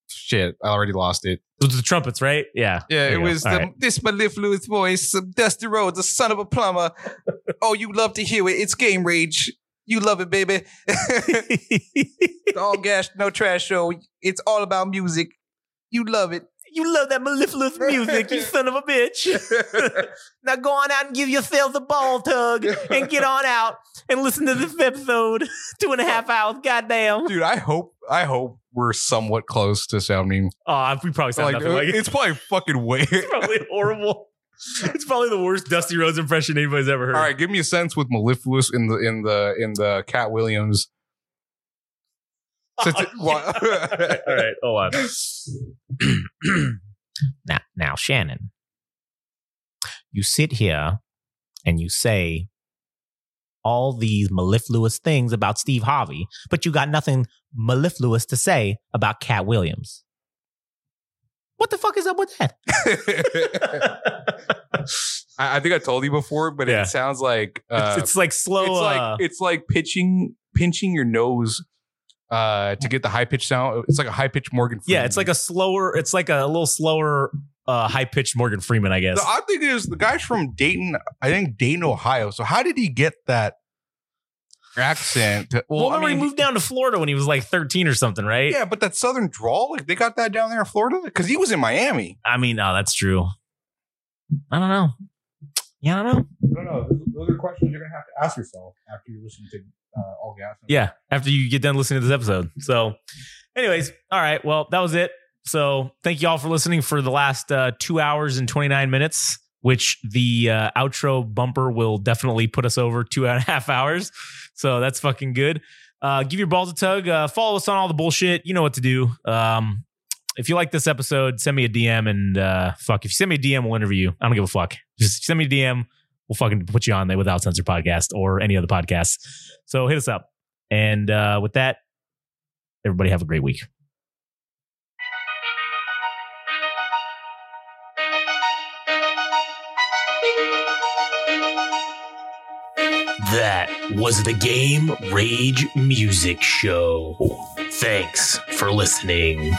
shit. I already lost it. It was the trumpets, right? Yeah. Yeah, it was the, right. this mellifluous voice, of Dusty Rhodes, the son of a plumber. oh, you love to hear it. It's game rage. You love it, baby. all gas, no trash show. It's all about music. You love it. You love that mellifluous music, you son of a bitch. now go on out and give yourselves a ball tug and get on out and listen to this episode. Two and a half hours. Goddamn. Dude, I hope I hope we're somewhat close to sounding Oh, we probably sound like, nothing like uh, it. it's probably fucking way. It's probably horrible. It's probably the worst Dusty Rhodes impression anybody's ever heard. All right, give me a sense with mellifluous in the in the in the Katt Williams. Well- yeah. All right, hold on. now, now, Shannon, you sit here and you say all these mellifluous things about Steve Harvey, but you got nothing mellifluous to say about Katt Williams. What the fuck is up with that? I, I think I told you before, but Yeah. it sounds like uh, it's, it's like slow. it's like uh, it's like pitching pinching your nose uh, to get the high pitch sound. It's like a high pitch Morgan. Freeman. Yeah, it's like a slower. It's like a little slower, uh, high pitched Morgan Freeman, I guess. The odd thing is the guy's from Dayton. I think Dayton, Ohio. So how did he get that accent? to- well, well, I remember mean, he moved down to Florida when he was like 13 or something, right? yeah, but that southern drawl, like they got that down there in Florida because he was in Miami. I mean, no, that's true. I don't know. Yeah, I don't know. No, no, those are questions you're gonna have to ask yourself after you listen to uh, all gas. Yeah, after you get done listening to this episode. So, anyways, all right. Well, that was it. So thank you all for listening for the last uh, two hours and 29 minutes, which the uh, outro bumper will definitely put us over two and a half hours. So that's fucking good. Uh, give your balls a tug. Uh, follow us on all the bullshit. You know what to do. Um, if you like this episode, send me a DM and uh, fuck. If you send me a DM, we'll interview you. I don't give a fuck. Just send me a DM. We'll fucking put you on there without censor podcast or any other podcasts. So hit us up. And uh, with that, everybody have a great week. That was the Game Rage Music Show. Thanks for listening.